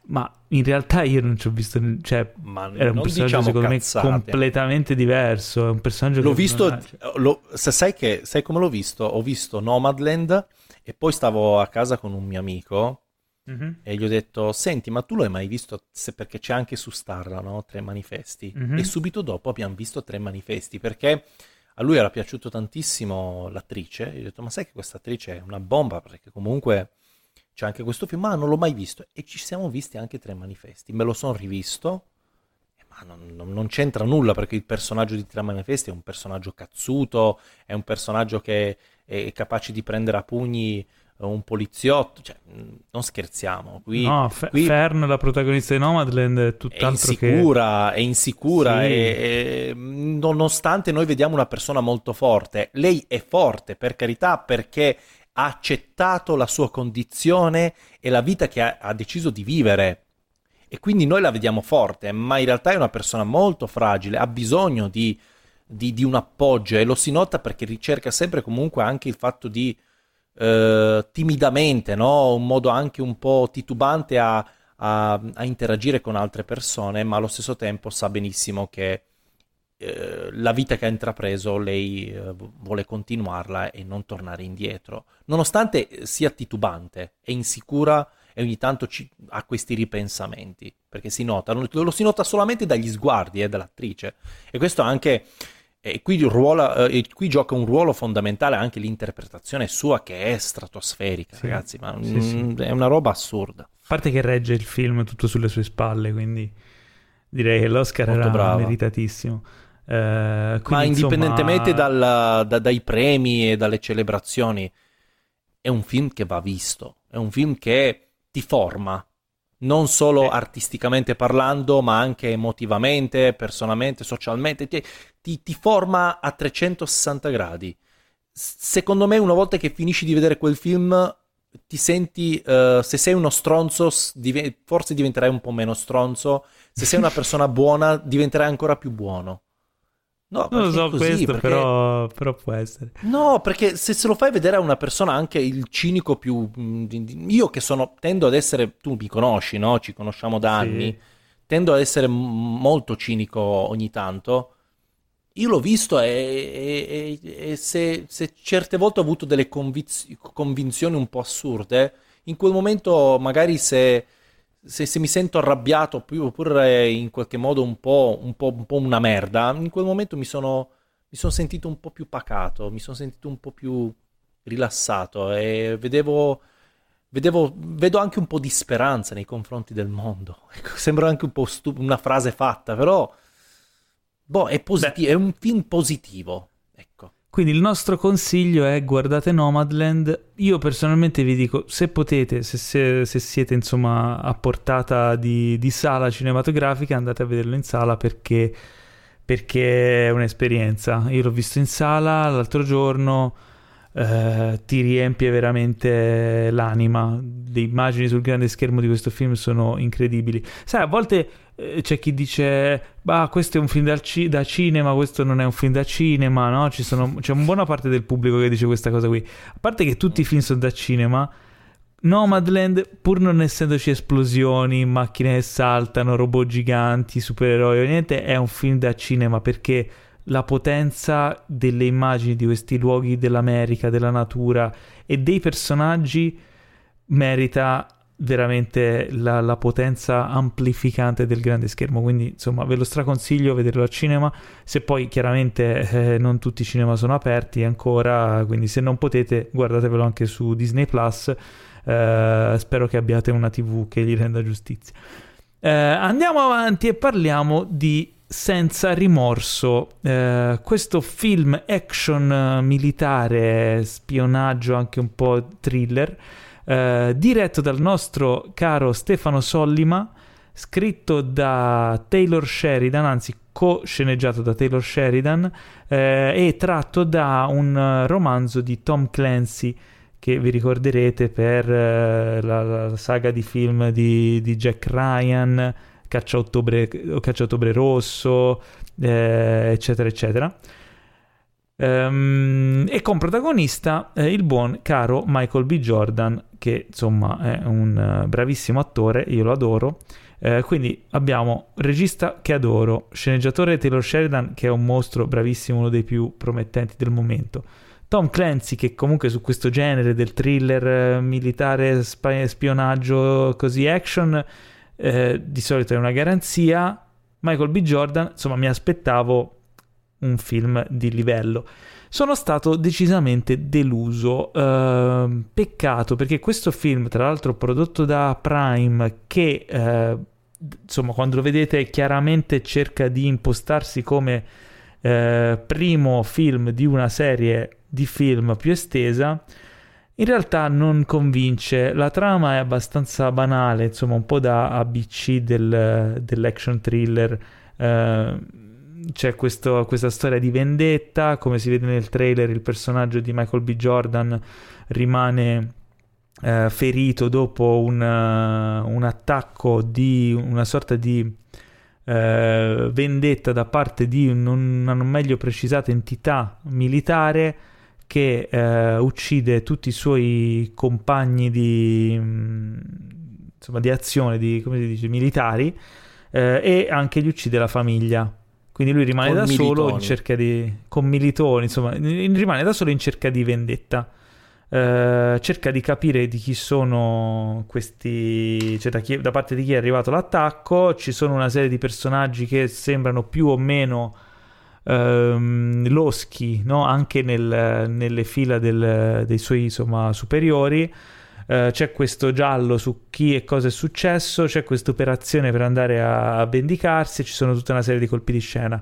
ma in realtà io non ci ho visto, cioè ma era un personaggio diciamo secondo cazzate. me completamente diverso. È un personaggio l'ho che visto, cioè... lo, se sai, che, sai come l'ho visto? Ho visto Nomadland e poi stavo a casa con un mio amico mm-hmm. e gli ho detto: Senti, ma tu l'hai mai visto? Se, perché c'è anche su Star, no? Tre manifesti. Mm-hmm. E subito dopo abbiamo visto tre manifesti perché a lui era piaciuto tantissimo l'attrice. Gli ho detto: Ma sai che questa attrice è una bomba? Perché comunque c'è anche questo film, ma non l'ho mai visto. E ci siamo visti anche tre manifesti. Me lo sono rivisto, ma non, non, non, c'entra nulla perché il personaggio di tre manifesti è un personaggio cazzuto, è un personaggio che è capace di prendere a pugni un poliziotto, cioè, non scherziamo. Qui, no, F- qui Fern, la protagonista di Nomadland, è tutt'altro è insicura, che... È insicura, sì. e, nonostante noi vediamo una persona molto forte, lei è forte, per carità, perché ha accettato la sua condizione e la vita che ha, ha deciso di vivere. E quindi noi la vediamo forte, ma in realtà è una persona molto fragile, ha bisogno di, di, di un appoggio e lo si nota perché ricerca sempre comunque anche il fatto di eh, timidamente, no? un modo anche un po' titubante a, a, a, interagire con altre persone, ma allo stesso tempo sa benissimo che la vita che ha intrapreso lei eh, vuole continuarla e non tornare indietro, nonostante sia titubante e insicura e ogni tanto ci, ha questi ripensamenti, perché si nota, lo, si nota solamente dagli sguardi eh, dell'attrice e questo anche e qui, ruolo, eh, qui, gioca un ruolo fondamentale anche l'interpretazione sua che è stratosferica, sì. ragazzi, ma sì, mm, sì. è una roba assurda. A parte che regge il film tutto sulle sue spalle, quindi direi che l'Oscar Molto era brava. meritatissimo. Eh, ma indipendentemente insomma... dal, da, dai premi e dalle celebrazioni, è un film che va visto, è un film che ti forma, non solo eh. artisticamente parlando, ma anche emotivamente, personalmente, socialmente, ti, ti, ti, forma a 360 gradi. Secondo me, una volta che finisci di vedere quel film, ti senti, uh, se sei uno stronzo, div- forse diventerai un po' meno stronzo, se sei una [LAUGHS] persona buona, diventerai ancora più buono. No, non lo so così, questo, perché... però, però, può essere. No, perché se se lo fai vedere a una persona anche il cinico più... Mm, io che sono... tendo ad essere... Tu mi conosci, no? Ci conosciamo da anni. Sì. Tendo ad essere molto cinico ogni tanto. Io l'ho visto e, e, e se, se, certe volte ho avuto delle conviz- convinzioni un po' assurde, in quel momento magari se se, se, mi sento arrabbiato oppure in qualche modo un po', un, po', un po', una merda, in quel momento mi sono, mi sono sentito un po' più pacato, mi sono sentito un po' più rilassato e vedevo, vedevo, vedo anche un po' di speranza nei confronti del mondo. [LAUGHS] Ecco, sembra anche un po' stu- una frase fatta, però boh, è, posit- è un film positivo. Quindi il nostro consiglio è guardate Nomadland. Io personalmente vi dico, se potete, se, se, se siete insomma a portata di, di, sala cinematografica, andate a vederlo in sala perché, perché è un'esperienza. Io l'ho visto in sala l'altro giorno, eh, ti riempie veramente l'anima. Le immagini sul grande schermo di questo film sono incredibili. Sai, a volte c'è chi dice, bah, questo è un film ci- da cinema, questo non è un film da cinema, no? Sono, c'è una buona parte del pubblico che dice questa cosa qui. A parte che tutti i film sono da cinema, Nomadland, pur non essendoci esplosioni, macchine che saltano, robot giganti, supereroi o niente, è un film da cinema perché la potenza delle immagini di questi luoghi dell'America, della natura e dei personaggi merita veramente la, la, potenza amplificante del grande schermo. Quindi, insomma, ve lo straconsiglio vederlo al cinema. Se poi chiaramente eh, non tutti i cinema sono aperti ancora, quindi se non potete, guardatevelo anche su Disney Plus. Eh, spero che abbiate una TV che gli renda giustizia. Eh, andiamo avanti e parliamo di Senza rimorso, eh, questo film action militare, spionaggio, anche un po' thriller eh, diretto dal nostro caro Stefano Sollima, scritto da Taylor Sheridan, anzi co-sceneggiato da Taylor Sheridan eh, e tratto da un romanzo di Tom Clancy che vi ricorderete per eh, la, la, saga di film di, di Jack Ryan, Caccia Ottobre, Caccia Ottobre Rosso, eh, eccetera, eccetera. Um, e con protagonista eh, il buon caro Michael B. Jordan, che insomma è un uh, bravissimo attore, io lo adoro. Eh, quindi abbiamo regista che adoro, sceneggiatore Taylor Sheridan, che è un mostro bravissimo, uno dei più promettenti del momento. Tom Clancy, che comunque su questo genere del thriller eh, militare, sp- spionaggio, così action, eh, di solito è una garanzia. Michael B. Jordan, insomma, mi aspettavo un film di livello. Sono stato decisamente deluso. Uh, peccato perché questo film, tra l'altro prodotto da Prime, che uh, insomma quando lo vedete chiaramente cerca di impostarsi come uh, primo film di una serie di film più estesa, in realtà non convince. La trama è abbastanza banale, insomma, un po' da ABC del, dell'action thriller. C'è questo, questa storia di vendetta, come si vede nel trailer il personaggio di Michael B. Jordan rimane eh, ferito dopo un, uh, un, attacco di una sorta di eh, vendetta da parte di un, una non meglio precisata entità militare che eh, uccide tutti i suoi compagni di, mm, insomma, di azione, di, come si dice, militari, eh, e anche gli uccide la famiglia. Quindi lui rimane da militoni. solo in cerca di... con militoni, insomma, rimane da solo in cerca di vendetta. Uh, cerca di capire di chi sono questi, cioè da, chi, da, parte di chi è arrivato l'attacco. Ci sono una serie di personaggi che sembrano più o meno uh, loschi, no? anche nel, nelle fila del, dei suoi insomma, superiori. Uh, c'è questo giallo su chi e cosa è successo, c'è questa operazione per andare a, vendicarsi, ci sono tutta una serie di colpi di scena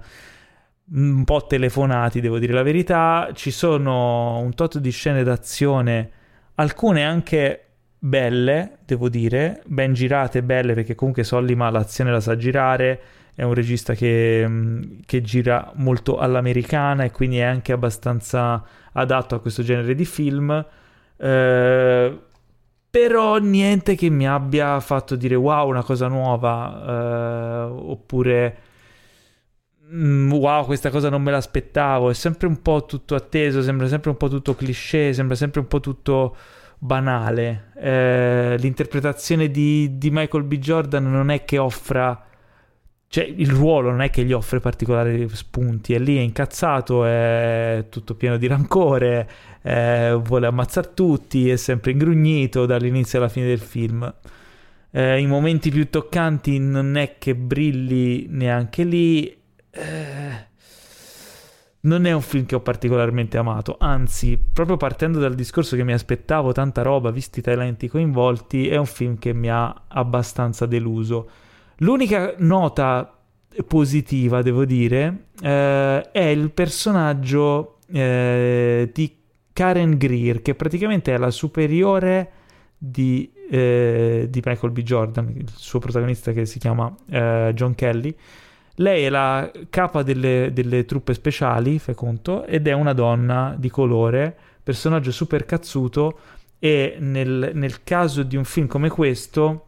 un po' telefonati, devo dire la verità. Ci sono un tot di scene d'azione, alcune anche belle, devo dire, ben girate, belle, perché comunque Sollima l'azione la sa girare, è un regista che, mm, che gira molto all'americana e quindi è anche abbastanza adatto a questo genere di film. Eh, però niente che mi abbia fatto dire wow, una cosa nuova, eh, oppure mm, wow, questa cosa non me l'aspettavo. È sempre un po' tutto atteso, sembra sempre un po' tutto cliché, sembra sempre un po' tutto banale. Eh, l'interpretazione di, di, Michael B. Jordan non è che offra. Cioè, il ruolo non è che gli offre particolari spunti, è lì, è incazzato, è tutto pieno di rancore, eh, vuole ammazzare tutti, è sempre ingrugnito dall'inizio alla fine del film. Eh, I momenti più toccanti non è che brilli neanche lì, eh, non è un film che ho particolarmente amato, anzi, proprio partendo dal discorso che mi aspettavo tanta roba, visti i talenti coinvolti, è un film che mi ha abbastanza deluso. L'unica nota positiva, devo dire, eh, è il personaggio eh, di Karen Greer, che praticamente è la superiore di, eh, di Michael B. Jordan, il suo protagonista che si chiama eh, John Kelly lei è la capa delle, delle truppe speciali, fai conto, ed è una donna di colore, personaggio super cazzuto e nel, nel caso di un film come questo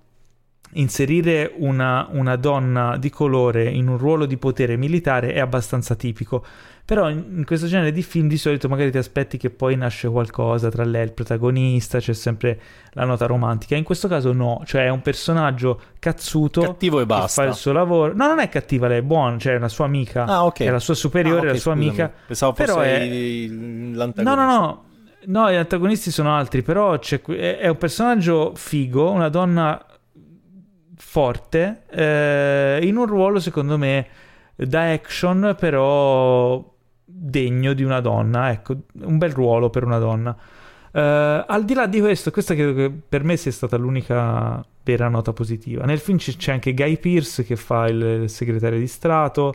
inserire una, una, donna di colore in un ruolo di potere militare è abbastanza tipico. Però in, in, questo genere di film di solito magari ti aspetti che poi nasce qualcosa tra lei e il protagonista, c'è sempre la nota romantica. In questo caso no, cioè è un personaggio cazzuto cattivo e basta. fa il suo lavoro. No, non è cattiva, lei è buona, cioè è la sua amica, ah, okay. è la sua superiore, ah, okay, la sua scusami. amica. Pensavo fosse però è... l'antagonista. No, no, no. No, gli antagonisti sono altri, però è un personaggio figo, una donna forte, eh, in un ruolo secondo me da action, però degno di una donna, ecco, un bel ruolo per una donna. Uh, al di là di questo, questa credo che per me sia stata l'unica vera nota positiva. Nel film c'è anche Guy Pierce che fa il segretario di Stato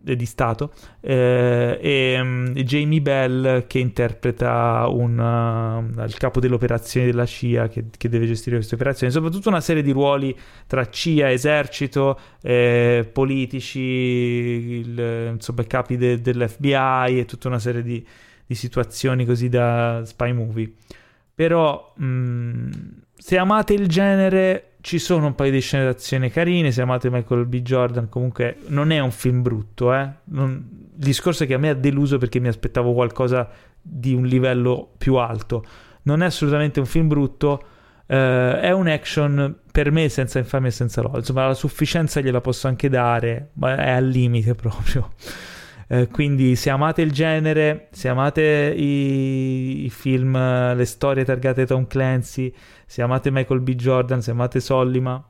di Stato eh, e um, Jamie Bell che interpreta un, uh, il capo delle operazioni della CIA che, che, deve gestire queste operazioni. Soprattutto una serie di ruoli tra CIA, esercito eh, politici il, insomma capi de, dell'FBI e tutta una serie di, di, situazioni così da spy movie. Però mh, mm, se amate il genere ci sono un paio di scene d'azione carine, se amate Michael B. Jordan, comunque non è un film brutto, eh? non... Il discorso è che a me ha deluso perché mi aspettavo qualcosa di un livello più alto. Non è assolutamente un film brutto, eh, è un action per me senza infamia e senza lode. Insomma, la sufficienza gliela posso anche dare, ma è al limite proprio. Eh, quindi se amate il genere, se amate i, i film, le storie targate Tom Clancy, se amate Michael B. Jordan, se amate Sollima,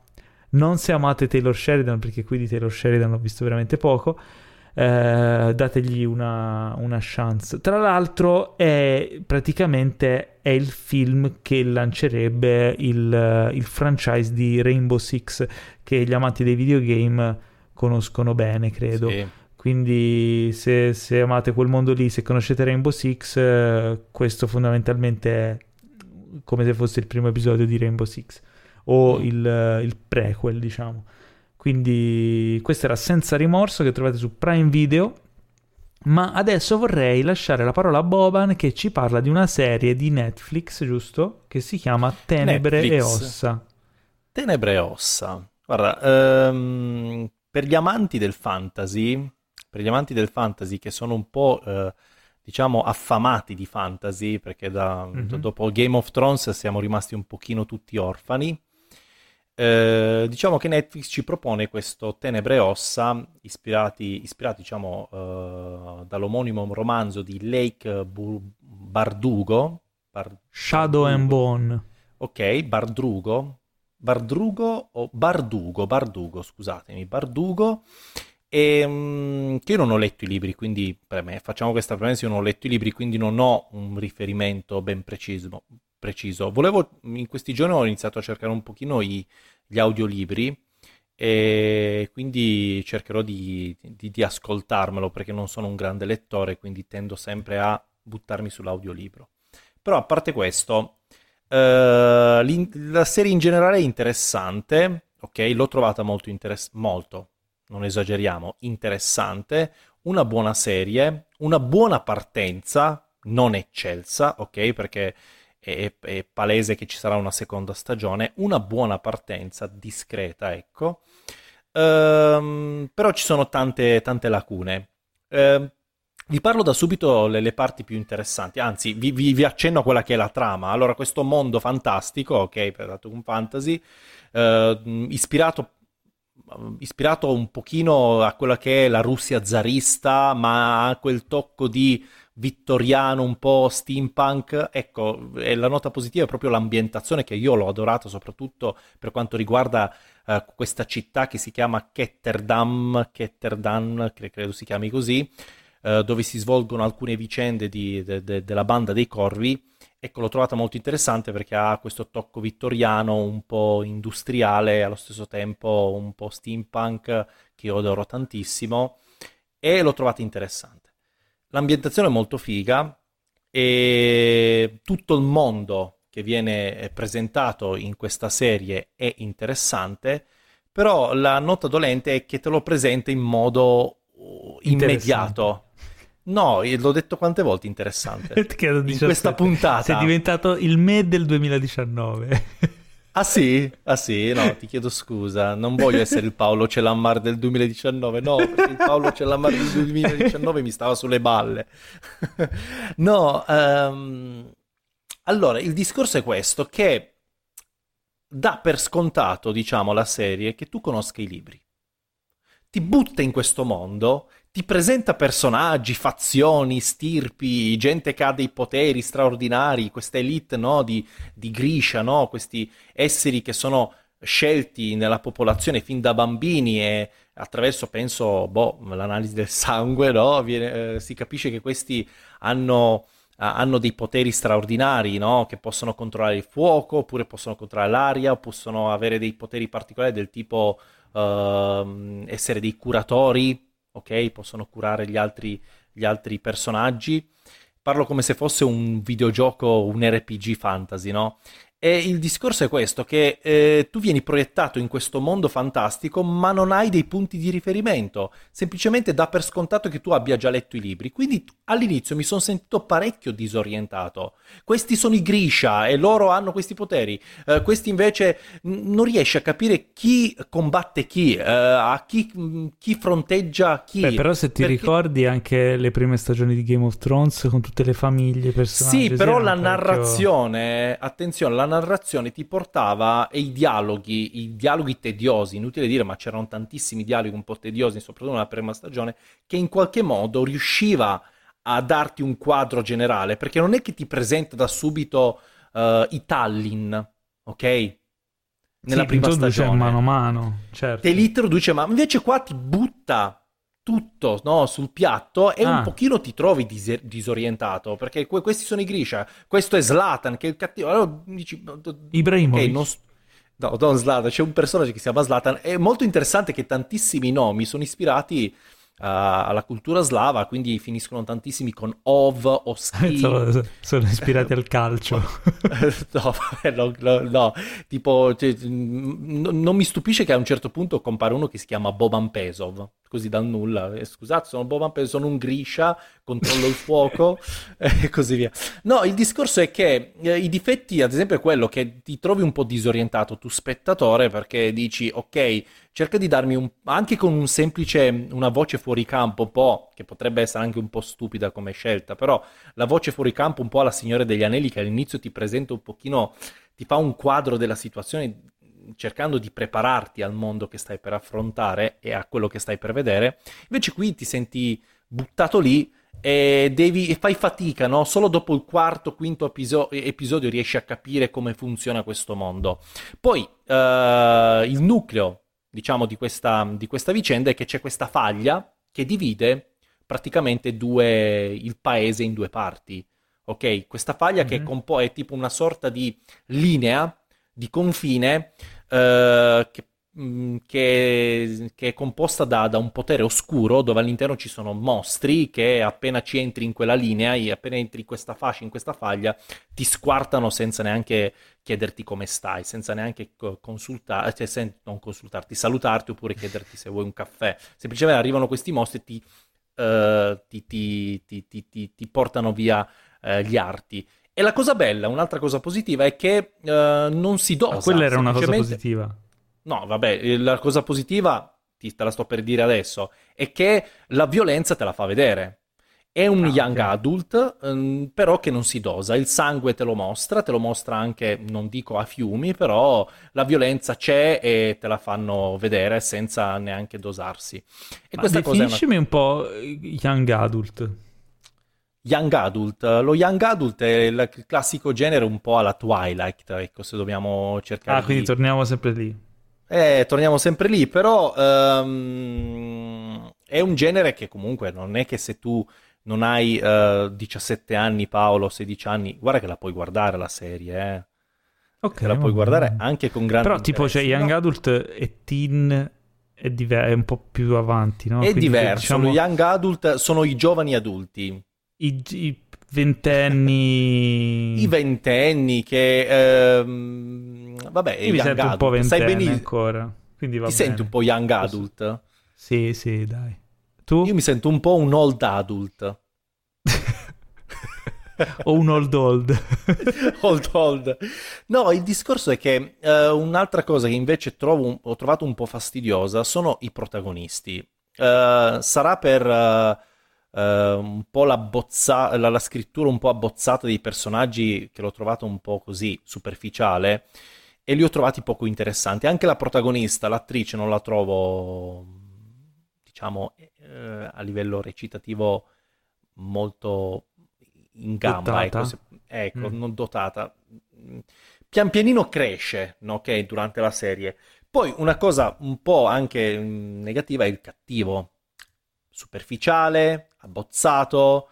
non se amate Taylor Sheridan, perché qui di Taylor Sheridan ho visto veramente poco, eh, dategli una, una, chance. Tra l'altro è praticamente è il film che lancerebbe il, il franchise di Rainbow Six, che gli amanti dei videogame conoscono bene, credo. Sì. Quindi se, se, amate quel mondo lì, se conoscete Rainbow Six, eh, questo fondamentalmente è come se fosse il primo episodio di Rainbow Six o Mm. il, il prequel, diciamo. Quindi questo era Senza Rimorso che trovate su Prime Video. Ma adesso vorrei lasciare la parola a Boban che ci parla di una serie di Netflix, giusto? Che si chiama Tenebre e Netflix. Ossa. Tenebre e ossa. Guarda, ehm, per gli amanti del fantasy, per gli amanti del fantasy che sono un po', eh, diciamo, affamati di fantasy, perché da- Mhm. do- dopo Game of Thrones siamo rimasti un pochino tutti orfani, eh, diciamo che Netflix ci propone questo Tenebre e ossa, ispirati, ispirati, diciamo, eh, dall'omonimo romanzo di Lake Bu- Bardugo. Bar- Shadow and Bardugo. Bone. Ok, Bardrugo. Bardrugo o Bardugo, Bardugo, scusatemi, Bardugo. E, mm, che io non ho letto i libri, quindi per me facciamo questa premessa, io non ho letto i libri, quindi non ho un riferimento ben preciso. preciso. Volevo, in questi giorni ho iniziato a cercare un pochino i- gli audiolibri e quindi cercherò di, di- di ascoltarmelo perché non sono un grande lettore, quindi tendo sempre a buttarmi sull'audiolibro. Però a parte questo, l'in- la serie in generale è interessante, ok? L'ho trovata molto interessante, molto, non esageriamo, interessante, una buona serie, una buona partenza, non eccelsa, ok? Perché è, è palese che ci sarà una seconda stagione, una buona partenza, discreta, ecco. Ehm, però ci sono tante, tante lacune. Ehm, vi parlo da subito le, le parti più interessanti, anzi vi, vi- vi accenno a quella che è la trama. Allora, questo mondo fantastico, ok, dato un fantasy, eh, ispirato, ispirato un pochino a quella che è la Russia zarista, ma ha quel tocco di vittoriano, un po' steampunk. Ecco, e la nota positiva è proprio l'ambientazione che io l'ho adorata, soprattutto per quanto riguarda eh, questa città che si chiama Ketterdam, Ketterdam, cre- credo si chiami così, eh, dove si svolgono alcune vicende di- de- de- della banda dei corvi. Ecco, l'ho trovata molto interessante perché ha questo tocco vittoriano, un po' industriale, allo stesso tempo un po' steampunk, che io adoro tantissimo, e l'ho trovata interessante. L'ambientazione è molto figa e tutto il mondo che viene presentato in questa serie è interessante, però la nota dolente è che te lo presenta in modo uh, immediato. No, l'ho detto quante volte interessante. [LAUGHS] In 17. questa puntata. Sei diventato il me del 2019. [LAUGHS] Ah sì? Ah sì? No, ti chiedo scusa, non voglio essere il Paolo Celammar del 2019, no, perché il Paolo Celammar del 2019 mi stava sulle balle. [LAUGHS] No, ehm, allora, il discorso è questo, che dà per scontato, diciamo, la serie che tu conosca i libri. Ti butta in questo mondo, ti presenta personaggi, fazioni, stirpi, gente che ha dei poteri straordinari, questa elite, no, di, di Grisha, no? Questi esseri che sono scelti nella popolazione fin da bambini e attraverso, penso, boh, l'analisi del sangue, no? Viene- eh, si capisce che questi hanno, ah, hanno dei poteri straordinari, no? Che possono controllare il fuoco, oppure possono controllare l'aria, o possono avere dei poteri particolari del tipo ehm, essere dei curatori, ok? Possono curare gli altri, gli altri personaggi. Parlo come se fosse un videogioco, un RPG fantasy, no? E il discorso è questo, che eh, tu vieni proiettato in questo mondo fantastico, ma non hai dei punti di riferimento, semplicemente dà per scontato che tu abbia già letto i libri. Quindi all'inizio mi sono sentito parecchio disorientato. Questi sono i Grisha e loro hanno questi poteri, Eh, questi invece n- non riesci a capire chi combatte chi, eh, a chi, mh, chi fronteggia chi. Beh, però se ti Perché- ricordi anche le prime stagioni di Game of Thrones con tutte le famiglie, personaggi. Sì, però la parecchio- narrazione, attenzione, la narrazione ti portava e i dialoghi, i dialoghi tediosi, inutile dire, ma c'erano tantissimi dialoghi un po' tediosi, soprattutto nella prima stagione, che in qualche modo riusciva a darti un quadro generale, perché non è che ti presenta da subito eh, i Tallinn, ok? Nella Sì, prima stagione. mano a mano, certo. Te li introduce, ma invece qua ti butta tutto no, sul piatto e Ah. un pochino ti trovi dis- disorientato perché que- questi sono i Grisha, questo è Zlatan che è il cattivo. Allora dici, Ibrahimovic. non s- no, non Zlatan, c'è un personaggio che si chiama Zlatan. È molto interessante che tantissimi nomi sono ispirati alla cultura slava, quindi finiscono tantissimi con ov o ski. [LAUGHS] sono, sono [LAUGHS] ispirati al calcio. [LAUGHS] no, no, no, no, tipo, cioè, non mi stupisce che a un certo punto compare uno che si chiama Boban Pesov, così dal nulla. Eh, scusate, sono Boban Pesov, sono un Grisha, controllo il fuoco [LAUGHS] e così via. No, il discorso è che eh, i difetti, ad esempio, è quello che ti trovi un po' disorientato tu spettatore perché dici, ok, cerca di darmi un, anche con un semplice, una voce fuori campo, un po', che potrebbe essere anche un po' stupida come scelta, però la voce fuori campo un po' alla Signore degli Anelli che all'inizio ti presenta un pochino, ti fa un quadro della situazione cercando di prepararti al mondo che stai per affrontare e a quello che stai per vedere, invece qui ti senti buttato lì e, devi, e fai fatica, no? Solo dopo il quarto, quinto episo- episodio riesci a capire come funziona questo mondo. Poi uh, il nucleo diciamo, di questa, di questa vicenda è che c'è questa faglia che divide praticamente due, il paese in due parti. Ok? Questa faglia mm-hmm. che compo- è tipo una sorta di linea di confine uh, che Mm, che, che, è composta da, da, un potere oscuro dove all'interno ci sono mostri che appena ci entri in quella linea, appena entri in questa fascia, in questa faglia, ti squartano senza neanche chiederti come stai, senza neanche consultarti, cioè non consultarti, salutarti oppure chiederti se vuoi un caffè. Semplicemente arrivano questi mostri e ti, uh, ti, ti, ti, portano via uh, gli arti. E la cosa bella, un'altra cosa positiva è che uh, non si dosa. Ma quella era una cosa positiva No, vabbè, la cosa positiva, ti, te la sto per dire adesso, è che la violenza te la fa vedere. È un ah, young adult, um, però che non si dosa. Il sangue te lo mostra, te lo mostra anche, non dico a fiumi, però la violenza c'è e te la fanno vedere senza neanche dosarsi. E Ma questa definiscimi una... un po' young adult. Young adult. Lo young adult è il classico genere un po' alla Twilight, ecco, se dobbiamo cercare Ah, quindi torniamo sempre lì. Eh, torniamo sempre lì, però um, è un genere che comunque non è che se tu non hai uh, eh, 17 anni, Paolo, 16 anni, guarda che la puoi guardare la serie, eh. Ok. la puoi guardare anche con grande Però tipo c'è Young no? Adult e Teen è, diver- è, un po' più avanti, no? È Quindi, diverso, diciamo... Young Adult sono i giovani adulti. I, i ventenni... [LAUGHS] I ventenni che... Ehm, vabbè, Io mi sento adult. un po' ventenne benissimo... ancora. Quindi va Ti bene. senti un po' young adult? Sì, sì, dai. Tu? Io mi sento un po' un old adult. [LAUGHS] o un old old. [LAUGHS] old old. No, il discorso è che uh, un'altra cosa che invece trovo, ho trovato un po' fastidiosa sono i protagonisti. Uh, sarà per... Uh, Uh, un po' la, bozza- la, la, scrittura un po' abbozzata dei personaggi che l'ho trovato un po' così superficiale e li ho trovati poco interessanti. Anche la protagonista, l'attrice, non la trovo, diciamo, eh, a livello recitativo molto in gamba. Ecco, se, ecco mm. non dotata. Pian pianino cresce, no, okay, durante la serie. Poi una cosa un po' anche mm, negativa è il cattivo. Superficiale, abbozzato,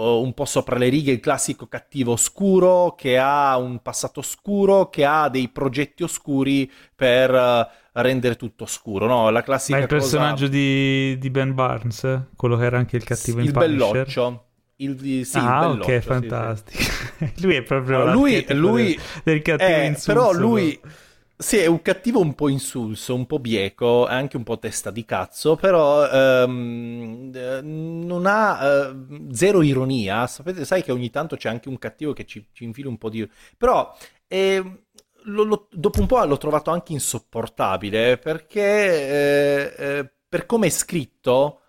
un po' sopra le righe, il classico cattivo oscuro che ha un passato oscuro, che ha dei progetti oscuri per uh, rendere tutto oscuro, no? La classica Ma il personaggio cosa... di, di, Ben Barnes, quello che era anche il cattivo sì, in il Punisher. belloccio. Il, sì, ah, il ok, fantastico. Sì, sì. [LAUGHS] lui è proprio allora, lui, lui del, del cattivo eh, insulso. Però lui... Sì, è un cattivo un po' insulso, un po' bieco, anche un po' testa di cazzo, però ehm, non ha eh, zero ironia. Sapete, sai che ogni tanto c'è anche un cattivo che ci, ci infila un po' di... Però eh, lo, lo, dopo un po' l'ho trovato anche insopportabile perché eh, eh per come è scritto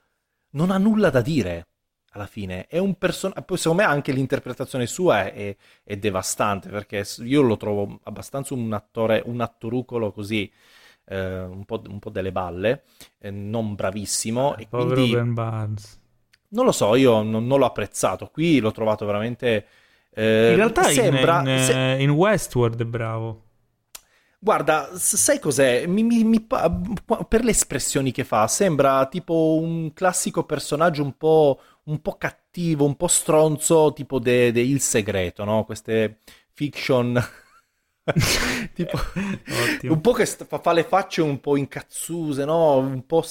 non ha nulla da dire alla fine è un personaggio. Poi, secondo me, anche l'interpretazione sua è, è, è, devastante perché io lo trovo abbastanza un attore, un attorucolo così. Eh, un, po', un, po', delle balle, eh, non bravissimo. Eh, e quindi, Ben Barnes. Non lo so, io non, non l'ho apprezzato. Qui l'ho trovato veramente. Eh, in realtà sembra, in, in, se... in Westworld è bravo. Guarda, sai cos'è? Mi, mi, mi, per le espressioni che fa, sembra tipo un classico personaggio un po', un po cattivo, un po' stronzo, tipo de, de Il Segreto, no? Queste fiction [LAUGHS] tipo, un po' che fa le facce un po' incazzuse, no? un, po',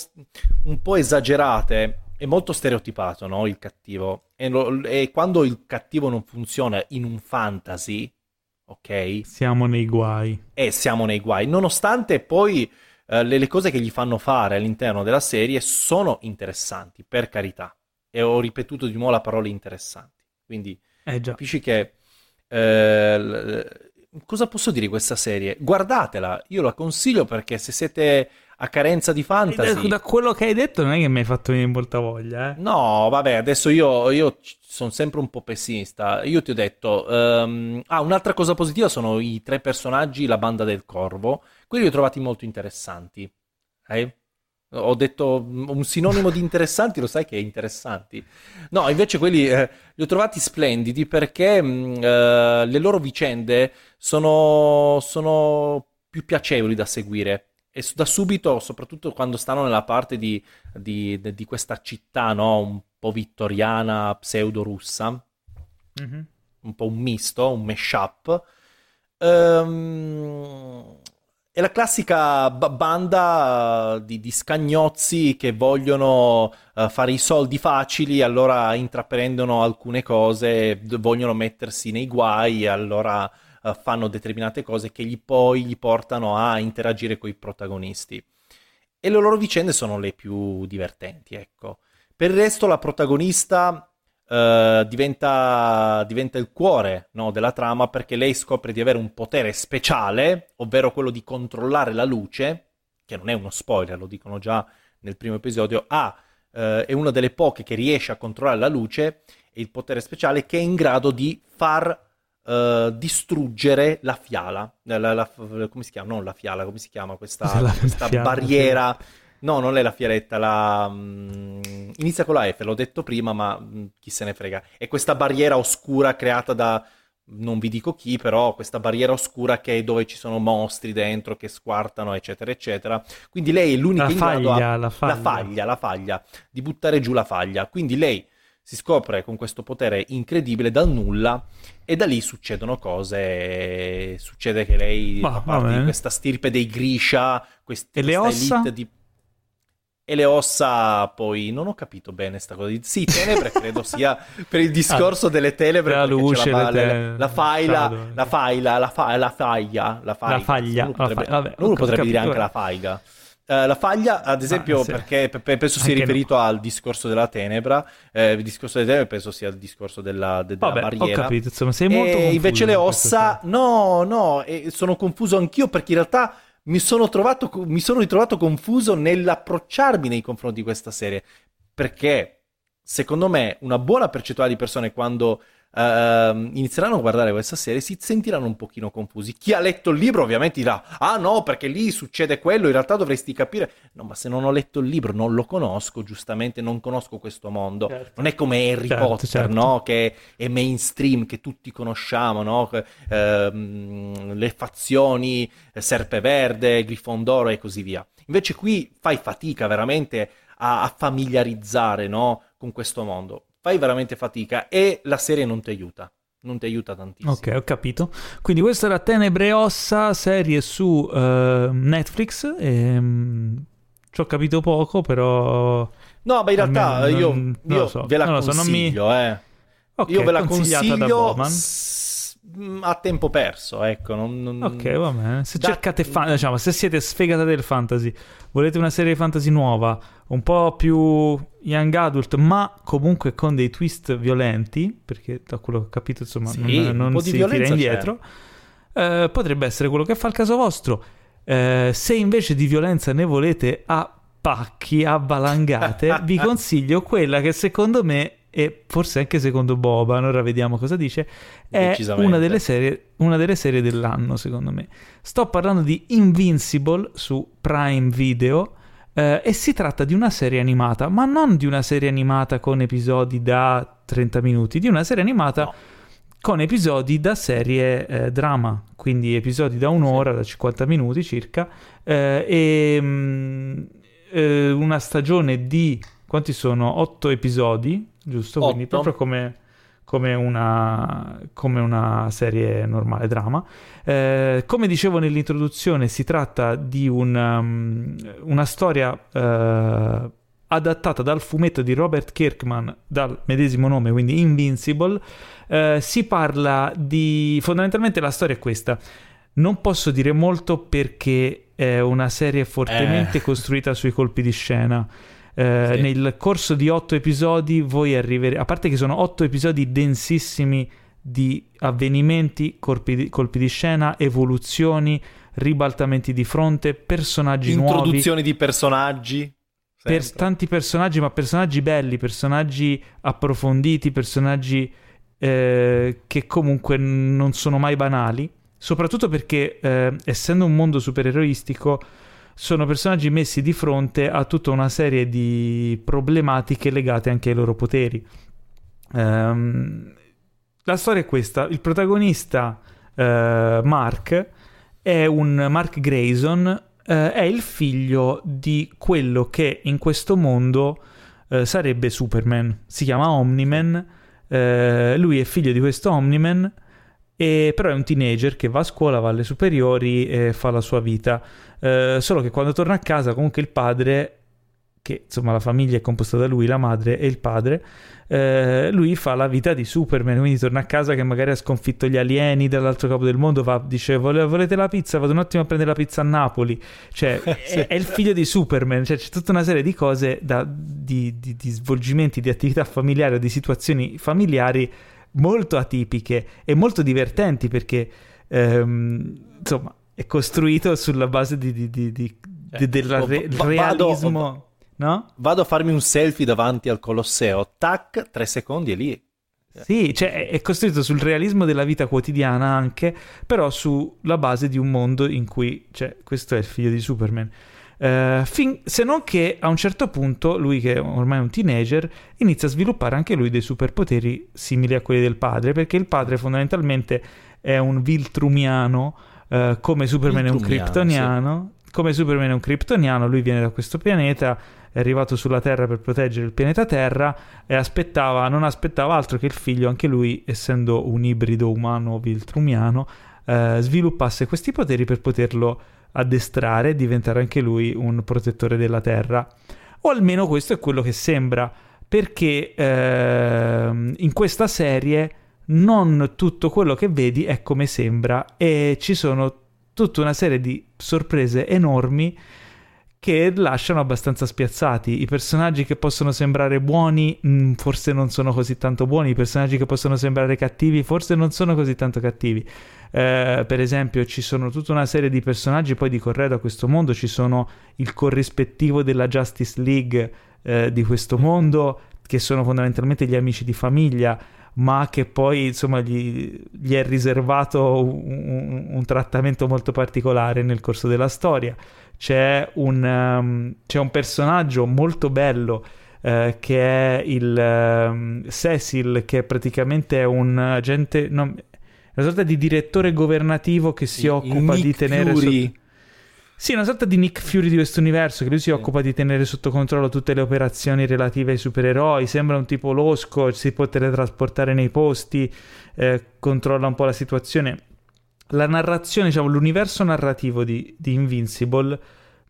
un po' esagerate. È molto stereotipato, no? Il cattivo. E, lo, e, quando il cattivo non funziona in un fantasy, ok? Siamo nei guai. E siamo nei guai. Nonostante poi eh, le, le cose che gli fanno fare all'interno della serie sono interessanti, per carità. E ho ripetuto di nuovo la parola interessanti. Quindi eh capisci che... Eh, cosa posso dire di questa serie? Guardatela, io la consiglio perché se siete a carenza di fantasy... Da, da quello che hai detto non è che mi hai fatto venire molta voglia, eh? No, vabbè, adesso io, io sono sempre un po' pessimista. Io ti ho detto... Um... Ah, un'altra cosa positiva sono i tre personaggi, la banda del corvo. Quelli li ho trovati molto interessanti. Eh? Ho detto un sinonimo di interessanti, lo sai che è interessanti. No, invece quelli eh, li ho trovati splendidi perché mh, mm, eh, le loro vicende sono, sono più piacevoli da seguire. E da subito, soprattutto quando stanno nella parte di, di, di questa città, no? Un po' vittoriana, pseudo-russa, mm-hmm. un po' un misto, un mashup. Um, è la classica banda uh, di, di, scagnozzi che vogliono uh, fare i soldi facili, allora intraprendono alcune cose, vogliono mettersi nei guai, allora uh, fanno determinate cose che gli poi gli portano a interagire con i protagonisti. E le loro vicende sono le più divertenti, ecco. Per il resto la protagonista Uh, diventa, diventa, il cuore no, della trama perché lei scopre di avere un potere speciale, ovvero quello di controllare la luce, che non è uno spoiler, lo dicono già nel primo episodio, ah, uh, è una delle poche che riesce a controllare la luce e il potere speciale che è in grado di far uh, distruggere la fiala, la, la, la, come si chiama? Non la fiala, come si chiama questa, [LAUGHS] questa barriera? No, non è la fialetta, la... Um, inizia con la F, l'ho detto prima, ma um, chi se ne frega. È questa barriera oscura creata da... Non vi dico chi, però questa barriera oscura che è dove ci sono mostri dentro che squartano, eccetera, eccetera. Quindi lei è l'unica la in faglia, grado a... la, faglia. la faglia, la faglia, di buttare giù la faglia. Quindi lei si scopre con questo potere incredibile dal nulla e da lì succedono cose. Succede che lei Ma, fa parte di questa stirpe dei Grisha, quest- e le ossa? di e le ossa poi non ho capito bene sta cosa sì tenebre credo sia per il discorso ah, delle tenebre la luce la, te... la, la, faila la faila la, fa, la faglia la faglia la faglia uno potrebbe. Vabbè, uno potrebbe dire anche la faiga Uh, la faglia, ad esempio, ah, sì. perché penso sia riferito no. al discorso della tenebra, eh, il discorso delle tenebre penso sia il discorso della, de- Vabbè, della barriera. Ho capito, insomma, sei molto e invece le ossa, no, no, sono confuso anch'io perché in realtà mi sono, trovato, mi sono ritrovato confuso nell'approcciarmi nei confronti di questa serie. Perché, secondo me, una buona percentuale di persone quando uh, inizieranno a guardare questa serie si sentiranno un pochino confusi. Chi ha letto il libro ovviamente dirà, ah no, perché lì succede quello, in realtà dovresti capire. No, ma se non ho letto il libro, non lo conosco, giustamente non conosco questo mondo. Certo. Non è come Harry certo, Potter, certo. no? Che è mainstream, che tutti conosciamo, no? Uh, le fazioni, Serpeverde, Grifondoro e così via. Invece qui fai fatica veramente a, a familiarizzare no? con questo mondo fai veramente fatica e la serie non ti aiuta. Non ti aiuta tantissimo. Ok, ho capito. Quindi questa era Tenebre e Ossa, serie su uh, Netflix. E, um, ci ho capito poco, però... No, ma in realtà non, io, io so. ve la consiglio, so, mi... eh. Okay, io ve la consiglio Mm, a tempo perso, ecco. Non, non... Ok, va bene. Se da... cercate fan, diciamo, se siete sfegate del fantasy, volete una serie fantasy nuova, un po' più young adult, ma comunque con dei twist violenti, perché da quello che ho capito, insomma, sì, non, non si tira indietro, eh, potrebbe essere quello che fa il caso vostro. Eh, se invece di violenza ne volete a pacchi, a valangate, [LAUGHS] vi consiglio quella che secondo me e forse anche secondo Boban, ora vediamo cosa dice, è una delle, serie, una delle serie dell'anno secondo me. Sto parlando di Invincible su Prime Video eh, e si tratta di una serie animata, ma non di una serie animata con episodi da 30 minuti, di una serie animata no. con episodi da serie eh, drama, quindi episodi da un'ora, sì. da 50 minuti circa, eh, e mh, mm, eh, una stagione di... quanti sono? 8 episodi giusto? Quindi proprio come, come una, come una serie normale drama. Eh, come dicevo nell'introduzione, si tratta di un, um, una storia uh, adattata dal fumetto di Robert Kirkman dal medesimo nome, quindi Invincible. Uh, si parla di fondamentalmente la storia è questa. Non posso dire molto perché è una serie fortemente eh. costruita sui colpi di scena. Eh, sì. Nel corso di otto episodi voi arriverete, a parte che sono otto episodi densissimi di avvenimenti, di, colpi di scena, evoluzioni, ribaltamenti di fronte, personaggi Introduzioni nuovi. Introduzioni di personaggi. Per tanti personaggi, ma personaggi belli, personaggi approfonditi, personaggi eh, che comunque non sono mai banali. Soprattutto perché, eh, essendo un mondo supereroistico, sono personaggi messi di fronte a tutta una serie di problematiche legate anche ai loro poteri. Um, la storia è questa: il protagonista uh, Mark è un Mark Grayson, uh, è il figlio di quello che in questo mondo uh, sarebbe Superman. Si chiama Omniman. lui è figlio di questo Omniman e però è un teenager che va a scuola, va alle superiori e fa la sua vita. Eh, solo che quando torna a casa, comunque il padre, che insomma la famiglia è composta da lui, la madre e il padre, eh, lui fa la vita di Superman, quindi torna a casa che magari ha sconfitto gli alieni dall'altro capo del mondo, va, dice volete la pizza? Vado un attimo a prendere la pizza a Napoli. Cioè, [LAUGHS] è, è, il figlio di Superman, cioè, c'è tutta una serie di cose, da, di, di, di svolgimenti, di attività familiari o di situazioni familiari molto atipiche e molto divertenti perché ehm, insomma è costruito sulla base di, di, di, di eh, del oh, re- vado, realismo. No? Vado a farmi un selfie davanti al Colosseo, tac, tre secondi e lì. Sì, cioè è costruito sul realismo della vita quotidiana anche, però sulla base di un mondo in cui, cioè, questo è il figlio di Superman. Uh, fin- se non che a un certo punto lui, che è ormai è un teenager, inizia a sviluppare anche lui dei superpoteri simili a quelli del padre, perché il padre fondamentalmente è un Viltrumiano, uh, come Superman è un Kryptoniano. Sì. Come Superman è un Kryptoniano, lui viene da questo pianeta, è arrivato sulla Terra per proteggere il pianeta Terra e aspettava, non aspettava altro che il figlio, anche lui, essendo un ibrido umano Viltrumiano, uh, sviluppasse questi poteri per poterlo addestrare e diventare anche lui un protettore della terra. O almeno questo è quello che sembra, perché eh, in questa serie non tutto quello che vedi è come sembra e ci sono tutta una serie di sorprese enormi che lasciano abbastanza spiazzati. I personaggi che possono sembrare buoni mh, mm, forse non sono così tanto buoni, i personaggi che possono sembrare cattivi forse non sono così tanto cattivi. Eh, per esempio ci sono tutta una serie di personaggi poi di corredo a questo mondo, ci sono il corrispettivo della Justice League eh, di questo mondo, che sono fondamentalmente gli amici di famiglia, ma che poi insomma gli, gli è riservato un, un, trattamento molto particolare nel corso della storia. C'è un, um, c'è un personaggio molto bello uh, che è il um, Cecil, che praticamente è un agente... No, una sorta di direttore governativo che si occupa Nick di tenere Fury. sotto... Sì, una sorta di Nick Fury di questo universo, che lui si sì. occupa di tenere sotto controllo tutte le operazioni relative ai supereroi, sembra un tipo losco, si può teletrasportare nei posti, eh, controlla un po' la situazione. La narrazione, diciamo, l'universo narrativo di, di Invincible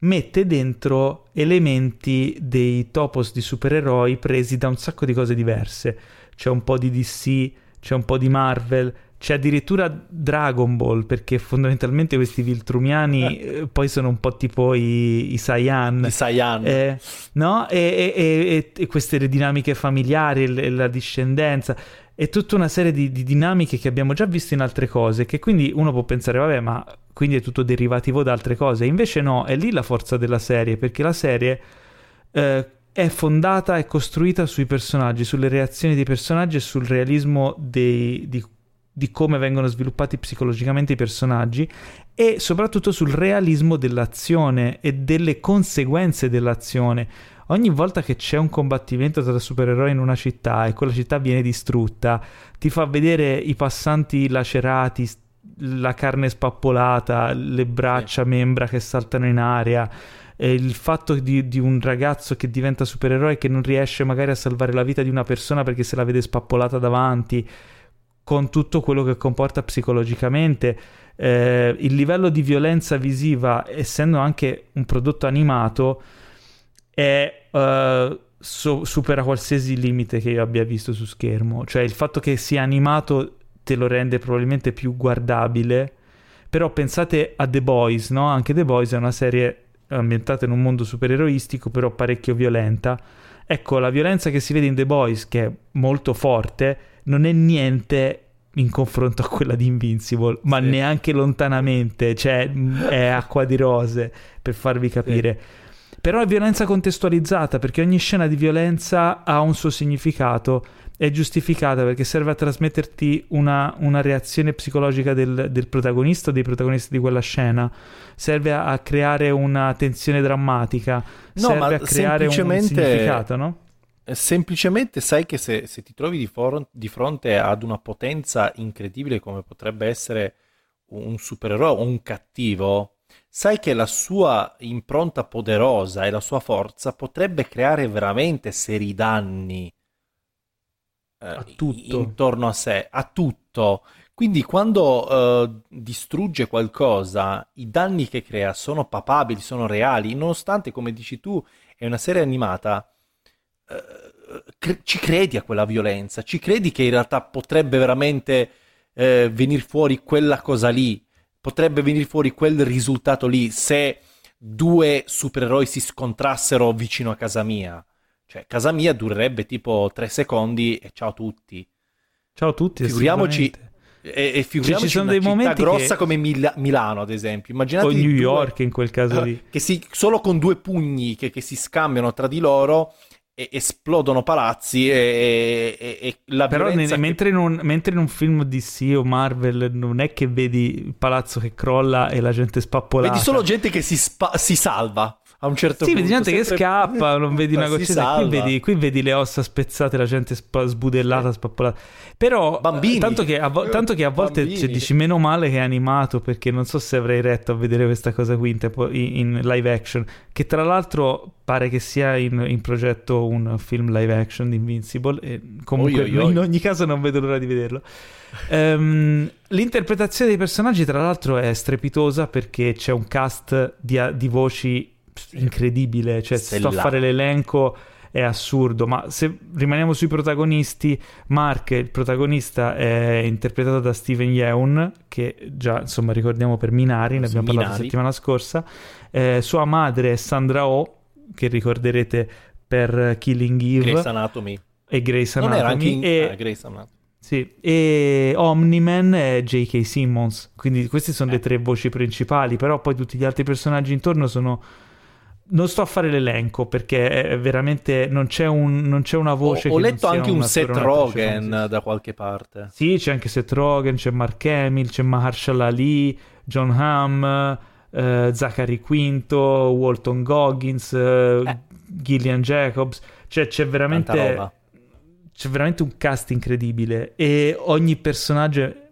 mette dentro elementi dei topos di supereroi presi da un sacco di cose diverse. C'è un po' di DC, c'è un po' di Marvel, c'è addirittura Dragon Ball, perché fondamentalmente questi Viltrumiani eh, poi sono un po' tipo i, i Saiyan. I Saiyan. Eh, no? E, e, e, e, queste dinamiche familiari, la discendenza, e tutta una serie di, di, dinamiche che abbiamo già visto in altre cose, che quindi uno può pensare, vabbè, ma quindi è tutto derivativo da altre cose. Invece no, è lì la forza della serie, perché la serie... Eh, è fondata e costruita sui personaggi, sulle reazioni dei personaggi e sul realismo dei, di di come vengono sviluppati psicologicamente i personaggi e soprattutto sul realismo dell'azione e delle conseguenze dell'azione. Ogni volta che c'è un combattimento tra supereroi in una città e quella città viene distrutta, ti fa vedere i passanti lacerati, la carne spappolata, le braccia, membra che saltano in aria il fatto di, di, un ragazzo che diventa supereroe che non riesce magari a salvare la vita di una persona perché se la vede spappolata davanti, con tutto quello che comporta psicologicamente. Eh, il livello di violenza visiva, essendo anche un prodotto animato, è, uh, so, supera qualsiasi limite che io abbia visto su schermo. Cioè il fatto che sia animato te lo rende probabilmente più guardabile. Però pensate a The Boys, no? Anche The Boys è una serie ambientata in un mondo supereroistico, però parecchio violenta. Ecco, la violenza che si vede in The Boys, che è molto forte, non è niente in confronto a quella di Invincible, ma sì. neanche lontanamente, cioè è [LAUGHS] acqua di rose per farvi capire. Sì. Però è violenza contestualizzata perché ogni scena di violenza ha un suo significato, è giustificata perché serve a trasmetterti una, una reazione psicologica del, del, protagonista o dei protagonisti di quella scena, serve a, a creare una tensione drammatica, no, serve a creare un significato, no? Semplicemente sai che se, se ti trovi di, for- di, fronte ad una potenza incredibile come potrebbe essere un supereroe o un cattivo, sai che la sua impronta poderosa e la sua forza potrebbe creare veramente seri danni eh, a tutto. intorno a sé, a tutto. Quindi quando uh, distrugge qualcosa, i danni che crea sono papabili, sono reali, nonostante, come dici tu, è una serie animata, cre- ci credi a quella violenza, ci credi che in realtà potrebbe veramente uh, venire fuori quella cosa lì potrebbe venire fuori quel risultato lì se due supereroi si scontrassero vicino a casa mia. Cioè, casa mia durerebbe tipo tre secondi e ciao a tutti. Ciao a tutti, figuriamoci. E, e figuriamoci cioè, ci sono dei momenti grossa che... come Mil- Milano, ad esempio. Immaginate o New York due... in quel caso lì. Che si, solo con due pugni che, che si scambiano tra di loro esplodono palazzi e, e, e la Però ne, che... mentre, in un, mentre, in un, film DC o Marvel non è che vedi il palazzo che crolla e la gente spappolata. Vedi solo gente che si, spa- si salva a un certo sì, punto. Sì, vedi gente sempre... che scappa, [LAUGHS] non vedi una cosa. Qui vedi, qui vedi le ossa spezzate, la gente sp- sbudellata, spappolata. Però, Bambini. Tanto, che a, vo- tanto che a volte cioè, dici meno male che è animato, perché non so se avrei retto a vedere questa cosa qui in, tempo, in, live action, che tra l'altro pare che sia in, in, progetto un film live action di Invincible, e comunque oi, oi, oi. in ogni caso non vedo l'ora di vederlo. Um, l'interpretazione dei personaggi, tra l'altro, è strepitosa perché c'è un cast di, di voci incredibile, cioè Stella. sto a fare l'elenco è assurdo, ma se rimaniamo sui protagonisti, Mark, il protagonista, è interpretato da Steven Yeun, che già insomma ricordiamo per Minari, ne abbiamo Minari. parlato la settimana scorsa, eh, sua madre è Sandra Oh, che ricorderete per Killing Eve Grace Anatomy e Grace Anatomy. Non era anche in... e... ah, Grace Anatomy. Sì, e Omni-Man è J.K. Simmons, quindi queste sono eh. le tre voci principali, però poi tutti gli altri personaggi intorno sono non sto a fare l'elenco perché è veramente non c'è, un, non c'è una voce. Ho, ho letto anche un Seth Rogen da qualche parte. Sì, c'è anche Seth Rogen, c'è Mark Hamill, c'è Mahershala Ali, John Hamm, eh, Zachary Quinto, Walton Goggins, eh, eh. Gillian Jacobs. Cioè c'è veramente, c'è veramente un cast incredibile e ogni personaggio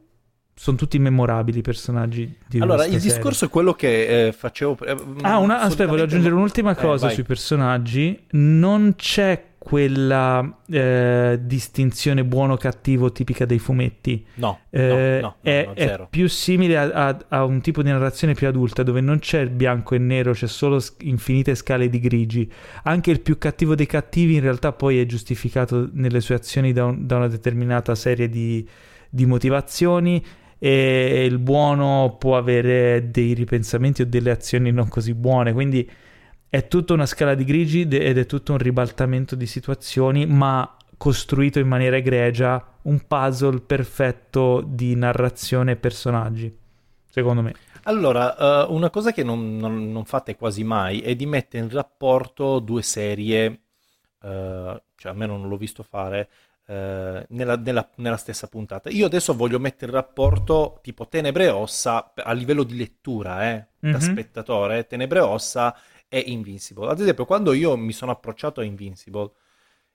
sono tutti memorabili i personaggi di Allora, il serie. discorso è quello che eh, facevo. Eh, ah, una, aspetta, voglio aggiungere un'ultima eh, cosa eh, sui personaggi. Non c'è quella eh, distinzione buono-cattivo tipica dei fumetti. No, eh, no, no, è, è, più simile a, a, a, un tipo di narrazione più adulta dove non c'è il bianco e nero, c'è solo infinite scale di grigi. Anche il più cattivo dei cattivi in realtà poi è giustificato nelle sue azioni da, un, da una determinata serie di, di motivazioni e il buono può avere dei ripensamenti o delle azioni non così buone, quindi è tutta una scala di grigi ed è tutto un ribaltamento di situazioni, ma costruito in maniera egregia, un puzzle perfetto di narrazione e personaggi, secondo me. Allora, uh, una cosa che non, non, non, fate quasi mai è di mettere in rapporto due serie, uh, cioè almeno non l'ho visto fare, eh, nella, nella, nella, stessa puntata. Io adesso voglio mettere il rapporto tipo Tenebre e Ossa a livello di lettura, eh, mm-hmm. da mhm. spettatore, Tenebre e Ossa e Invincible. Ad esempio, quando io mi sono approcciato a Invincible,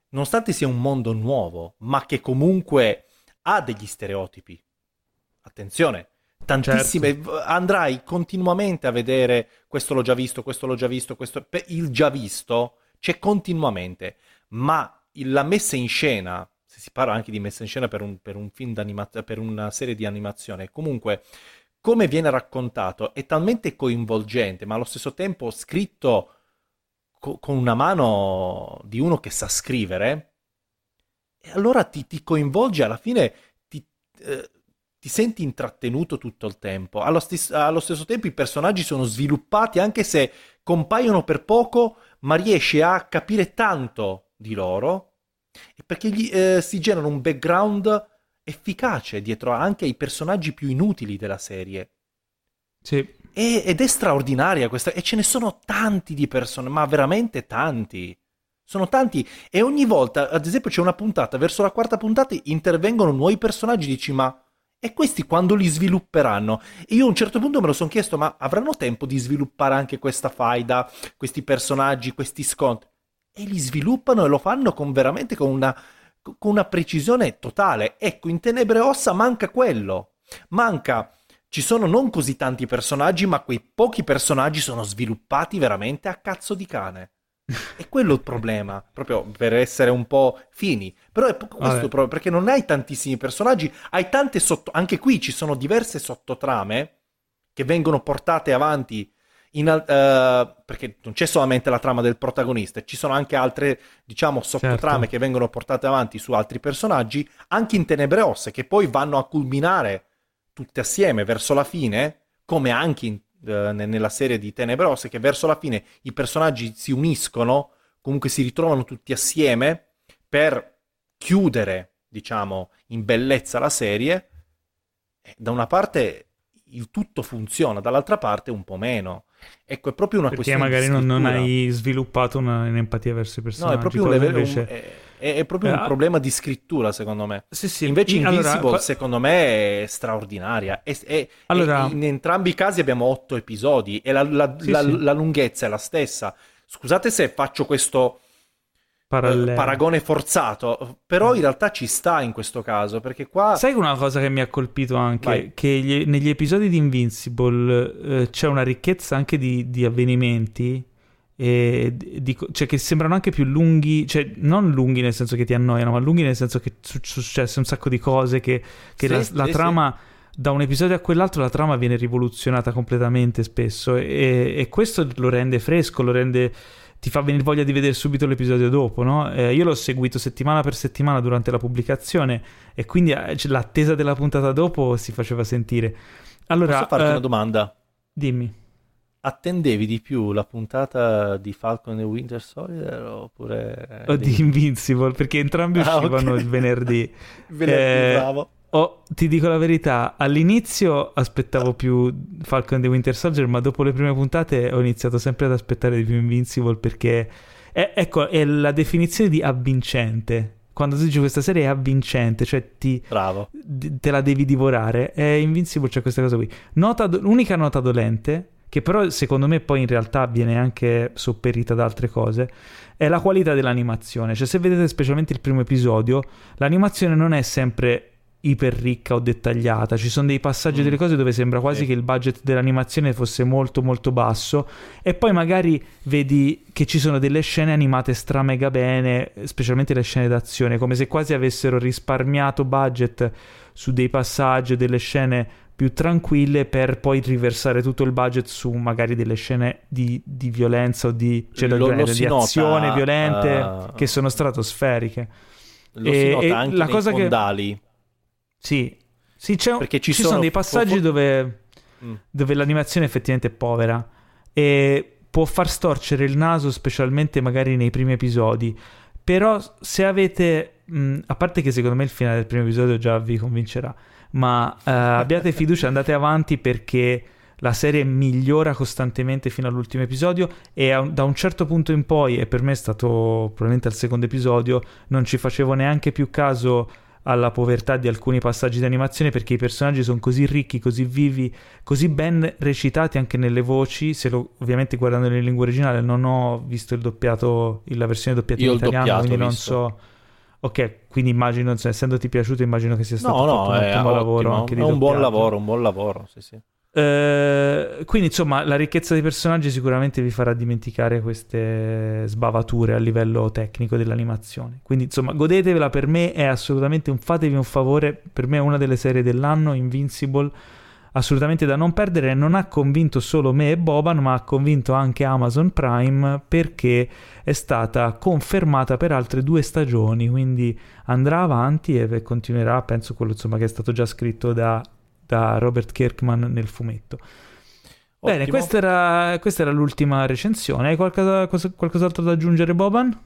nonostante sia un mondo nuovo, ma che comunque ha degli stereotipi, attenzione, tantissime, certo. andrai continuamente a vedere questo l'ho già visto, questo l'ho già visto, questo... il già visto c'è continuamente, ma la messa in scena, si parla anche di messa in scena per un, per un per una serie di animazione, comunque come viene raccontato è talmente coinvolgente, ma allo stesso tempo scritto co- con una mano di uno che sa scrivere, e allora ti, ti coinvolge alla fine, ti, eh, ti, senti intrattenuto tutto il tempo. Allo, stes- allo stesso tempo i personaggi sono sviluppati anche se compaiono per poco, ma riesci a capire tanto di loro perché gli, eh, si genera un background efficace dietro anche ai personaggi più inutili della serie. Sì. E, ed è straordinaria questa, e ce ne sono tanti di persone, ma veramente tanti. Sono tanti, e ogni volta, ad esempio, c'è una puntata, verso la quarta puntata intervengono nuovi personaggi, dici, ma e questi quando li svilupperanno? E io a un certo punto me lo sono chiesto, ma avranno tempo di sviluppare anche questa faida, questi personaggi, questi scontri? E li sviluppano e lo fanno con veramente con una con una precisione totale. Ecco, in Tenebre Ossa manca quello. Manca. Ci sono non così tanti personaggi, ma quei pochi personaggi sono sviluppati veramente a cazzo di cane. [LAUGHS] È quello il problema, proprio per essere un po' fini. Però è questo il problema, perché non hai tantissimi personaggi, hai tante sotto... Anche qui ci sono diverse sottotrame che vengono portate avanti in, uh, perché non c'è solamente la trama del protagonista, ci sono anche altre, diciamo, sottotrame certo. che vengono portate avanti su altri personaggi, anche in Tenebre Osse, che poi vanno a culminare tutte assieme verso la fine, come anche in, uh, nella serie di Tenebre Osse, che verso la fine i personaggi si uniscono, comunque si ritrovano tutti assieme per chiudere, diciamo, in bellezza la serie. Da una parte il tutto funziona, dall'altra parte un po' meno. Ecco, è proprio una Perché questione magari non, non, hai sviluppato una, un'empatia verso i personaggi. No, è proprio, un, livello, invece... un, è, è proprio eh, un problema di scrittura, secondo me. Sì, sì. Invece Invincible, allora, secondo me, è straordinaria. È, è, allora... in entrambi i casi abbiamo otto episodi e la, la, sì, la, la lunghezza è la stessa. Scusate se faccio questo Parallelo. paragone forzato, però in realtà ci sta in questo caso, perché qua... Sai una cosa che mi ha colpito anche? Vai. Che gli, negli episodi di Invincible eh, c'è una ricchezza anche di, di avvenimenti, di, cioè che sembrano anche più lunghi, cioè non lunghi nel senso che ti annoiano, ma lunghi nel senso che è successo un sacco di cose, che, che sì, la, la trama... Sì da un episodio a quell'altro la trama viene rivoluzionata completamente spesso e, e, questo lo rende fresco, lo rende ti fa venire voglia di vedere subito l'episodio dopo, no? Eh, io l'ho seguito settimana per settimana durante la pubblicazione e quindi eh, l'attesa della puntata dopo si faceva sentire. Allora, Posso farti eh, una domanda? Dimmi. Attendevi di più la puntata di Falcon e Winter Soldier oppure... O di Invincible, perché entrambi ah, uscivano okay. il venerdì. [LAUGHS] venerdì, eh, bravo. Oh, ti dico la verità, all'inizio aspettavo più Falcon the Winter Soldier, ma dopo le prime puntate ho iniziato sempre ad aspettare di più Invincible perché, è, ecco, è la definizione di avvincente. Quando tu dici questa serie è avvincente, cioè ti, Bravo. D- te la devi divorare. E Invincible c'è questa cosa qui. Nota, unica nota dolente, che però secondo me poi in realtà viene anche sopperita da altre cose, è la qualità dell'animazione. Cioè se vedete specialmente il primo episodio, l'animazione non è sempre iper ricca o dettagliata. Ci sono dei passaggi mm. delle cose dove sembra quasi sì. che il budget dell'animazione fosse molto molto basso e poi magari vedi che ci sono delle scene animate stra mega bene, specialmente le scene d'azione, come se quasi avessero risparmiato budget su dei passaggi o delle scene più tranquille per poi riversare tutto il budget su magari delle scene di, di violenza o di, cioè, lo, lo di azione violente uh, che sono stratosferiche. Lo e, si nota anche la cosa fondali. Che sì, sì c'è, Perché ci, ci sono, sono, dei passaggi po- dove, mm. dove l'animazione effettivamente è povera e può far storcere il naso, specialmente magari nei primi episodi. Però se avete, mh, mm, a parte che secondo me il finale del primo episodio già vi convincerà, ma uh, abbiate [LAUGHS] fiducia, andate avanti perché la serie migliora costantemente fino all'ultimo episodio e a, da un certo punto in poi, e per me è stato probabilmente al secondo episodio, non ci facevo neanche più caso alla povertà di alcuni passaggi di animazione perché i personaggi sono così ricchi, così vivi, così ben recitati anche nelle voci. Se lo, ovviamente guardando in lingua originale non ho visto il doppiato, la versione doppiata Io in italiano, quindi non so. Ok, quindi immagino, cioè, essendoti piaciuto, immagino che sia stato no, no, un ottimo lavoro. Anche è un buon lavoro, un buon lavoro, sì, sì. Uh, quindi insomma la ricchezza dei personaggi sicuramente vi farà dimenticare queste sbavature a livello tecnico dell'animazione. Quindi insomma godetevela. Per me è assolutamente un fatevi un favore. Per me è una delle serie dell'anno Invincible. Assolutamente da non perdere. Non ha convinto solo me e Boban ma ha convinto anche Amazon Prime perché è stata confermata per altre due stagioni. Quindi andrà avanti e continuerà penso quello insomma che è stato già scritto da, da Robert Kirkman nel fumetto Ottimo. Bene, questa era, questa era, l'ultima recensione. Hai qualcosa, qualcos'altro da aggiungere, Boban?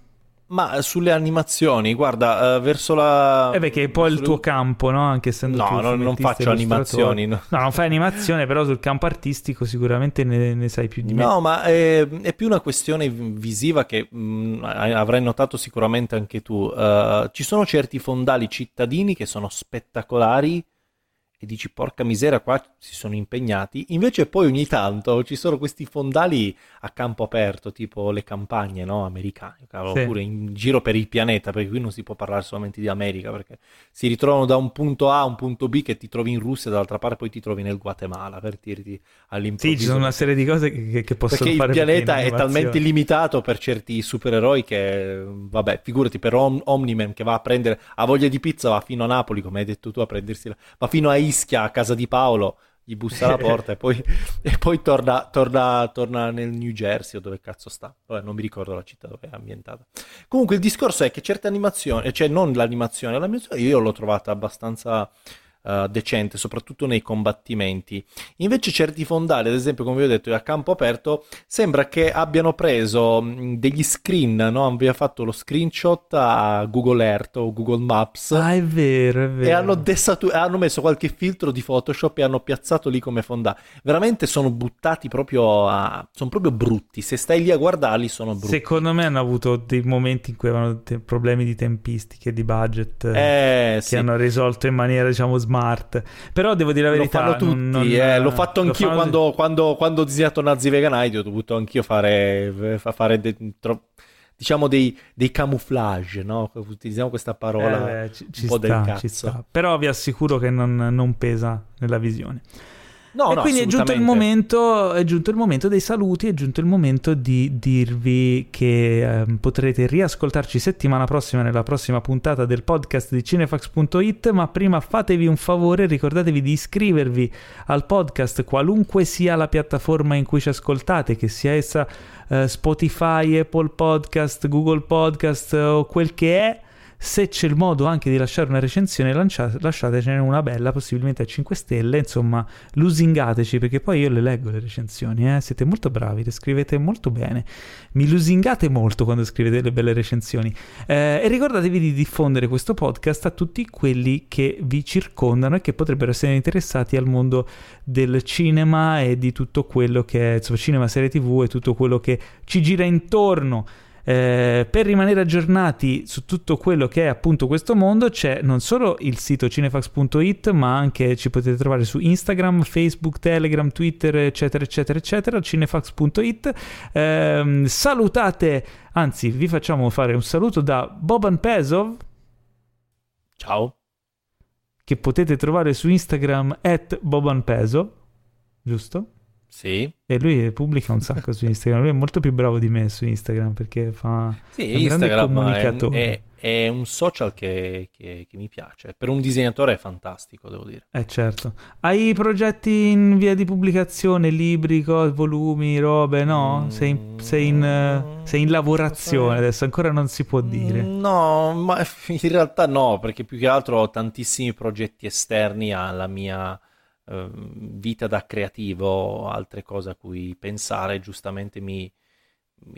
Ma sulle animazioni, guarda, uh, verso la... Eh beh, che è poi il tuo campo, no? Anche essendo No, non, non faccio animazioni. No. no. non fai animazione, però sul campo artistico sicuramente ne, ne sai più di me. No, ma è, è, più una questione visiva che mh, mm, avrai notato sicuramente anche tu. Uh, ci sono certi fondali cittadini che sono spettacolari e dici porca misera qua si sono impegnati invece poi ogni tanto ci sono questi fondali a campo aperto tipo le campagne no? americane sì. oppure in giro per il pianeta perché qui non si può parlare solamente di America perché si ritrovano da un punto A a un punto B che ti trovi in Russia dall'altra parte poi ti trovi nel Guatemala per dirti all'improvviso sì ci sono una serie di cose che, che possono perché fare il pianeta è talmente limitato per certi supereroi che vabbè figurati per Om- Omniman che va a prendere a voglia di pizza va fino a Napoli come hai detto tu a prendersi la... va fino a Ischia a casa di Paolo, gli bussa alla [LAUGHS] porta e poi, e poi torna, torna, torna, nel New Jersey o dove cazzo sta. Vabbè, non mi ricordo la città dove è ambientata. Comunque il discorso è che certe animazioni, cioè non l'animazione, l'animazione io l'ho trovata abbastanza uh, decente, soprattutto nei combattimenti. Invece certi fondali, ad esempio, come vi ho detto, a campo aperto, sembra che abbiano preso degli screen, no? Abbia fatto lo screenshot a Google Earth o Google Maps. Ah, è vero, è vero. E hanno, desatu- hanno messo qualche filtro di Photoshop e hanno piazzato lì come fondali. Veramente sono buttati proprio a... sono proprio brutti. Se stai lì a guardarli sono brutti. Secondo me hanno avuto dei momenti in cui avevano te- problemi di tempistiche, di budget, eh, che sì. hanno risolto in maniera, diciamo, smart smart. Però devo dire la verità. Lo fanno tutti. Non, non, eh, l'ho fatto anch'io fanno... quando, quando, quando, ho disegnato Nazi Veganite. Ho dovuto anch'io fare, fare de, tro, diciamo dei, dei, camouflage. No? Utilizziamo questa parola eh, ci, un po' sta, del cazzo. Però vi assicuro che non, non pesa nella visione. No, e no, quindi è giunto, momento, è giunto, il momento, dei saluti, è giunto il momento di dirvi che eh, potrete riascoltarci settimana prossima nella prossima puntata del podcast di cinefax.it, ma prima fatevi un favore, ricordatevi di iscrivervi al podcast qualunque sia la piattaforma in cui ci ascoltate, che sia essa eh, Spotify, Apple Podcast, Google Podcast o quel che è se c'è il modo anche di lasciare una recensione, lanciate, lasciatecene una bella, possibilmente a 5 stelle. Insomma, lusingateci perché poi io le leggo le recensioni. Eh? Siete molto bravi, le scrivete molto bene. Mi lusingate molto quando scrivete le belle recensioni. Eh, e ricordatevi di diffondere questo podcast a tutti quelli che vi circondano e che potrebbero essere interessati al mondo del cinema e di tutto quello che è insomma, cinema, serie tv e tutto quello che ci gira intorno. Eh, per rimanere aggiornati su tutto quello che è appunto questo mondo c'è non solo il sito cinefax.it ma anche ci potete trovare su Instagram, Facebook, Telegram, Twitter eccetera eccetera eccetera cinefax.it eh, salutate anzi vi facciamo fare un saluto da Boban Pesov. Ciao. Che potete trovare su Instagram at Boban Pesov giusto? Sì. E lui pubblica un sacco su Instagram. Lui è molto più bravo di me su Instagram perché fa. Sì, un Instagram comunicatore. È, è, è, un social che, che, che, mi piace. Per un disegnatore è fantastico, devo dire. Eh, certo. Hai progetti in via di pubblicazione, libri, cose, volumi, robe? No? Mm, sei, in, sei, in, sei in lavorazione adesso, ancora non si può dire. No, ma [LAUGHS] in realtà no, perché più che altro ho tantissimi progetti esterni alla mia Ehm, vita da creativo, altre cose a cui pensare, giustamente mi,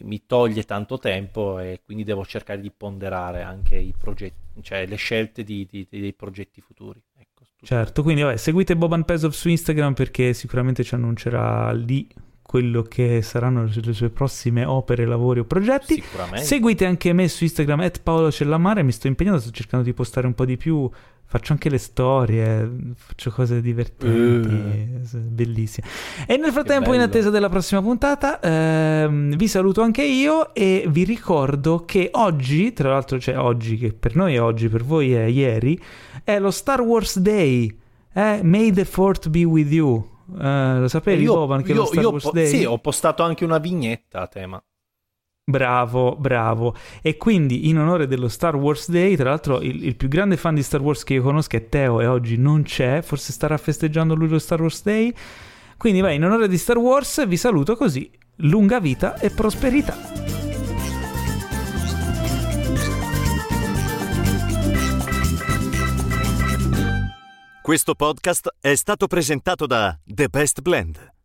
mi toglie tanto tempo e quindi devo cercare di ponderare anche i progetti, cioè le scelte di, di, dei progetti futuri. Ecco, certo, quindi vabbè, seguite Boban Pesov su Instagram perché sicuramente ci annuncerà lì quello che saranno le sue prossime opere, lavori o progetti. Seguite anche me su Instagram, at Paolo Cellamare, mi sto impegnando, sto cercando di postare un po' di più Faccio anche le storie, faccio cose divertenti, uh, bellissime. E nel frattempo, in attesa della prossima puntata, ehm, vi saluto anche io e vi ricordo che oggi, tra l'altro, cioè oggi, che per noi è oggi, per voi è ieri, è lo Star Wars Day. Eh? May the Fourth be with you. Eh, lo sapevi, io, Boban, che io, lo Star Wars po- Day? Sì, ho postato anche una vignetta a tema. Bravo, bravo. E quindi in onore dello Star Wars Day, tra l'altro il, il, più grande fan di Star Wars che io conosco è Teo e oggi non c'è, forse starà festeggiando lui lo Star Wars Day. Quindi vai, in onore di Star Wars vi saluto così. Lunga vita e prosperità. Questo podcast è stato presentato da The Best Blend.